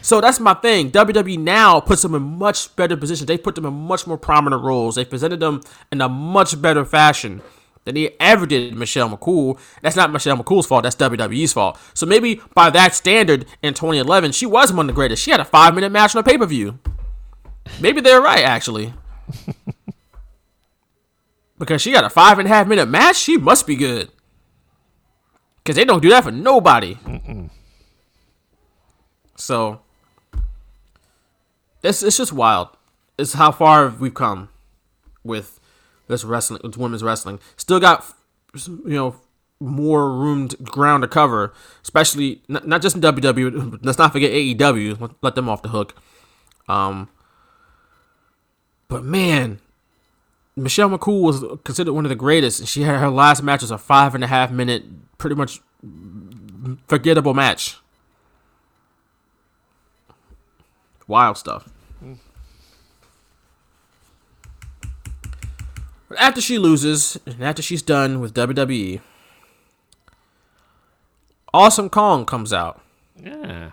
So that's my thing. WWE now puts them in much better positions. They put them in much more prominent roles. They presented them in a much better fashion than he ever did Michelle McCool. That's not Michelle McCool's fault. That's WWE's fault. So maybe by that standard in 2011, she was one of the greatest. She had a five minute match on a pay per view. Maybe they're right, actually. because she got a five and a half minute match, she must be good. Because they don't do that for nobody. So it's it's just wild. It's how far we've come with this wrestling, with women's wrestling. Still got you know more room ground to cover, especially not, not just in WWE. Let's not forget AEW. Let, let them off the hook. Um, but man, Michelle McCool was considered one of the greatest. She had her last match was a five and a half minute, pretty much forgettable match. Wild stuff. After she loses, and after she's done with WWE, Awesome Kong comes out. Yeah.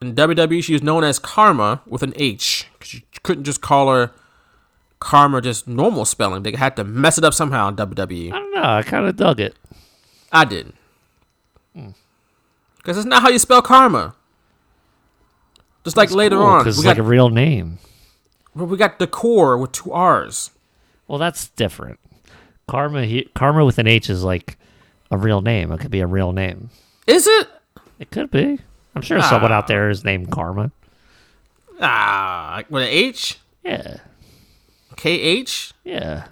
In WWE, she was known as Karma with an H. You couldn't just call her Karma just normal spelling. They had to mess it up somehow in WWE. I don't know. I kind of dug it. I didn't. Because hmm. it's not how you spell karma. Just like later on, because it's like a real name. But we got the core with two R's. Well, that's different. Karma, he, Karma with an H is like a real name. It could be a real name. Is it? It could be. I'm sure someone out there is named Karma. Ah, with an H? Yeah. KH? Yeah.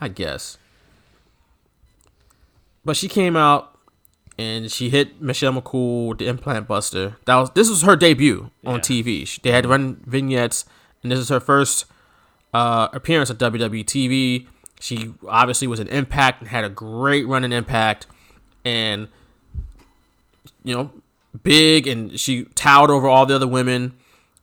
I guess. But she came out and she hit Michelle McCool with the implant buster. That was this was her debut on TV. She- They had run vignettes, and this is her first uh, appearance at WWE TV. She obviously was an Impact and had a great run in Impact, and you know, big, and she towered over all the other women,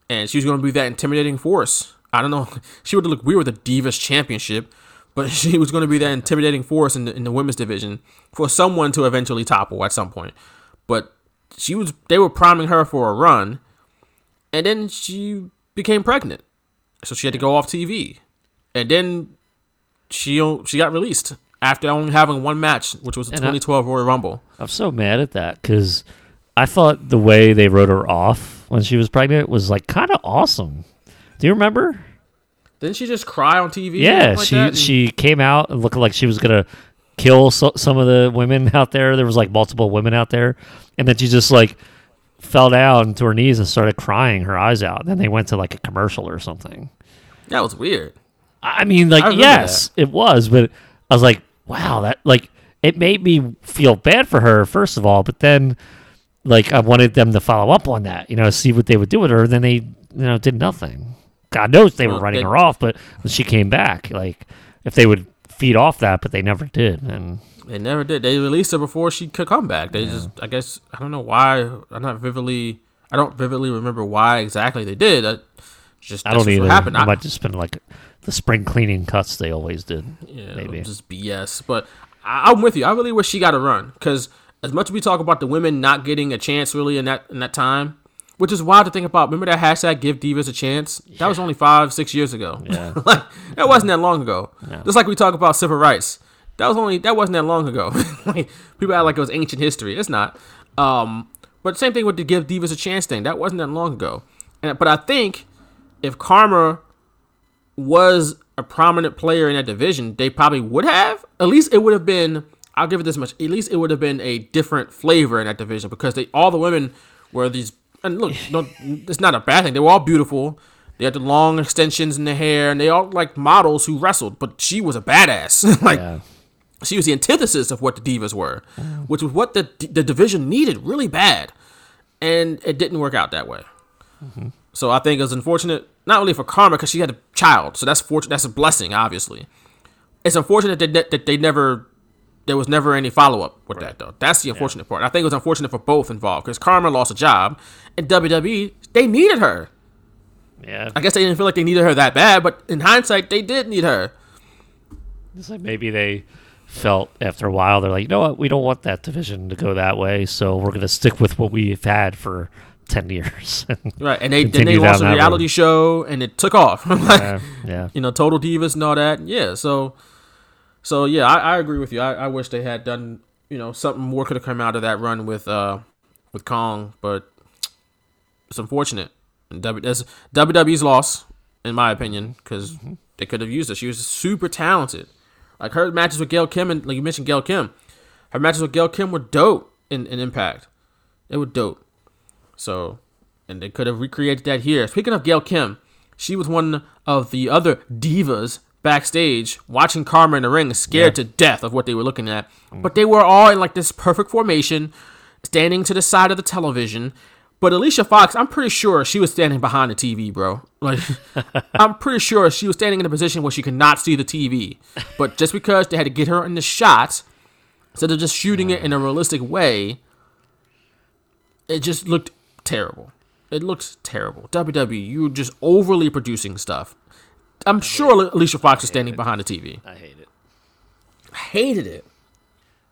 and she was going to be that intimidating force. I don't know. She would look weird with the Divas Championship, but she was going to be that intimidating force in the, in the women's division for someone to eventually topple at some point. But she was they were priming her for a run, and then she became pregnant, so she had to go off TV, and then she she got released after only having one match, which was the And I- 2012 Royal Rumble. I'm so mad at that because I thought the way they wrote her off when she was pregnant was like kind of awesome. Do you remember? Didn't she just cry on TV? Yeah, like she? And- she came out and looked like she was gonna kill so, some of the women out there. There was like multiple women out there, and then she just like fell down to her knees and started crying her eyes out. And then they went to like a commercial or something. that was weird. I mean, like I yes, it was, but I was like, wow, that like it made me feel bad for her first of all, but then like I wanted them to follow up on that, you know, see what they would do with her. Then they, you know, did nothing. God knows they were Well, writing they- her off, but when she came back, like if they would feed off that, but they never did, and They never did. They released her before she could come back. They just, I guess, I don't know why. I'm not vividly, I don't vividly remember why exactly they did. I just I don't either. happened. It I, might just been like the spring cleaning cuts they always did. yeah, maybe. just BS. But I, I'm with you. I really wish she got a run because as much as we talk about the women not getting a chance really in that in that time, which is wild to think about. Remember that hashtag Give Divas a Chance? That was only five, six years ago. Yeah. like that wasn't that long ago. Just like we talk about civil rights. That was only that wasn't that long ago. like people act like it was ancient history. It's not. Um, but same thing with the Give Divas a Chance thing. That wasn't that long ago. And but I think if Karma was a prominent player in that division, they probably would have. At least it would have been. I'll give it this much. At least it would have been a different flavor in that division because they all the women were these. And look, it's not a bad thing. They were all beautiful. They had the long extensions in their hair, and they all like models who wrestled. But she was a badass. like Yeah. She was the antithesis of what the divas were, mm. which was what the the division needed really bad, and it didn't work out that way. Mm-hmm. So I think it was unfortunate, not only for Karma because she had a child, so that's fortunate. That's a blessing, obviously. It's unfortunate that that, that they never, there was never any follow up with that though. That's the unfortunate part. I think it was unfortunate for both involved because Karma lost a job, and WWE they needed her. Yeah, I guess they didn't feel like they needed her that bad, but in hindsight, they did need her. It's like maybe they felt after a while they're like, you know what, we don't want that division to go that way, so we're gonna stick with what we've had for ten years. Right, and they then they launched a reality road. show, and it took off. Like, yeah, yeah. you know, Total Divas and all that. Yeah, so, so yeah, I, I agree with you. I, I wish they had done, you know, something more could have come out of that run with uh with Kong, but it's unfortunate. And W, that's WWE's loss, in my opinion, because they could have used her. She was super talented. Like her matches with Gail Kim, and like you mentioned, Gail Kim, her matches with Gail Kim were dope in, in Impact. They were dope. So, and they could have recreated that here. Speaking of Gail Kim, she was one of the other divas backstage watching Karma in the ring, scared to death of what they were looking at. But they were all in like this perfect formation, standing to the side of the television. But Alicia Fox, I'm pretty sure she was standing behind the TV, bro. Like, I'm pretty sure she was standing in a position where she could not see the TV. But just because they had to get her in the shot, instead of just shooting it in a realistic way, it just looked terrible. It looks terrible. WWE, you're just overly producing stuff. I'm sure Alicia Fox is standing behind the TV. I hate it. I hated it.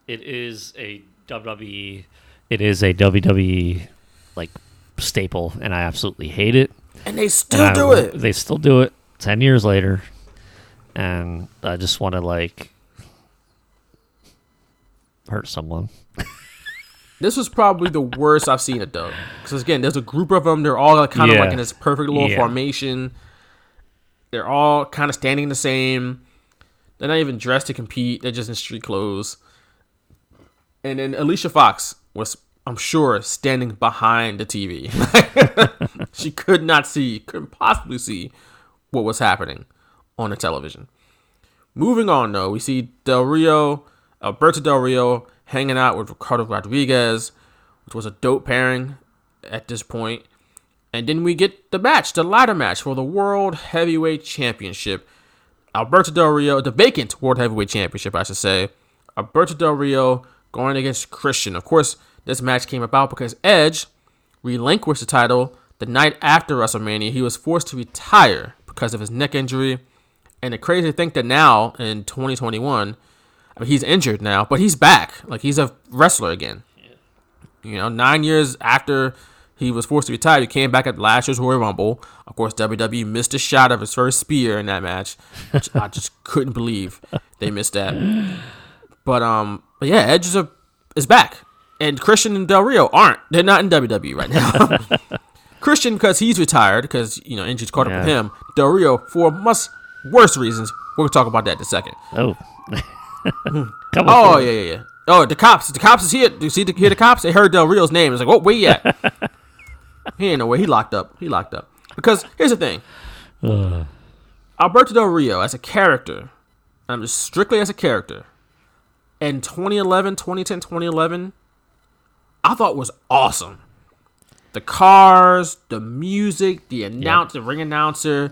It is a WWE. It is a WWE like staple, and I absolutely hate it. And they And still I- do it. They still do it ten years later, and I just want to like hurt someone. This was probably the worst I've seen it though. Because again, there's a group of them. They're all kind of Yeah. like in this perfect little Yeah. formation. They're all kind of standing the same. They're not even dressed to compete. They're just in street clothes. And then Alicia Fox was, I'm sure, standing behind the TV. she could not see, couldn't possibly see what was happening on the television. Moving on, though, we see Del Rio, Alberto Del Rio, hanging out with Ricardo Rodriguez, which was a dope pairing at this point. And then we get the match, the ladder match for the World Heavyweight Championship. Alberto Del Rio, the vacant World Heavyweight Championship, I should say. Alberto Del Rio going against Christian. Of course, this match came about because Edge relinquished the title the night after WrestleMania. He was forced to retire because of his neck injury. And the crazy thing that now in 2021, I mean, he's injured now, but he's back. Like he's a wrestler again. You know, nine years after he was forced to retire, he came back at last year's Royal Rumble. Of course, WWE missed a shot of his first spear in that match, which I just couldn't believe they missed that. But um, but yeah, Edge is, a, is back, and Christian and Del Rio aren't. They're not in WWE right now. Christian because he's retired because you know injuries caught up with him. Del Rio for much worse reasons. We'll talk about that in a second. Oh, come on. Oh yeah, yeah, yeah. Oh, the cops. The cops is here. Do you see the hear the cops? They heard Del Rio's name. It's like, oh, where he at? he ain't nowhere. He locked up. He locked up. Because here's the thing. Alberto Del Rio as a character, I'm just strictly as a character. In 2011, 2010, 2011, I thought was awesome. The cars, the music, the announce, the ring announcer,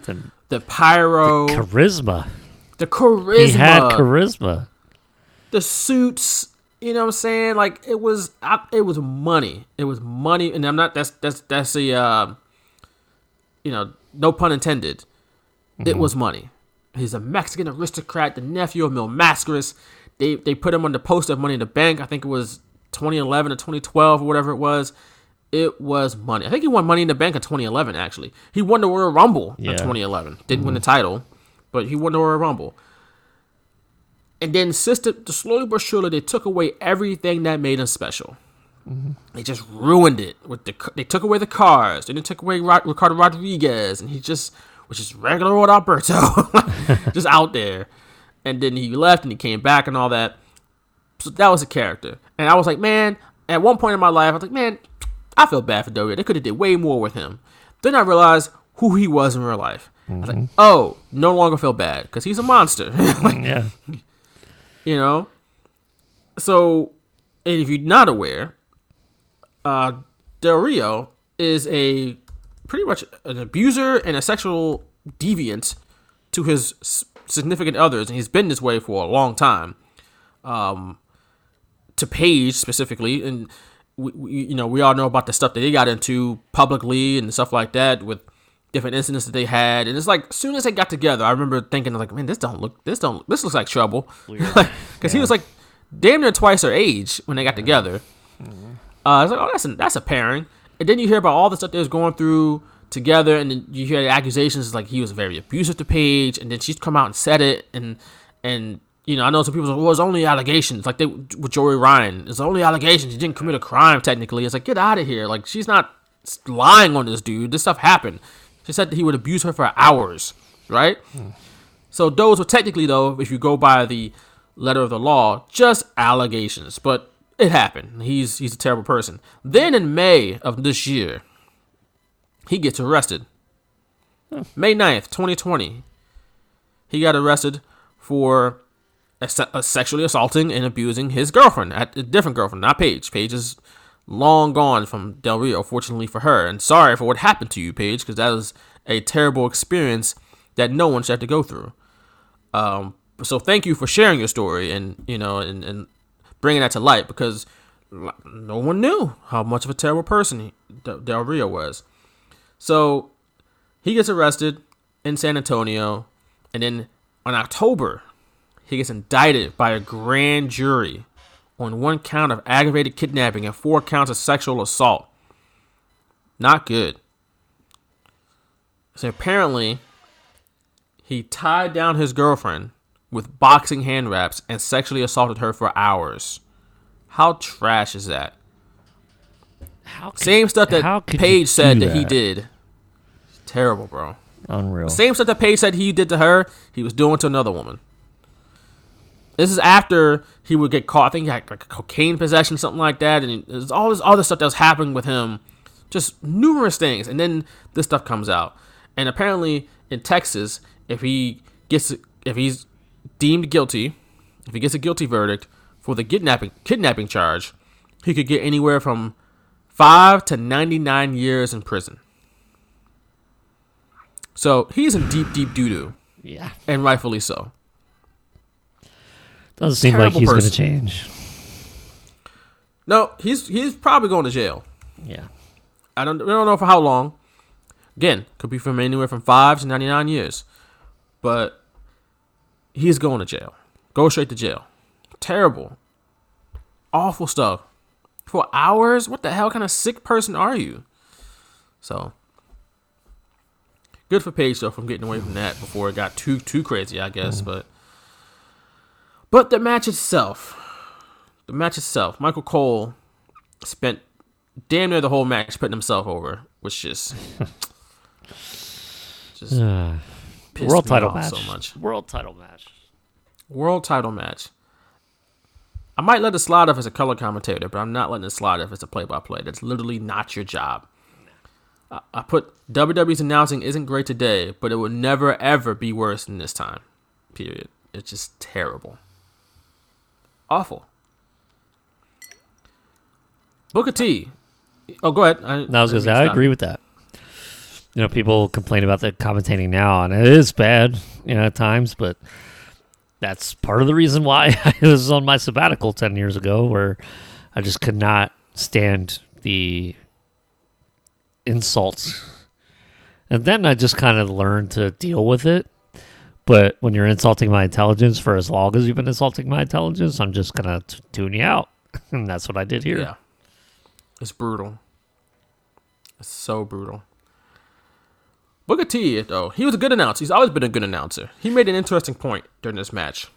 the, pyro, the, charisma. The charisma. He had charisma. the suits you know what i'm saying? Like it was I, it was money. It was money and i'm not that's that's that's a uh, you know no pun intended. It was money. He's a mexican aristocrat the nephew of Mil Mascaras they they put him on the poster of money in the bank. I think it was 2011 or 2012 or whatever it was it was money i think he won money in the bank in 2011 actually he won the royal rumble in 2011 didn't win the mm-hmm. title but he won the royal rumble and then system slowly but surely they took away everything that made him special. Mm-hmm. They just ruined it with the. They took away the cars. Then they took away Rod, Ricardo Rodriguez, and he just was just regular old Alberto, just out there. And then he left, and he came back, and all that. So that was a character, and I was like, man. At one point in my life, I was like, man, I feel bad for Del Rio. They could have did way more with him. Then I realized who he was in real life. I was like, oh, no longer feel bad because he's a monster. Like, Yeah. you know so and if you're not aware uh del rio is a pretty much an abuser and a sexual deviant to his significant others and he's been this way for a long time um to Paige specifically and we, we, you know we all know about the stuff that they got into publicly and stuff like that with different incidents that they had. And it's like as soon as they got together i remember thinking like man this don't look this don't this looks like trouble. Because he was like damn near twice her age when they got together. Uh, I was like, oh, that's a, that's a pairing. And then you hear about all the stuff they was going through together, and then you hear the accusations like he was very abusive to Paige, and then she's come out and said it, and and you know I know some people say, well, it's only allegations, like they with Joey Ryan, it's only allegations. He didn't commit a crime technically. It's like get out of here. Like she's not lying on this dude. This stuff happened. She said that he would abuse her for hours, right? Hmm. So those were technically, though, if you go by the letter of the law, just allegations. But it happened. He's he's a terrible person. Then in May of this year, he gets arrested. Hmm. May 9th, 2020. He got arrested for sexually assaulting and abusing his girlfriend, at a different girlfriend, not Paige. Paige is long gone from Del Rio, fortunately for her. And sorry for what happened to you, Paige, because that was a terrible experience that no one should have to go through. Um, so thank you for sharing your story and you know and, and bringing that to light because no one knew how much of a terrible person he, Del Rio was. So he gets arrested in San Antonio, and then on October, he gets indicted by a grand jury on one count of aggravated kidnapping and four counts of sexual assault. Not good. So apparently, he tied down his girlfriend with boxing hand wraps and sexually assaulted her for hours. How trash is that? How could- Same stuff that Paige said do that he did. Terrible, bro. Unreal. Same stuff that Paige said he did to her, he was doing to another woman. This is after he would get caught. I think he had like cocaine possession, something like that, and there's all this other stuff that was happening with him. Just numerous things, and then this stuff comes out. And apparently, in Texas, if he gets, if he's deemed guilty, if he gets a guilty verdict for the kidnapping kidnapping charge, he could get anywhere from five to ninety nine years in prison. So he's in deep, deep doo doo, yeah. and rightfully so. Doesn't seem like he's going to change. No, he's he's probably going to jail. Yeah. I don't we don't know for how long. Again, could be from anywhere from five to ninety nine years, but he's going to jail. Go straight to jail. Terrible, awful stuff. For hours? What the hell kind of sick person are you? So good for Paige though from getting away from that before it got too too crazy, I guess. Mm. But but the match itself, the match itself, Michael Cole spent damn near the whole match putting himself over, which just just Uh, pissed world me title off match. so much. World title match. World title match. I might let it slide if it's a color commentator, but I'm not letting it slide if it's a play-by-play. That's literally not your job. I, I put WWE's announcing isn't great today, but it will never ever be worse than this time. Period. It's just terrible. Awful. Booker T. Oh, go ahead. I, No, I was going to say, I agree with that. You know, people complain about the commentating now, and it is bad, you know, at times, but that's part of the reason why I was on my sabbatical 10 years ago, where I just could not stand the insults. And then I just kind of learned to deal with it. But when you're insulting my intelligence for as long as you've been insulting my intelligence, I'm just going to tune you out. and that's what I did here. Yeah. It's brutal. It's so brutal. Booker T, though, he was a good announcer. He's always been a good announcer. He made an interesting point during this match.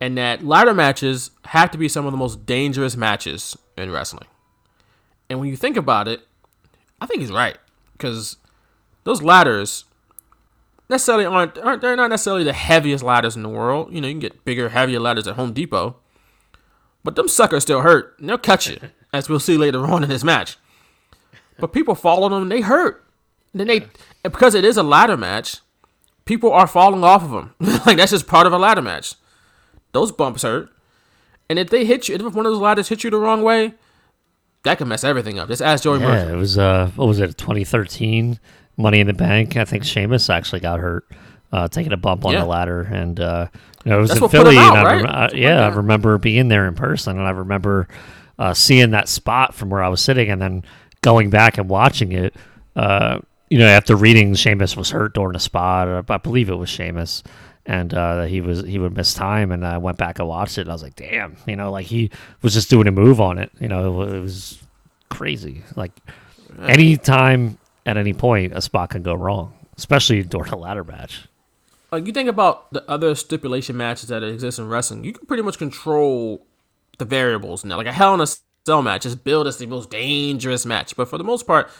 And that ladder matches have to be some of the most dangerous matches in wrestling. And when you think about it, I think he's right. Because those ladders necessarily aren't, aren't they're not necessarily the heaviest ladders in the world. You know, you can get bigger, heavier ladders at Home Depot. But them suckers still hurt. And they'll cut you, as we'll see later on in this match. But people fall on them and they hurt. And then they, and because it is a ladder match, people are falling off of them. like that's just part of a ladder match. Those bumps hurt. And if they hit you, if one of those ladders hit you the wrong way, that can mess everything up. Just ask Joey Yeah, it was uh, what was it, 2013 Money in the Bank? I think Sheamus actually got hurt, uh, taking a bump on Yeah. the ladder, and uh, you know, it was That's in what put him Philly. out, and I rem- uh, Something yeah, I remember being there in person, and I remember uh, seeing that spot from where I was sitting, and then going back and watching it. Uh, you know, after reading Sheamus was hurt during a spot, I believe it was Sheamus. And uh, he was he would miss time, and I went back and watched it. and I was like, "Damn!" You know, like he was just doing a move on it. You know, it, it was crazy. Like anytime at any point a spot can go wrong, especially during a ladder match. Like you think about the other stipulation matches that exist in wrestling, you can pretty much control the variables now. Like a Hell in a Cell match is billed as the most dangerous match, but for the most part,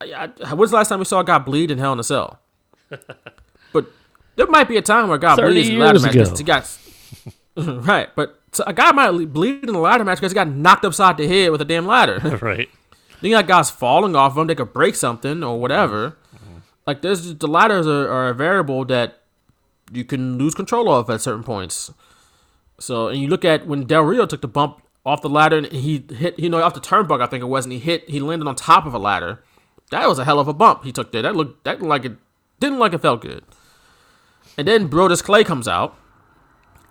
I, I, when's the last time we saw a guy bleed in Hell in a Cell? but there might be a time where a guy bleeds in a ladder match because he got right. But a guy might bleed in a ladder match because he got knocked upside the head with a damn ladder. right. Then you got guys falling off them. They could break something or whatever. Like there's the ladders are, are a variable that you can lose control of at certain points. So and you look at when Del Rio took the bump off the ladder and he hit you know off the turnbuckle I think it was and he hit he landed on top of a ladder. That was a hell of a bump he took there. That looked that looked like it didn't like it felt good. And then Brodus Clay comes out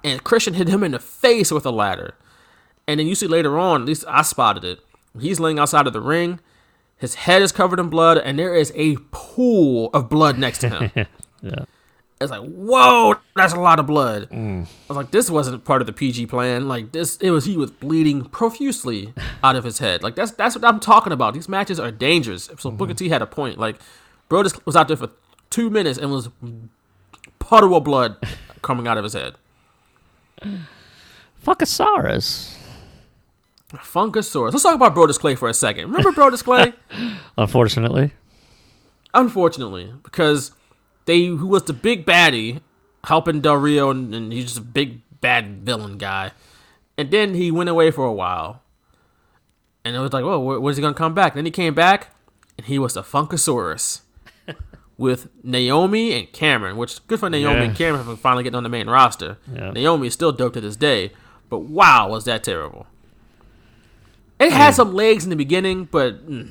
and Christian hit him in the face with a ladder. And then you see later on, at least I spotted it. He's laying outside of the ring. His head is covered in blood, and there is a pool of blood next to him. Yeah. It's like, whoa, that's a lot of blood. Mm. I was like, this wasn't part of the PG plan. Like this, it was he was bleeding profusely out of his head. Like that's that's what I'm talking about. These matches are dangerous. So mm-hmm. Booker T had a point. Like, bro, just was out there for two minutes and was puddle of blood coming out of his head. Fuckosaurus. Funkasaurus. Let's talk about Brodus Clay for a second. Remember Brodus Clay? Unfortunately. Unfortunately, because they who was the big baddie helping Del Rio, and, and he's just a big bad villain guy. And then he went away for a while, and it was like, "Well, wh- when's he gonna come back?" Then he came back, and he was the Funkasaurus with Naomi and Cameron. Which good for Naomi Yeah. and Cameron for finally getting on the main roster. Yeah. Naomi is still dope to this day, but wow, was that terrible. It had some legs in the beginning, but mm,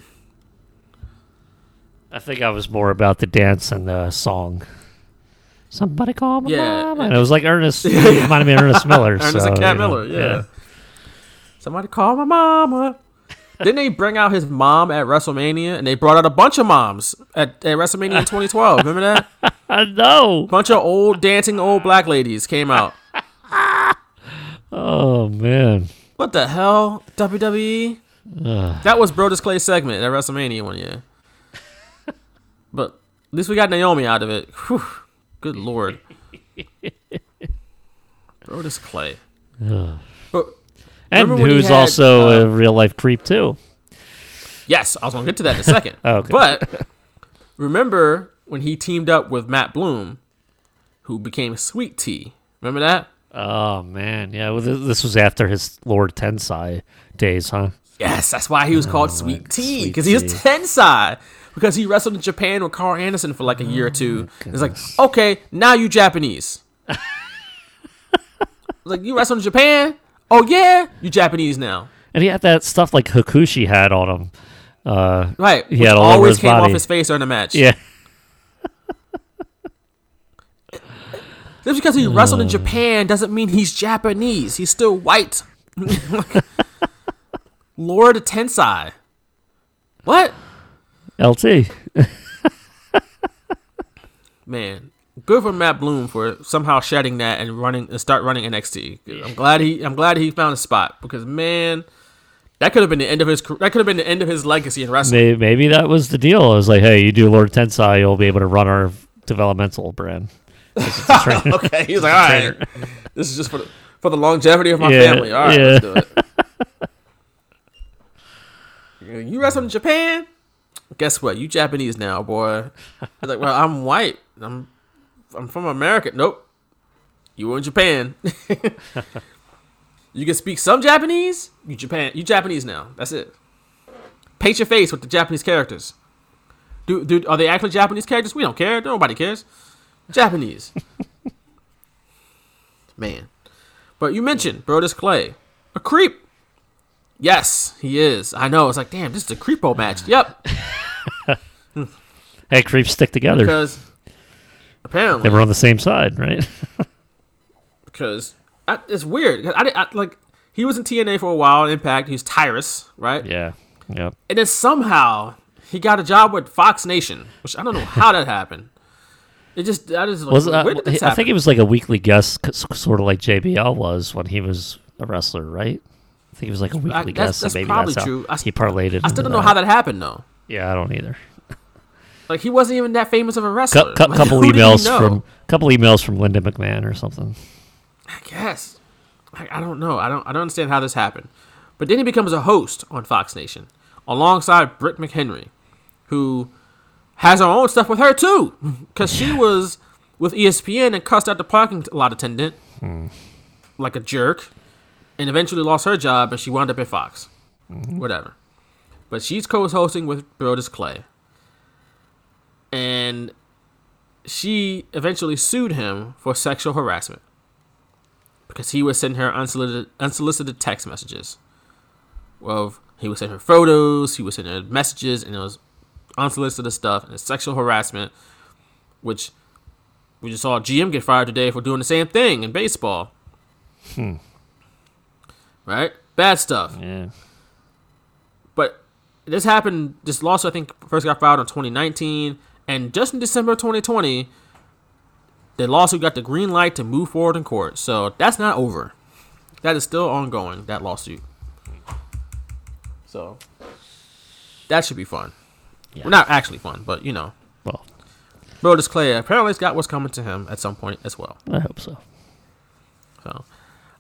I think I was more about the dance and the song. Somebody call my Yeah. mama. And it was like Ernest. It reminded me of Ernest Miller. Ernest so, and Cat you know, Miller, yeah. Somebody call my mama. Didn't they bring out his mom at WrestleMania? And they brought out a bunch of moms at, at WrestleMania in 2012. Remember that? I know. bunch of old dancing old black ladies came out. Oh, man. What the hell? WWE? That was Brodus Clay's segment at WrestleMania one year. But at least we got Naomi out of it. Whew. Good lord. Brodus Clay. But And Remember when he who's had, also uh, a real life creep, too. Yes, I was gonna get to that in a second. Okay. But remember when he teamed up with Matt Bloom, who became Sweet T. Remember that? Oh, man. Yeah, well, th- this was after his Lord Tensai days, huh? Yes, that's why he was called Sweet T because he was Tensai. Because he wrestled in Japan with Karl Anderson for like a year or two. Oh, It's like, okay, now you Japanese. like you wrestled in Japan? Oh yeah, you Japanese now. And he had that stuff like Hakushi had on him. Uh, Right. He had all always came off his face during the match. yeah. Just because he wrestled in uh. Japan doesn't mean he's Japanese. He's still white. Lord Tensai. What? LT. Man, good for Matt Bloom for somehow shedding that and running and start running NXT. I'm glad he I'm glad he found a spot because man, that could have been the end of his that could have been the end of his legacy in wrestling. Maybe, maybe that was the deal. It was like, hey, you do Lord Tensai, you'll be able to run our developmental brand. okay, he's like, all right, this is just for the for the longevity of my Yeah, family. All right, yeah. let's do it. you wrestle in Japan? Guess what? You Japanese now, boy. He's like, well, I'm white. I'm I'm from America. Nope. You were in Japan. you can speak some Japanese. You Japan. You Japanese now. That's it. Paint your face with the Japanese characters. Do, do are they actually Japanese characters? We don't care. Nobody cares. Japanese. Man. But you mentioned Brodus Clay. A creep. Yes, he is. I know. It's like, damn, this is a creepo match. Yep. Hey, creeps stick together. Because apparently, they were on the same side, right? because I, it's weird. I, I like he was in TNA for a while. Impact. He was Tyrus, right? yeah. Yep. And then somehow he got a job with Fox Nation, which I don't know how that happened. It just that is like, Was uh, where did this I happen? think he was like a weekly guest, sort of like JBL was when he was a wrestler, right? I think he was like a weekly that's- guest. that's so maybe probably that's true. I he parlayed it. I still don't know how that happened though. Yeah, I don't either. Like he wasn't even that famous of a wrestler. Cou- cou- couple emails from couple emails from Linda McMahon or something. I guess. I, I don't know. I don't. I don't understand how this happened. But then he becomes a host on Fox Nation alongside Britt McHenry, who has her own stuff with her too, because she was with ESPN and cussed out the parking lot attendant Hmm. like a jerk. and eventually lost her job, and she wound up at Fox. Whatever. But she's co-hosting with Brodus Clay, and she eventually sued him for sexual harassment because he was sending her unsolicited, unsolicited text messages. Well, he was sending her photos, he was sending her messages, and it was unsolicited stuff and sexual harassment, which we just saw GM get fired today for doing the same thing in baseball. Hmm. Right? Bad stuff. Yeah. But this happened, this lawsuit, I think, first got filed in 2019. And just in December 2020, the lawsuit got the green light to move forward in court. So that's not over. That is still ongoing, that lawsuit. So that should be fun. Yeah. Well, not actually fun, but you know. Well, Brodus Clay apparently has got what's coming to him at some point as well. I hope so. So,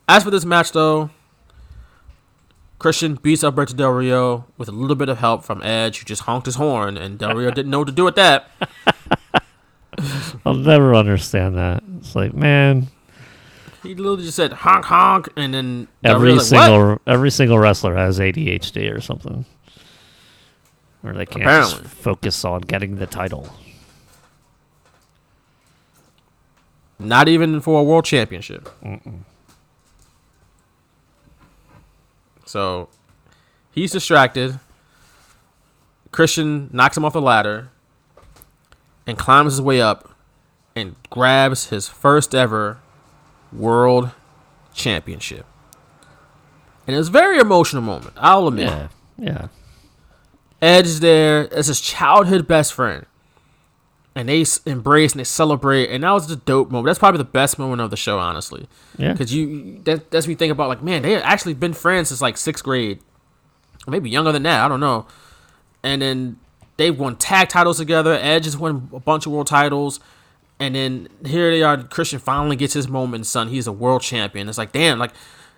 as for this match, though, Christian beats Alberto Del Rio with a little bit of help from Edge, who just honked his horn, and Del Rio didn't know what to do with that. I'll never understand that. It's like, man, He literally just said honk honk, and then Del every like, single "What?" every single wrestler has ADHD or something, or they can't just focus on getting the title. Not even for a world championship. So he's distracted. Christian knocks him off the ladder and climbs his way up and grabs his first ever world championship. And it was a very emotional moment, I'll admit. Yeah, yeah. Edge is there as his childhood best friend. And they embrace and they celebrate, and that was the dope moment. That's probably the best moment of the show, honestly. Yeah. Because you that, that's me think about like, man, they actually been friends since like sixth grade, maybe younger than that. I don't know. And then they've won tag titles together. Edge has won a bunch of world titles, and then here they are. Christian finally gets his moment. Son, he's a world champion. It's like, damn, like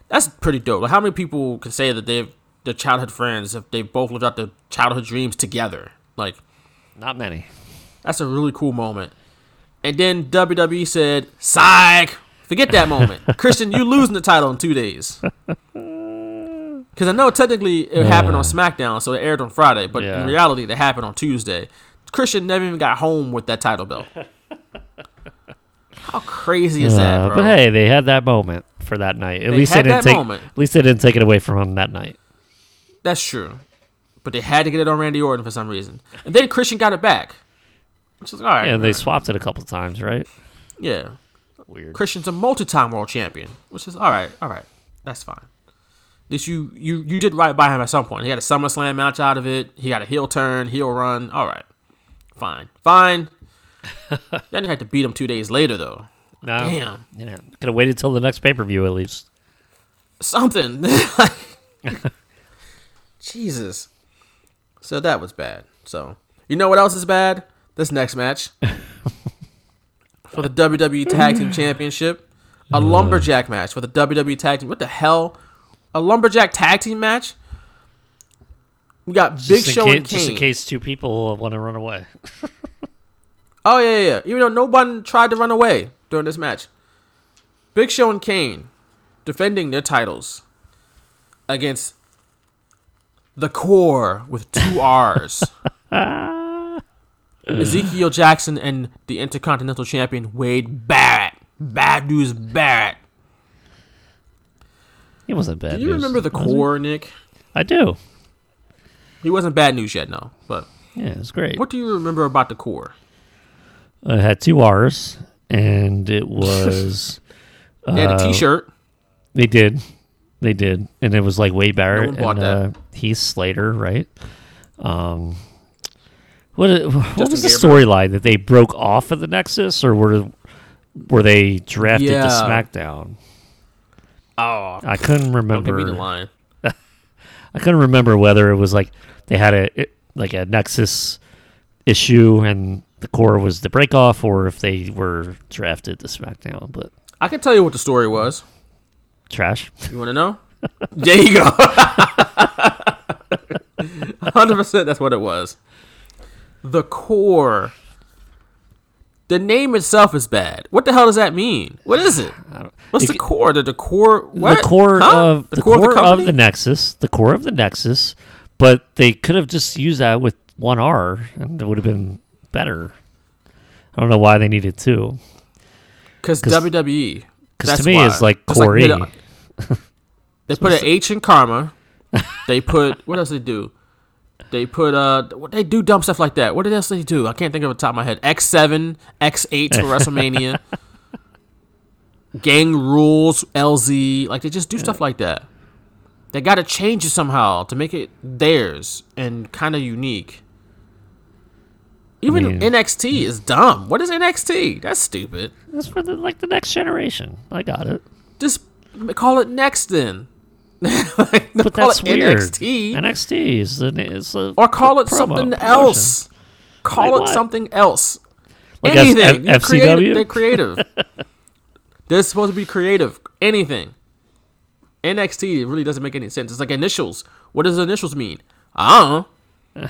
that's pretty dope. Like, how many people can say that they've they're childhood friends if they both lived out their childhood dreams together? Like, Not many. that's a really cool moment. And then WWE said, "Psych, forget that moment, Christian. You losing the title in two days." Because I know technically it happened on SmackDown, so it aired on Friday, but Yeah. in reality, it happened on Tuesday. Christian never even got home with that title belt. How crazy is that, Uh, bro? but hey, they had that moment for that night. At They least they didn't that take. moment. At least they didn't take it away from him that night. That's true. But they had to get it on Randy Orton for some reason. And then Christian got it back. Which is all right. And they swapped it a couple times, right? yeah. Weird. Christian's a multi-time world champion, which is all right. All right, that's fine. This you you you did right by him at some point. He had a SummerSlam match out of it. He got a heel turn, heel run. All right, fine, fine. then you had to beat him two days later though. No, Damn. know, could have waited till the next pay per view at least. Something. Jesus. So that was bad. So you know what else is bad? This next match for the WWE Tag Team Championship, a lumberjack match for the WWE Tag Team. What the hell? A lumberjack tag team match? We got Big Just Show ca- and Kane. Just in case two people want to run away. Oh yeah, yeah, yeah. Even though no one tried to run away during this match, Big Show and Kane defending their titles against the Corre with two R's. Ezekiel Jackson and the Intercontinental Champion Wade Barrett. Bad news, Barrett. He wasn't bad. Do you news, remember the he? Corre, Nick? I do. He wasn't bad news yet, no. But Yeah, it was great. what do you remember about the Corre? It had two R's, and it was. They had a uh, T-shirt. They did. They did. And it was like Wade Barrett bought and uh, Heath Slater, right? Um, what what Justin was the storyline that they broke off of the Nexus, or were were they drafted Yeah. to SmackDown? Oh, I couldn't don't give me the remember. line. I couldn't remember whether it was like they had a it, like a Nexus issue and the core was the break off, or if they were drafted to SmackDown. But I can tell you what the story was. Trash. You want to know? there you go. Hundred percent. That's what it was. The core The name itself is bad. What the hell does that mean? What is it? What's the core? The, the core? What? The core Huh? of the, core, of the of, the Nexus, the core of the Nexus, but they could have just used that with one R, and it would have been better. I don't know why they needed two. Because WWE. Because to me, why. it's like It's Core E. mid- They put an H in Karma. They put what else they do? They put uh, what they do dumb stuff like that. What else they do? I can't think of it the top of my head. X seven, X eight for WrestleMania. Gang rules, LZ, like they just do stuff like that. They got to change it somehow to make it theirs and kind of unique. Even mean- NXT is dumb. What is NXT? That's stupid. That's for the like the next generation. I got it. Just call it next then. Like, But call that's it weird. NXT. NXT is the is a or call it promo- something promotion. else. Call Like it what? something else. Like Anything. F- You're creative. FCW? They're creative. They're supposed to be creative. Anything. NXT really doesn't make any sense. It's like initials. What does initials mean? I don't know.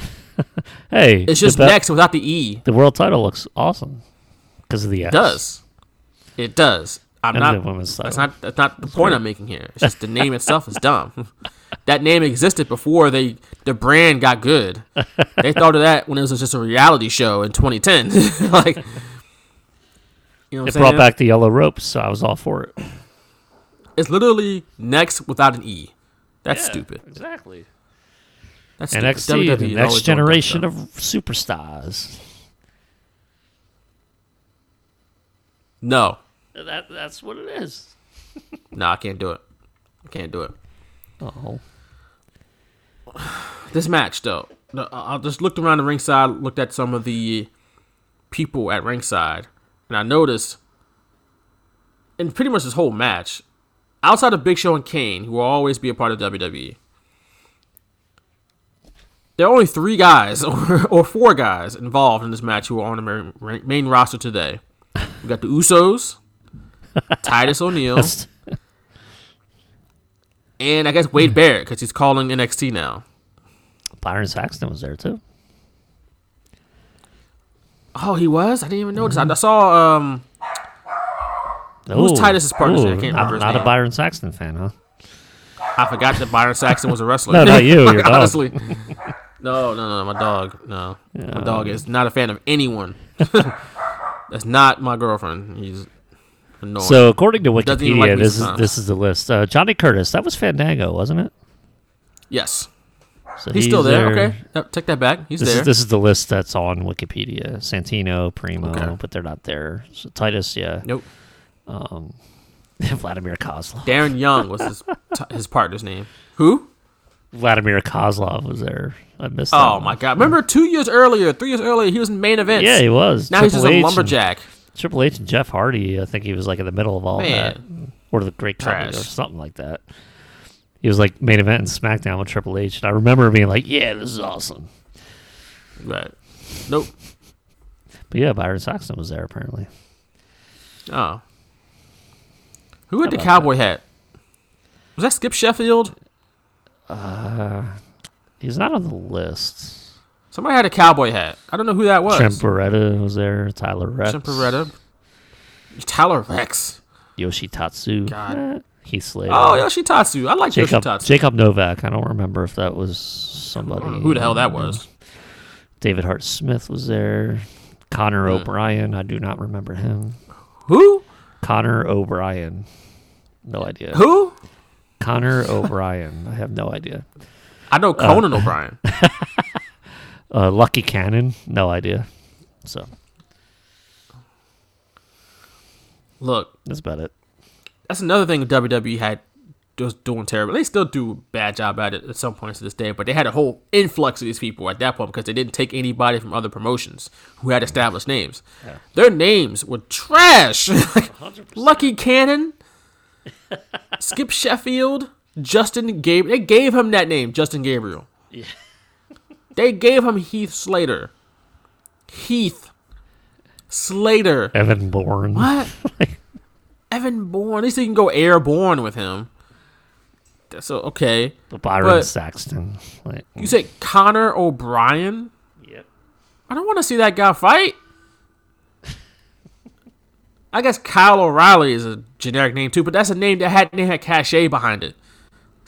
Hey, It's just be- next without the E. The world title looks awesome because of the S. It does. It does. I'm And not. the women's That's not. That's not the point I'm making here. It's just the name itself is dumb. that name existed before they the brand got good. They thought of that when it was just a reality show in 2010. like, you know, It brought back the yellow ropes, so I was all for it. It's literally next without an E. That's stupid. Exactly. That's stupid. NXT, the WWE doing next generation of superstars. No, That that's what it is. no, I can't do it. I can't do it. Oh, This match, though, I I just looked around the ringside, looked at some of the people at ringside, and I noticed, in pretty much this whole match, outside of Big Show and Kane, who will always be a part of WWE, there are only three guys or, or four guys involved in this match who are on the main, main roster today. We got the Usos, Titus O'Neil, and I guess Wade Barrett because he's calling NXT now. Byron Saxton was there too. Oh, he was. I didn't even notice. I I saw. Um, Who's Titus's partner? I ooh, can't remember Not, his not name. a Byron Saxton fan, huh? I forgot that Byron Saxton was a wrestler. No, not you, your dog. Honestly, no, no, no. My dog. No, my dog is not a fan of anyone. That's not my girlfriend. He's annoying. So according to Doesn't like Wikipedia, this is this is the list. Uh, Johnny Curtis, that was Fandango, wasn't it? yes, So he's, still there. Okay, Yep, take that back. He's This there. is this is the list that's on Wikipedia. Santino, Primo, Okay. but they're not there. So Titus, yeah. nope. Vladimir Kozlov. Darren Young was his t- his partner's name. Who? Vladimir Kozlov was there. I missed that. Oh my god! Remember two years earlier, three years earlier, he was in main events. Yeah, he was. Now he's just Triple a H and- lumberjack. Triple H and Jeff Hardy. I think he was like in the middle of all that, or the Great Khali or something like that. He was like main event in SmackDown with Triple H, and I remember being like, "Yeah, this is awesome." Right. Nope. But yeah, Byron Saxton was there apparently. Oh. Who had the cowboy hat? Was that Skip Sheffield? Uh, he's not on the list. Somebody had a cowboy hat. I don't know who that was. Trent Barreta was there. Tyler Reks. Trent Barreta. Tyler Reks. Yoshi Tatsu. God. Eh, Heath Slater. Oh, Yoshitatsu. I like Jacob Yoshitatsu. Jacob Novak. I don't remember if that was somebody. Who the hell that was? David Hart Smith was there. Connor. O'Brien. I do not remember him. Who? Connor O'Brien. No idea. Who? Connor O'Brien. I have no idea. I know Conan O'Brien. Uh, Lucky Cannon. No idea. So Look, that's about it. that's another thing WWE had was doing terrible. They still do a bad job at it at some points to this day, but they had a whole influx of these people at that point because they didn't take anybody from other promotions who had established names. Their names were trash. Lucky Cannon, Skip Sheffield, Justin Gabriel. They gave him that name, Justin Gabriel. They gave him Heath Slater. Heath Slater. Evan Bourne. What? Evan Bourne. At least you can go airborne with him. So okay. Byron But- Saxton. Like, You say Connor O'Brien? yep. I don't want to see that guy fight. I guess Kyle O'Reilly is a generic name too, but that's a name that had had cachet behind it.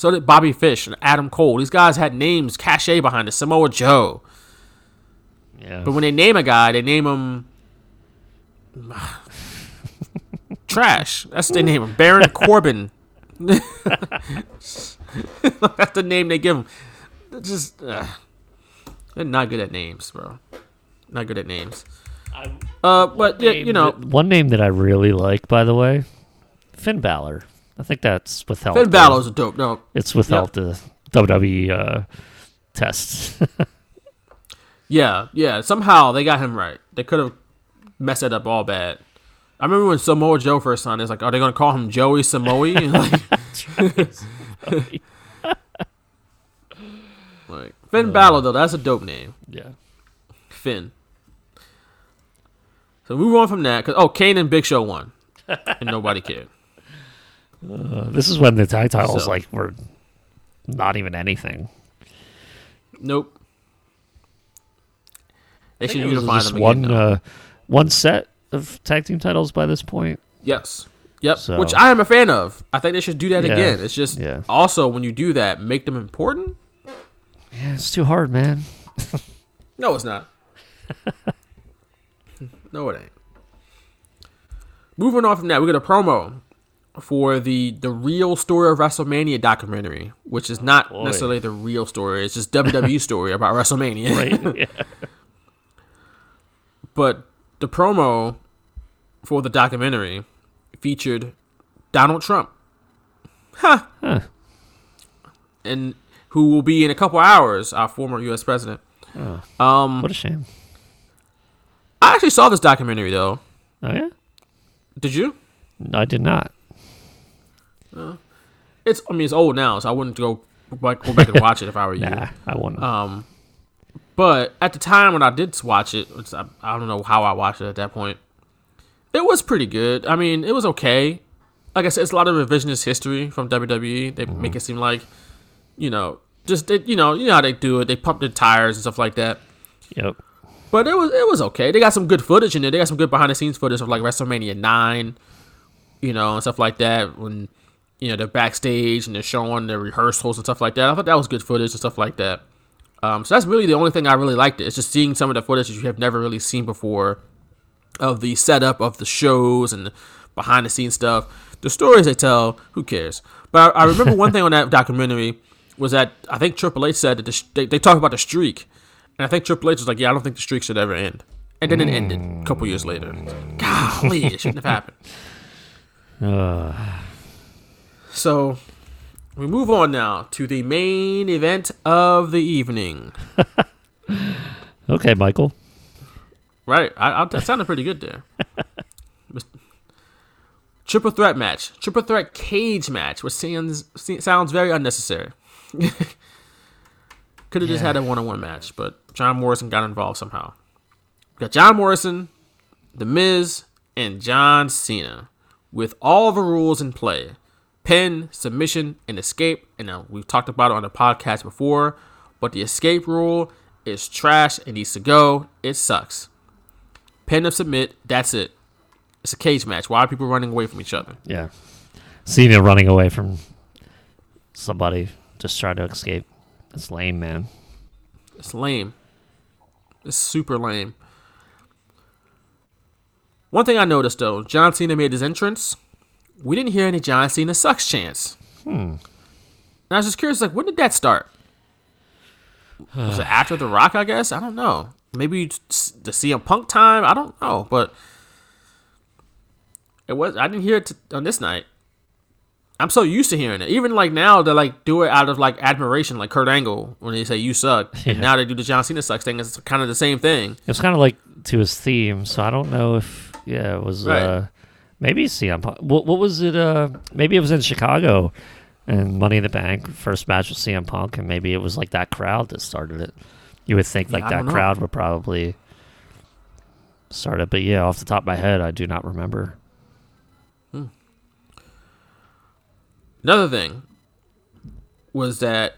So did Bobby Fish and Adam Cole. These guys had names, cachet behind it. Samoa Joe. Yeah. But when they name a guy, they name him trash. That's they name him. Baron Corbin. That's the name they give him. They're just uh, they're not good at names, bro. Not good at names. Uh, but yeah, you know, Th- one name that I really like, by the way, Finn Balor. I think that's without Finn Balor's a dope. No, It's without the WWE uh, tests. Yeah, yeah. Somehow they got him right. They could have messed it up all bad. I remember when Samoa Joe first signed. It's like, are they gonna call him Joey Samoa? like, like Finn Balor though, that's a dope name. yeah. Finn. So move on from that. Cause oh, Kane and Big Show won, and nobody cared. Uh, this is when the tag titles So- like were not even anything. Nope. They should think it was unify them one again. though. uh, one set of tag team titles by this point. Yes. Yep. So- Which I am a fan of. I think they should do that Yeah. again. It's just Yeah. also when you do that, make them important. Yeah, it's too hard, man. No, it's not. no, it ain't. Moving on from that, we got a promo for the the real story of WrestleMania documentary, which is not necessarily the real story. It's just WWE story about WrestleMania. Right? Yeah. But the promo for the documentary featured Donald Trump. Huh. Huh. And who will be in a couple hours our former U.S. president. Um, What a shame. I actually saw this documentary though. Oh yeah. Did you? No, I did not. It's I mean it's old now, so I wouldn't go back, go back and watch it if I were you. Nah, I wouldn't. Um, but at the time when I did watch it, which I, I don't know how I watched it at that point, it was pretty good. I mean, it was okay. Like I said, it's a lot of revisionist history from WWE. They make it seem like, you know, just they, you know, you know how they do it. They pump the tires and stuff like that. yep. But it was it was okay. They got some good footage in there. They got some good behind the scenes footage of like WrestleMania nine, you know, and stuff like that. When you know they're backstage and they're showing the rehearsals and stuff like that. I thought that was good footage and stuff like that. Um, so that's really the only thing I really liked. It. It's just seeing some of the footage that you have never really seen before of the setup of the shows and the behind the scenes stuff. The stories they tell, who cares? But I, I remember one thing on that documentary was that I think Triple H said that the, sh- they, they talked about the streak. And I think Triple H was like, yeah, I don't think the streak should ever end. And then it ended a couple years later. Golly, it shouldn't have happened. Uh, So we move on now to the main event of the evening. okay, Michael. Right, I, I, that sounded pretty good there. Triple threat match, triple threat cage match, which sounds sounds very unnecessary. Could have just had a one on one match, but John Morrison got involved somehow. We got John Morrison, The Miz, and John Cena with all the rules in play pin, submission, and escape. And now we've talked about it on the podcast before, but the escape rule is trash. It needs to go. It sucks. Pin or submit, that's it. It's a cage match. Why are people running away from each other? Yeah. Cena running away from somebody just trying to escape. That's lame, man. It's lame. It's super lame. One thing I noticed though, John Cena made his entrance. We didn't hear any John Cena sucks chants. Hmm. And I was just curious, like, when did that start? Was it after The Rock? I guess I don't know. Maybe the CM Punk time. I don't know, but it was. I didn't hear it t- on this night. I'm so used to hearing it. Even like now, they like do it out of like admiration, like Kurt Angle when they say "you suck," and now they do the John Cena sucks thing. It's kind of the same thing. It's kind of like to his theme, so I don't know if yeah, it was Right. uh maybe CM Punk. What, what was it? Uh, maybe it was in Chicago, and Money in the Bank first match with CM Punk, and maybe it was like that crowd that started it. You would think like I that crowd would probably start it, but yeah, off the top of my head, I do not remember. Another thing was that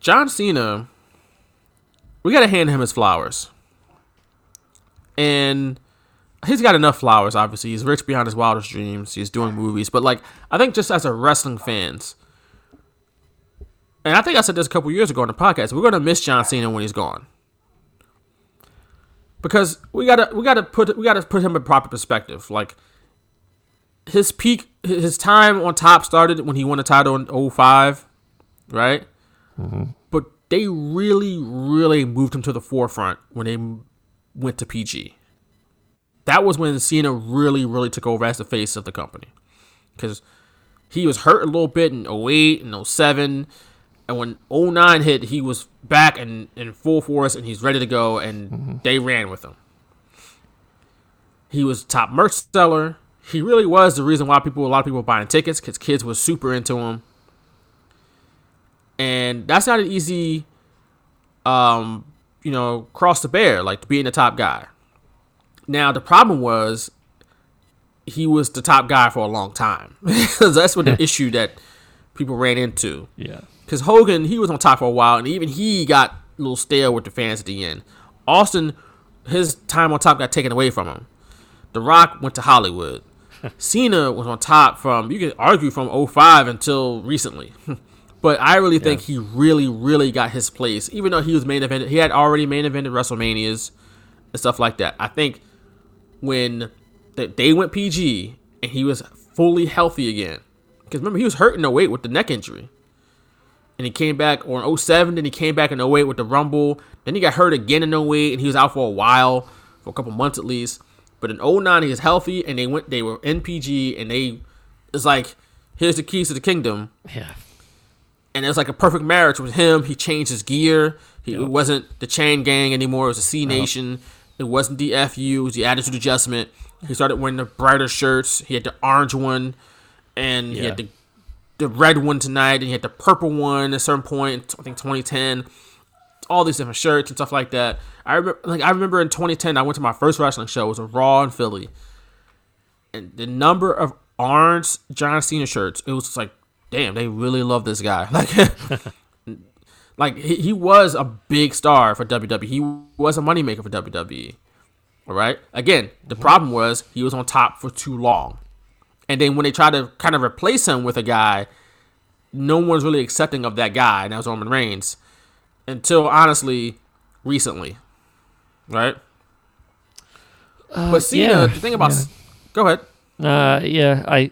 John Cena, we got to hand him his flowers. And he's got enough flowers. Obviously, he's rich beyond his wildest dreams. He's doing movies, but like I think just as a wrestling fans, and I think I said this a couple years ago on the podcast, we're gonna miss John Cena when he's gone because we gotta we gotta put we gotta put him in proper perspective. Like his peak, his time on top started when he won the title in 05, right? Mm-hmm. But they really, really moved him to the forefront when they went to PG. That was when Cena really, really took over as the face of the company. Because he was hurt a little bit in 08 and 07. And when 09 hit, he was back and in full force and he's ready to go. And they ran with him. He was top merch seller. He really was the reason why people, a lot of people were buying tickets because kids were super into him. And that's not an easy, um, you know, cross to bear, like being the top guy. Now the problem was he was the top guy for a long time. that's what the issue that people ran into. Yeah. Because Hogan, he was on top for a while, and even he got a little stale with the fans at the end. Austin, his time on top got taken away from him. The Rock went to Hollywood. Cena was on top from, you could argue, from 05 until recently. but I really think he really, really got his place, even though he was main evented. He had already main evented WrestleManias and stuff like that. I think when th- they went PG and he was fully healthy again, because remember, he was hurting no oh weight with the neck injury. And he came back or in 07 then he came back in 08 with the rumble. Then he got hurt again in 08 and he was out for a while for a couple months at least. But in 09 he was healthy and they went they were NPG and they it's like here's the keys to the kingdom. Yeah. and it was like a perfect marriage with him. He changed his gear. He, it wasn't the chain gang anymore. It was the CeNation it wasn't the fu it was the attitude adjustment he started wearing the brighter shirts he had the orange one and he had the the red one tonight, and he had the purple one at a certain point. I think 2010. All these different shirts and stuff like that. I remember, like I remember in 2010, I went to my first wrestling show. It was a Raw in Philly, and the number of orange John Cena shirts. It was just like, damn, they really love this guy. Like, like he, he was a big star for WWE. He was a moneymaker for WWE. All right. Again, the problem was he was on top for too long. And then when they tried to kind of replace him with a guy, no one's really accepting of that guy, and that was Roman Reigns. Until honestly, recently. Right? but Cena, yeah, the thing about yeah. Go ahead. Uh, yeah, I,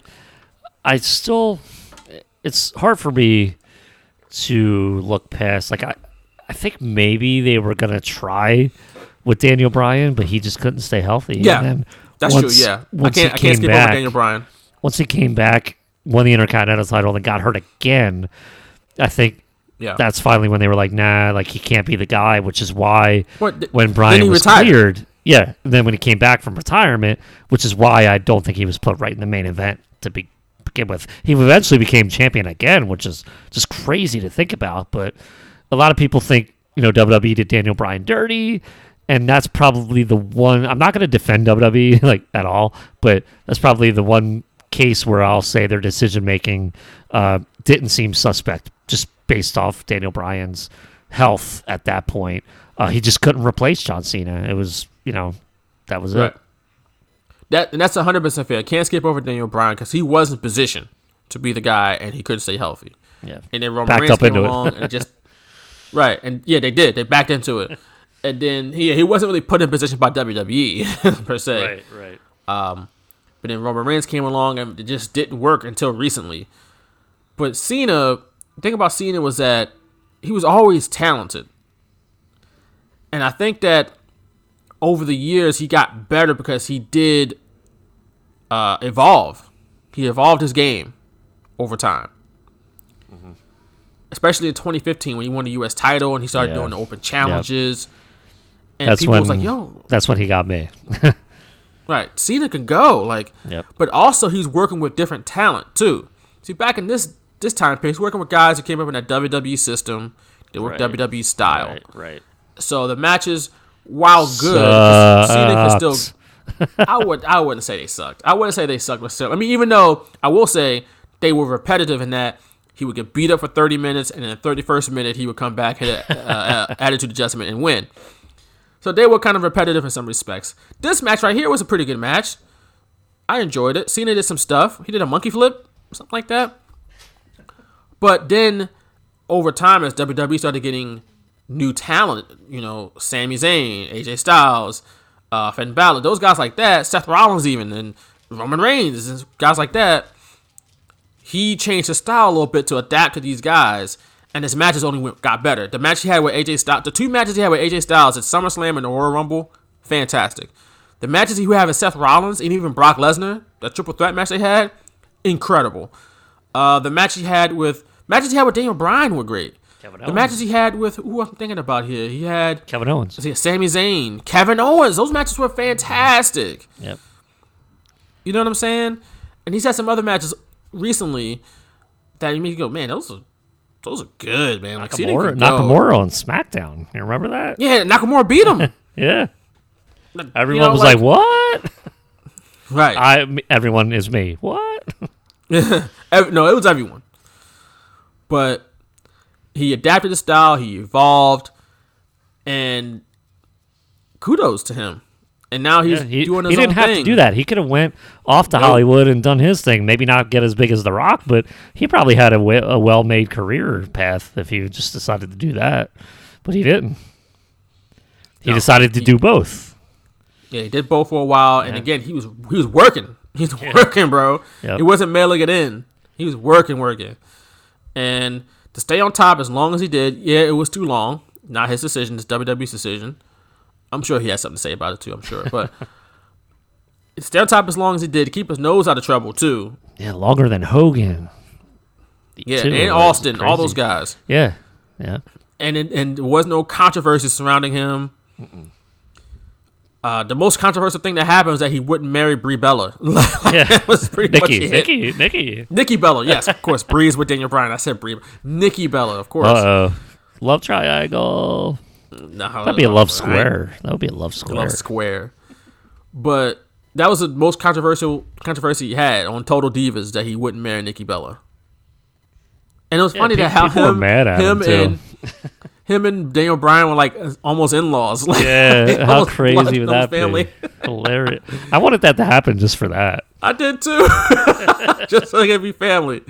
I still, it's hard for me to look past. Like I, I think maybe they were gonna try with Daniel Bryan, but he just couldn't stay healthy. Yeah, then That's once- true, yeah. I can't I came can't skip back, over Daniel Bryan. Once he came back, won the Intercontinental title, and then got hurt again. I think Yeah. that's finally when they were like, nah, like he can't be the guy, which is why What, th- when Bryan was retired. cleared, yeah, then when he came back from retirement, which is why I don't think he was put right in the main event to be, with. He eventually became champion again, which is just crazy to think about. But a lot of people think you know WWE did Daniel Bryan dirty, and that's probably the one. I'm not going to defend WWE like at all, but that's probably the one case where I'll say their decision making uh, didn't seem suspect, just based off Daniel Bryan's health at that point. Uh, he just couldn't replace John Cena. It was, you know, that was Right. it. That and that's hundred percent fair. Can't skip over Daniel Bryan because he was in position to be the guy and he couldn't stay healthy. Yeah. And then Roman Backed Reigns up came into it. along and just right. And yeah, they did. They backed into it. And then he he wasn't really put in position by WWE per se. Right, right. Um, but then Roman Reigns came along and it just didn't work until recently. But Cena, the thing about Cena was that he was always talented. And I think that over the years he got better because he did uh, evolve. He evolved his game over time. Especially in 2015 when he won the U.S. title and he started Yeah. doing the open challenges. And That's people when was like, yo, that's when he got me. Right. Cena can go. Like Yep. but also he's working with different talent too. See back in this this time period, he's working with guys who came up in that WWE system. They work Right. WWE style. right, right. So the matches, while good, Cena can still I would I wouldn't say they sucked. I wouldn't say they sucked necessarily. I mean, even though I will say they were repetitive in that he would get beat up for 30 minutes, and in the 31st minute he would come back, hit a uh, uh, attitude adjustment, and win. So they were kind of repetitive in some respects. This match right here was a pretty good match. I enjoyed it. Cena did some stuff. He did a monkey flip, something like that. But then over time, as WWE started getting new talent, you know, Sami Zayn, AJ Styles, uh, Finn Balor, those guys like that, Seth Rollins even, and Roman Reigns, guys like that, he changed his style a little bit to adapt to these guys, and his matches only went, got better. The match he had with AJ Styles, the two matches he had with AJ Styles at SummerSlam and the Royal Rumble, fantastic. The matches he had with Seth Rollins and even Brock Lesnar, the triple threat match they had, incredible. Uh, the match he had with matches he had with Daniel Bryan were great. Kevin The matches he had with who I'm thinking about here, he had Kevin Owens. see, Sami Zayn, Kevin Owens. Those matches were fantastic. Yep. You know what I'm saying? And he's had some other matches recently that you make you go, man, those are those are good, man. Like Nakamura. Nakamura on SmackDown. You remember that? Yeah, Nakamura beat him. Yeah. You Everyone know, was like, "What?" right. I. Everyone is me. What? No, it was everyone. But he adapted the style, he evolved, and kudos to him. And now he's Yeah, he doing his thing. he didn't have thing. to do that. He could have went off to Nope. Hollywood and done his thing. Maybe not get as big as The Rock, but he probably had a, a well-made career path if he just decided to do that. But he didn't. He No, decided to he- do both. Yeah, he did both for a while, and again, he was he was working. He's working, bro. Yep. He wasn't mailing it in. He was working, working, and to stay on top as long as he did. Yeah, it was too long. Not his decision. It's WWE's decision. I'm sure he has something to say about it too. I'm sure, but stay on top as long as he did. Keep his nose out of trouble too. Yeah, longer than Hogan. Yeah, too. and Austin, all those guys. Yeah, yeah. and it, and there was no controversy surrounding him. Uh, the most controversial thing that happened was that he wouldn't marry Brie Bella. Like, Yeah. that was pretty much Nikki, it. Nikki, Nikki. Nikki Bella, yes, of course. Brie's with Daniel Bryan. I said Brie. Nikki Bella, of course. Uh oh. Love triangle. No, That'd be a love square. That would be a love square. Love square. But that was the most controversial controversy he had on Total Divas that he wouldn't marry Nikki Bella. And it was Yeah, funny pe- that how him, mad at him, him too. and him and Daniel Bryan were like almost in laws. Like, Yeah, how crazy would that family. be? Hilarious. I wanted that to happen just for that. I did too, just so they could be family.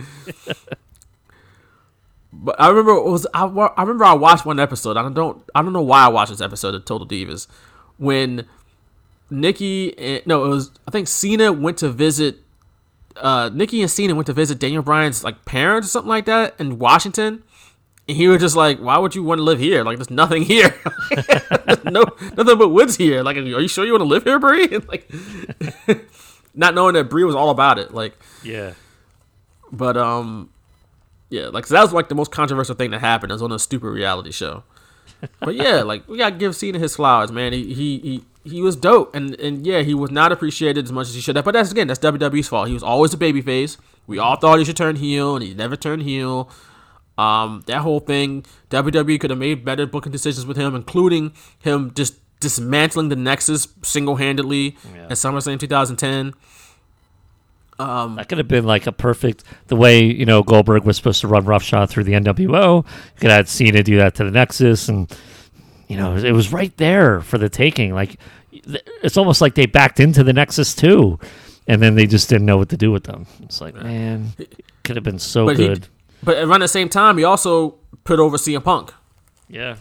But I remember it was I, I remember I watched one episode. I don't I don't know why I watched this episode of Total Divas when Nikki and, no it was I think Cena went to visit uh Nikki and Cena went to visit Daniel Bryan's like parents or something like that in Washington. And he was just like, "Why would you want to live here? Like, there's nothing here. There's no, nothing but woods here. Like, are you sure you want to live here, Brie?" Like, not knowing that Brie was all about it. Like, Yeah. but um, yeah, like so that was like the most controversial thing that happened. It was on a stupid reality show. But yeah, like we gotta give Cena his flowers, man. He he he, he was dope, and and yeah, he was not appreciated as much as he should have. But that's again, that's WWE's fault. He was always a babyface. We all thought he should turn heel, and he never turned heel. Um, that whole thing, WWE could have made better booking decisions with him, including him just dismantling the Nexus single handedly at SummerSlam 2010. That could have been like a perfect the way you know Goldberg was supposed to run roughshod through the NWO. You could have Cena do that to the Nexus, and you know it was right there for the taking. Like it's almost like they backed into the Nexus too, and then they just didn't know what to do with them. It's like man, could have been so But good. But around the same time, he also put over CM Punk. yeah.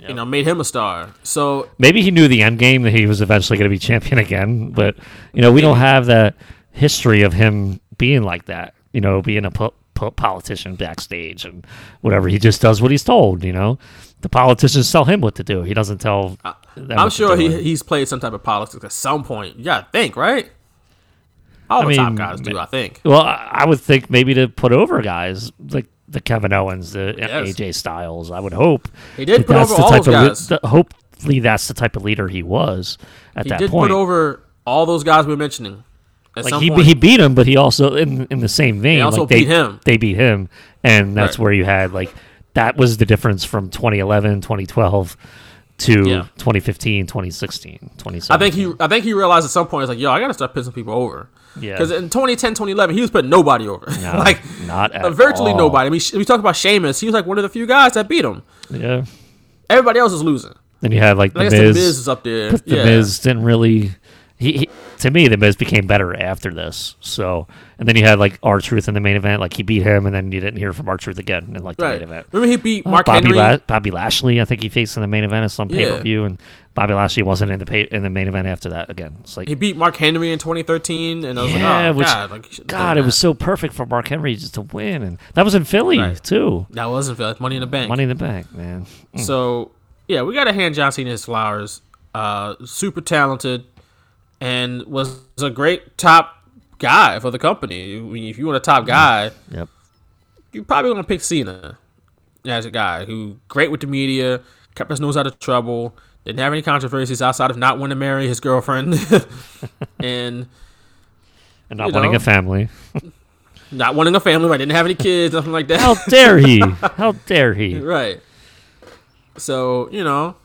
You know, made him a star. So Maybe he knew the end game that he was eventually going to be champion again, but you know we don't have that history of him being like that. You know, being a po- po- politician backstage and whatever. He just does what he's told. You know, the politicians tell him what to do. He doesn't tell. them I'm what to sure do. he he's played some type of politics at some point. You gotta think, right? All I the top mean, guys do, I think. Well, I would think maybe to put over guys like the Kevin Owens, the uh, Yes. AJ Styles. I would hope He did put that's over the all type those of guys. hopefully, that's the type of leader he was at He that point. He did put over all those guys we were mentioning. Like he, point. he beat him, but he also in in the same vein. also like they, beat him. They beat him, and that's Right. where you had like that was the difference from 2011, 2012 to Yeah. 2015, 2016, 2017. I think he I think he realized at some point it's like, yo, I gotta start pissing people over. Yeah. Because in 2010, 2011, he was putting nobody over. No, like not at virtually all. nobody. I mean, we talk about Sheamus. He was like one of the few guys that beat him. yeah. Everybody else is losing. Then you had like the I Miz. the Miz is up there. the yeah. Miz didn't really. He, he to me the Miz became better after this. So and then you had like R-Truth in the main event. Like he beat him, and then you didn't hear from R-Truth again in like the Right. main event. Remember he beat Uh, Mark Bobby, Henry. La- Bobby Lashley, I think he faced in the main event at some pay per view, and Bobby Lashley wasn't in the pay- in the main event after that again. It's like he beat Mark Henry in 2013, and I was yeah, like, oh which god, like, God, it was so perfect for Mark Henry just to win, and that was in Philly Right. too. that was in Philly, Money in the Bank. Money in the Bank, man. So yeah, we got to hand John Cena his flowers. Uh, super talented, and was a great top guy for the company. I mean, If you want a top guy, Yep. you probably want to pick Cena as a guy who great with the media, kept his nose out of trouble, didn't have any controversies outside of not wanting to marry his girlfriend, and And not wanting know. a family. not wanting a family. Right, didn't have any kids, nothing like that. How dare he? How dare he? right. So you know,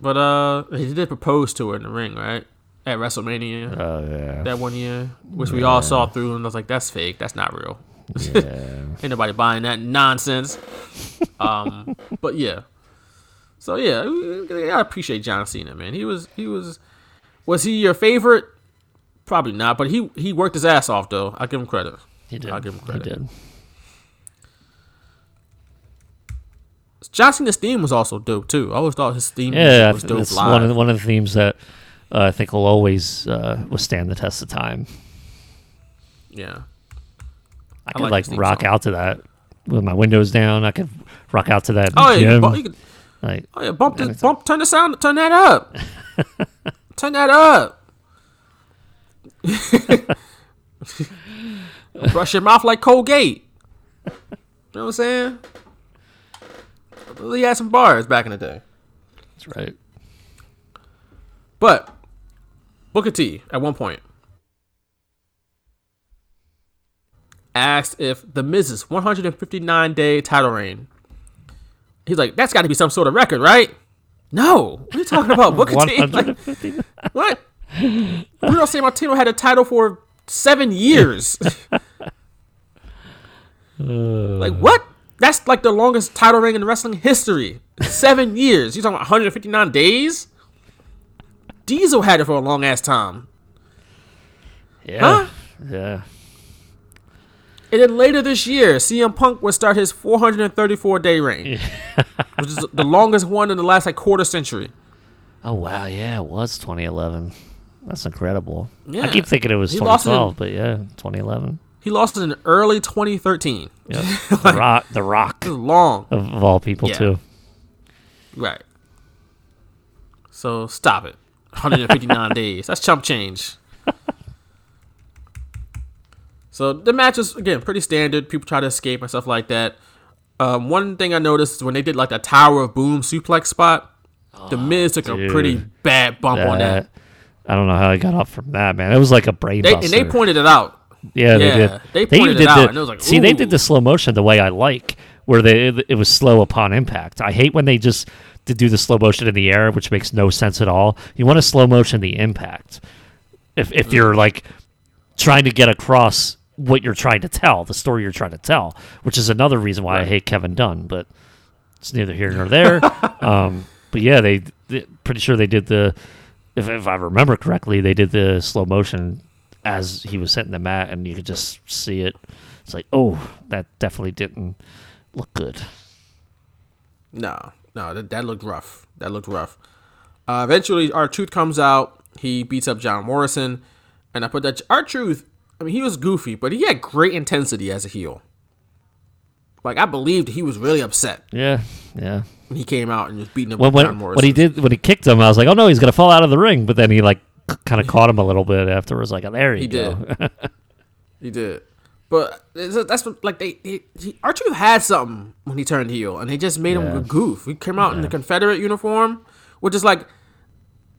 but uh, he did propose to her in the ring, right? At WrestleMania Oh yeah. that one year, which we all saw through, and I was like, "That's fake. That's not real. yeah. Ain't nobody buying that nonsense." um, but yeah. So yeah, I appreciate John Cena, man. He was he was was he your favorite? Probably not, but he he worked his ass off though. I give him credit. He did. I'll give him He credit. did. John Cena's theme was also dope too. I always thought his theme Yeah, I was dope that's live. one of the, one of the themes that uh, I think will always uh, withstand the test of time. yeah. I I could like like, rock song. out to that with my windows down. I could rock out to that. Oh you gym. bu- you could, like oh yeah, bump the bump. Turn the sound. Turn that up. turn that up. Brush your mouth like Colgate. You know what I'm saying? He had some bars back in the day. that's right. But Booker T at one point asked if the Miz's 159 day title reign. He's like, that's got to be some sort of record, right? No, what are you talking about, Booker T? Like, 150. what? Bruno Sammartino had a title for seven years. like what? That's like the longest title reign in wrestling history. Seven years. You talking about 159 days? Diesel had it for a long ass time. yeah, yeah. And then later this year, CM Punk would start his 434 day reign, which is the longest one in the last like quarter century. Oh wow, yeah, it was 2011. That's incredible. Yeah. I keep thinking it was He lost it in- 2012, but yeah, 2011. He lost it in early 2013. Yep. the Rock, the Rock long. of, of all people Yeah. too. Right. So stop it. 159 days. That's chump change. So the match is again pretty standard. People try to escape and stuff like that. Um, one thing I noticed is when they did like the Tower of Boom suplex spot, the Miz took a pretty bad bump on that. I don't know how he got up from that, man. It was like a brain They, and they pointed it out. yeah, they did. they even pointed it did out, the, and it was like, see, they did the slow motion the way I like, where they it, it was slow upon impact. I hate when they just to do the slow motion in the air, which makes no sense at all. You want to slow motion the impact. If Mm. if you're like trying to get across what you're trying to tell, the story you're trying to tell, which is another reason why I hate Kevin Dunn, but it's neither here nor there. um, but yeah, they, they pretty sure they did the if if I remember correctly, they did the slow motion as he was hitting the mat, and you could just see it. It's like, oh, that definitely didn't look good. No, no, that, that looked rough. That looked rough. Uh, eventually, R-Truth comes out. He beats up John Morrison, and I put that R-Truth. I mean, he was goofy, but he had great intensity as a heel. Like I believed he was really upset Yeah, yeah. when he came out and was beating up When John Morrison. when he did when he kicked him, I was like, oh no, he's gonna fall out of the ring. But then he like kind of caught him a little bit afterwards. Like, oh, there you He go. He did. But that's what, like they, he, he, R-Truth had something when he turned heel, and they just made him a goof. He came out in the Confederate uniform, which is like,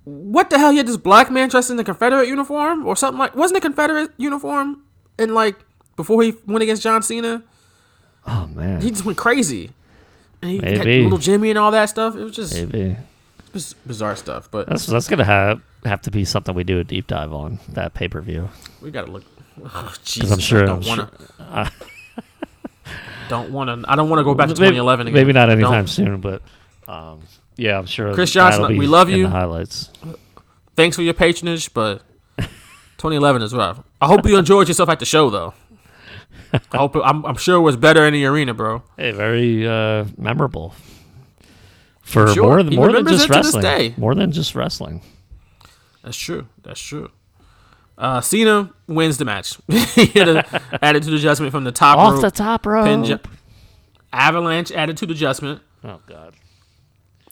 what the hell? He had this black man dressed in the Confederate uniform or something like. Wasn't it Confederate uniform? And like before he went against John Cena, oh man, he just went crazy. And he had little Jimmy and all that stuff. It was just maybe biz- bizarre stuff. But that's that's gonna have have to be something we do a deep dive on that pay per view. we gotta look. Oh, Jesus, I'm sure. I don't wanna. don't want to. I don't want to go back to maybe, 2011 again. maybe not anytime soon, but um, Yeah, I'm sure. Chris Johnson, we love you. highlights. Thanks for your patronage, but 2011 is rough. I hope you enjoyed yourself at the show, though. I hope I'm, I'm sure it was better in the arena, bro. Hey, very uh, memorable for Sure, more than he more than just to wrestling. More than just wrestling. That's true. That's true. Uh, Cena wins the match. he had an attitude adjustment from the top Off rope. the top rope. pin Avalanche attitude adjustment. Oh God.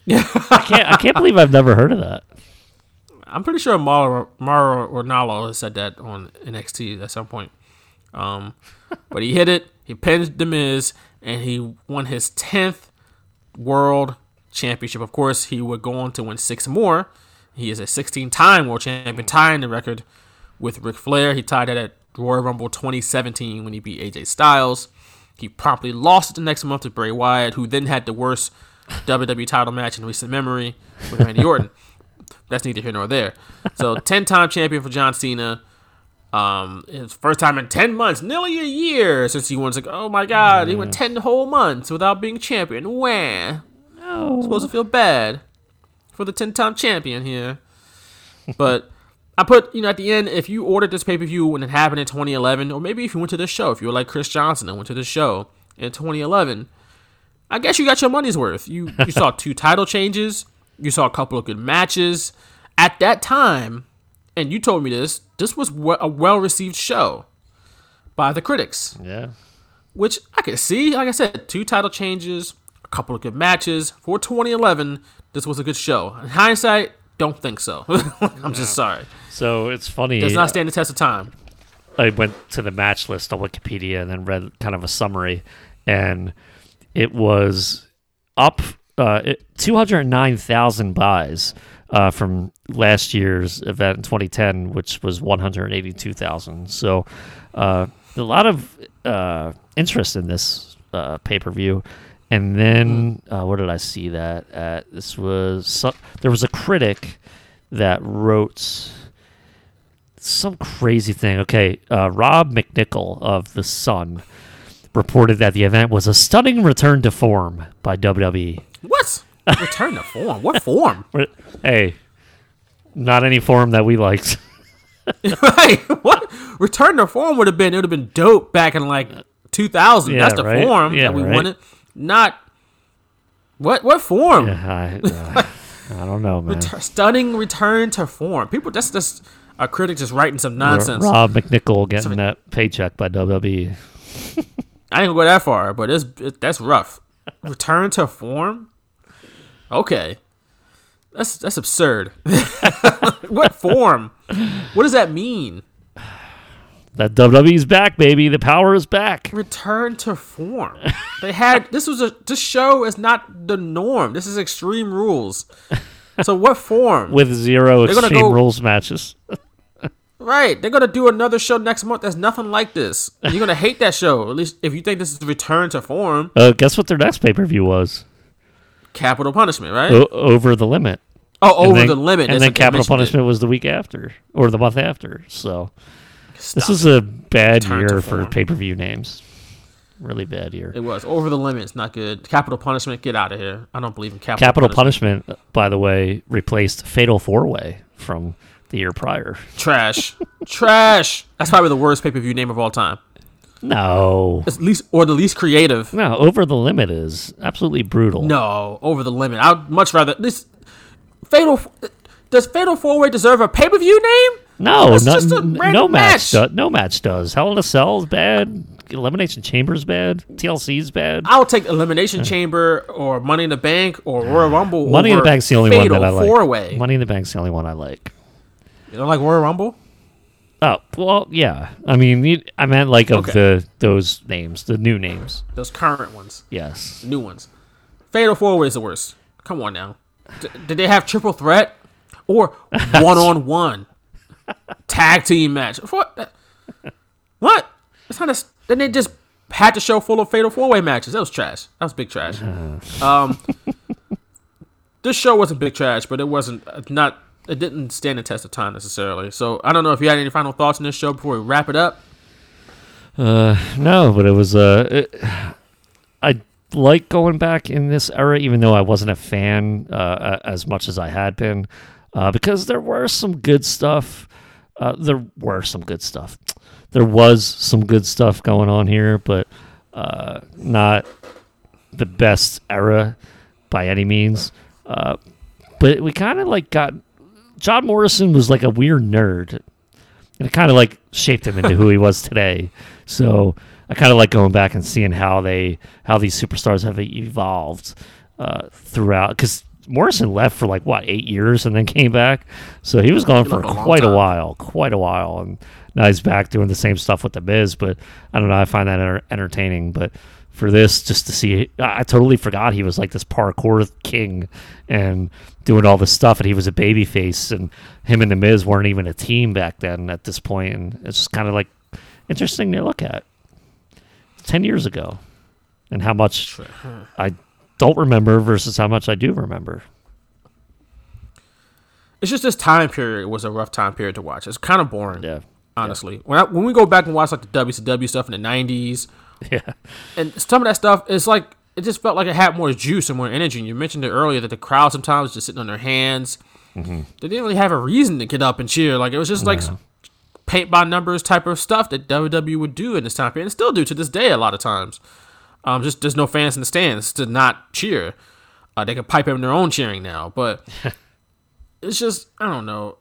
I can't. I can't believe I've never heard of that. I'm pretty sure Mauro, Mauro Ranallo has said that on NXT at some point. Um, but he hit it. He pinned The Miz, and he won his tenth World Championship. Of course, he would go on to win six more. He is a 16-time World Champion, tying the record with Ric Flair. He tied it at Royal Rumble 2017 when he beat AJ Styles. He promptly lost it the next month to Bray Wyatt, who then had the worst WWE title match in recent memory with Randy Orton. That's neither here nor there. So, 10 time champion for John Cena. Um, his first time in 10 months, nearly a year since he won. It's like, oh my God, he went 10 whole months without being champion. Wah. No. Supposed to feel bad for the 10 time champion here. But I put, you know, at the end, if you ordered this pay per view when it happened in 2011, or maybe if you went to this show, if you were like Chris Johnson and went to this show in 2011, I guess you got your money's worth. You you saw two title changes, you saw a couple of good matches. At that time, and you told me this, this was a well received show by the critics, Yeah. which I could see. Like I said, two title changes, a couple of good matches for 2011. This was a good show. In hindsight, don't think so. I'm just sorry. So it's funny. Does not stand the test of time. I went to the match list on Wikipedia and then read kind of a summary, and it was up uh, 209,000 buys uh, from last year's event in 2010, which was 182,000. So uh, a lot of uh, interest in this uh, pay per view. And then uh, where did I see that? At? This was so, there was a critic that wrote some crazy thing. Okay, uh, Rob McNichol of The Sun reported that the event was a stunning return to form by WWE. What? Return to form? What form? Hey, not any form that we liked. right? What? Return to form would have been. It would have been dope back in like 2000. Yeah, That's the right? form Yeah, that we right. wanted. Not what? What form? I, uh, I don't know, man. Retur- stunning return to form. People, that's just a critic just writing some nonsense. Rob McNichol getting that paycheck by. WWE. I ain't gonna go that far, but it's it, that's rough. Return to form. Okay, that's that's absurd. what form? What does that mean? That WWE's back, baby. The power is back. Return to form. They had this was a this show is not the norm. This is Extreme Rules. So what form? With zero They're Extreme go- Rules matches. Right, they're gonna do another show next month. That's nothing like this. You're gonna hate that show. At least if you think this is the return to form. Uh, guess what their next pay per view was? Capital punishment, right? O- over the limit. oh, And over then- the limit. And That's then Capital. Punishment was the week after, or the month after. So this Stop was a bad Return to year for pay per view names. Really bad year. It was over the limit. It's not good. Capital punishment. Get out of here. I don't believe in capital. Capital punishment. Punishment, by the way, replaced Fatal Four Way from the year prior. Trash. Trash. That's probably the worst pay per view name of all time. No, It's least or the least creative. no, Over the Limit is absolutely brutal. No, over the limit. I'd much rather this. Fatal. Does Fatal Four Way deserve a pay per view name? No, It's no, just a n- random no match. match. do- no match does. Hell in a Cell is bad. Elimination Chamber's bad. TLC's bad. I'll take Elimination Chamber or Money in the Bank or Royal Rumble. Money in the Bank's the only one that I like. Four Way. Money in the Bank's the only one I like. You don't like Royal Rumble? Oh well, yeah. I mean, you- I meant like of Okay. the those names, the new names. Those current ones, Yes. new ones. Fatal Four Way is the worst. Come on now. D- did they have triple threat or one on one tag team match? What? What? It's not a. Then they just had the show full of fatal four way matches. That was trash. That was big trash. Um, this show wasn't big trash, but it wasn't uh, not. It didn't stand the test of time necessarily. So I don't know if you had any final thoughts on this show before we wrap it up. Uh, no, but it was uh, it, I like going back in this era, even though I wasn't a fan uh, as much as I had been, uh, because there were some good stuff. Uh, there were some good stuff. There was some good stuff going on here, but uh, not the best era by any means. Uh, but we kind of like got John Morrison was like a weird nerd, and it kind of like shaped him into who he was today. So I kind of like going back and seeing how they how these superstars have evolved uh, throughout because Morrison left for like what eight years and then came back, so he was gone for a quite a while, quite a while, and now he's back doing the same stuff with the Miz. But I don't know, I find that enter- entertaining. But for this, just to see, I I totally forgot he was like this parkour king and doing all this stuff, and he was a baby face, and him and the Miz weren't even a team back then at this point, and it's just kind of like interesting to look at. Ten years ago, and how much I don't remember versus how much I do remember. It's just this time period was a rough time period to watch. It's kind of boring. Yeah. Honestly, when I, when we go back and watch like the WCW stuff in the '90s, Yeah. and some of that stuff it's like it just felt like it had more juice and more energy. And you mentioned it earlier that the crowd sometimes was just sitting on their hands. Mm-hmm. They didn't really have a reason to get up and cheer. Like it was just like paint by numbers type of stuff that WWE would do in this time period and still do to this day a lot of times. Um, just there's no fans in the stands to not cheer. Uh, they can pipe in their own cheering now, but it's just I don't know.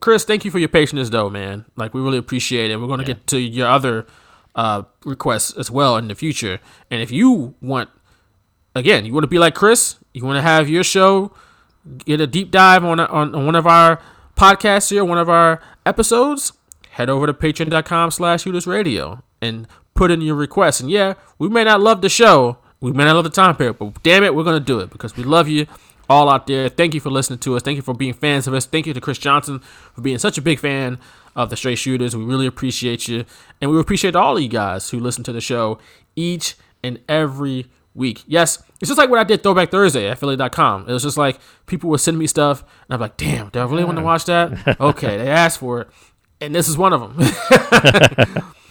Chris, thank you for your patience, though, man. Like we really appreciate it. We're gonna get to your other uh, requests as well in the future. And if you want, again, you want to be like Chris, you want to have your show get a deep dive on, on on one of our podcasts here, one of our episodes, head over to patreon.com slash radio and put in your requests. And yeah, we may not love the show, we may not love the time period, but damn it, we're gonna do it because we love you all out there. Thank you for listening to us. Thank you for being fans of us. Thank you to Chris Johnson for being such a big fan of the Straight Shooters. We really appreciate you. And we appreciate all of you guys who listen to the show each and every week. Yes, it's just like what I did Throwback Thursday at Philly.com. It was just like people would send me stuff, and I'm like, damn, do I really want to watch that? Okay, they asked for it, and this is one of them.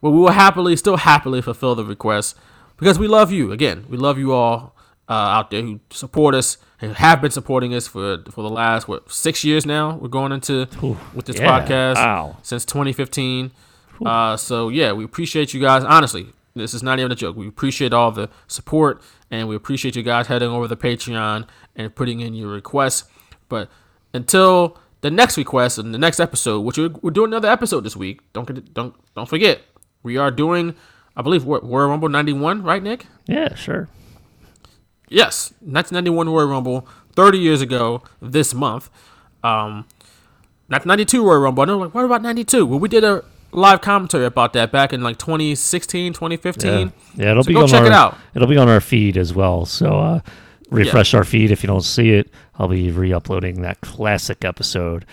but we will happily, still happily fulfill the request because we love you. Again, we love you all uh, out there who support us and have been supporting us for for the last what six years now. We're going into with this yeah, podcast wow. since 2015. Uh, so yeah, we appreciate you guys. Honestly, this is not even a joke. We appreciate all the support and we appreciate you guys heading over the Patreon and putting in your requests. But until the next request and the next episode, which we're, we're doing another episode this week. Don't get, don't don't forget, we are doing, I believe, Royal Rumble '91, right, Nick? Yeah, sure. Yes, 1991 Royal Rumble, 30 years ago this month. Um, 1992 Royal Rumble. I know, like, what about 92? Well, we did a live commentary about that back in like 2016, 2015. Yeah, yeah it'll So be go on check our, it out. It'll be on our feed as well. So uh, refresh our feed if you don't see it. I'll be re-uploading that classic episode.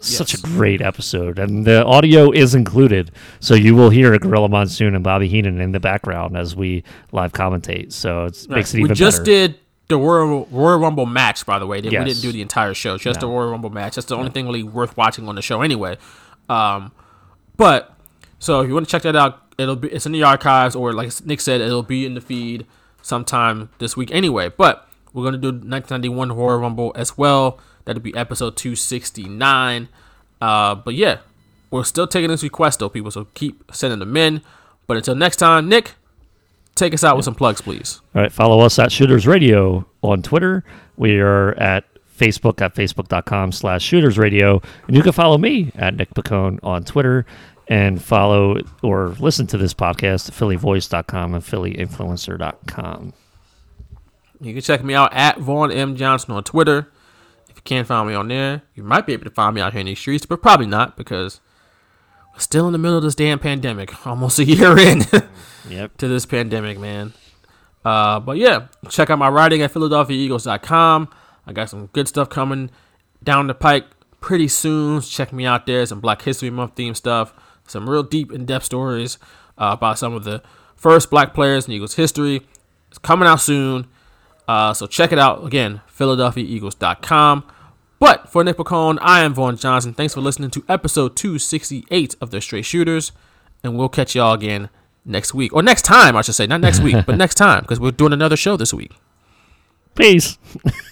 Such a great episode, and the audio is included, so you will hear a Gorilla Monsoon and Bobby Heenan in the background as we live commentate. So it makes it even. Better. We just better. did the Royal, Royal Rumble match, by the way. We didn't do the entire show, just the No. Royal Rumble match. That's the only thing really worth watching on the show, anyway. Um, but so if you want to check that out, it'll be it's in the archives, or like Nick said, it'll be in the feed sometime this week, anyway. But we're gonna do 1991 Royal Rumble as well. That'll be episode 269. Uh, but yeah, we're still taking this request though, people. So keep sending them in. But until next time, Nick, take us out with some plugs, please. All right, follow us at Shooters Radio on Twitter. We are at Facebook at facebook.com slash Shooters Radio. And you can follow me at Nick Pacone on Twitter and follow or listen to this podcast at phillyvoice.com and phillyinfluencer.com. You can check me out at Vaughn M. Johnson on Twitter. You can't find me on there, you might be able to find me out here in these streets, but probably not because we're still in the middle of this damn pandemic, almost a year in Yep. to this pandemic, man. Uh, but yeah, check out my writing at PhiladelphiaEagles.com. I got some good stuff coming down the pike pretty soon. Check me out there. Some Black History Month themed stuff, some real deep, in depth stories uh, about some of the first black players in Eagles history. It's coming out soon. Uh, so check it out again, PhiladelphiaEagles.com. But for Nick Pacone, I am Vaughn Johnson. Thanks for listening to episode 268 of The Straight Shooters, and we'll catch y'all again next week or next time, I should say, not next week, but next time because we're doing another show this week. Peace.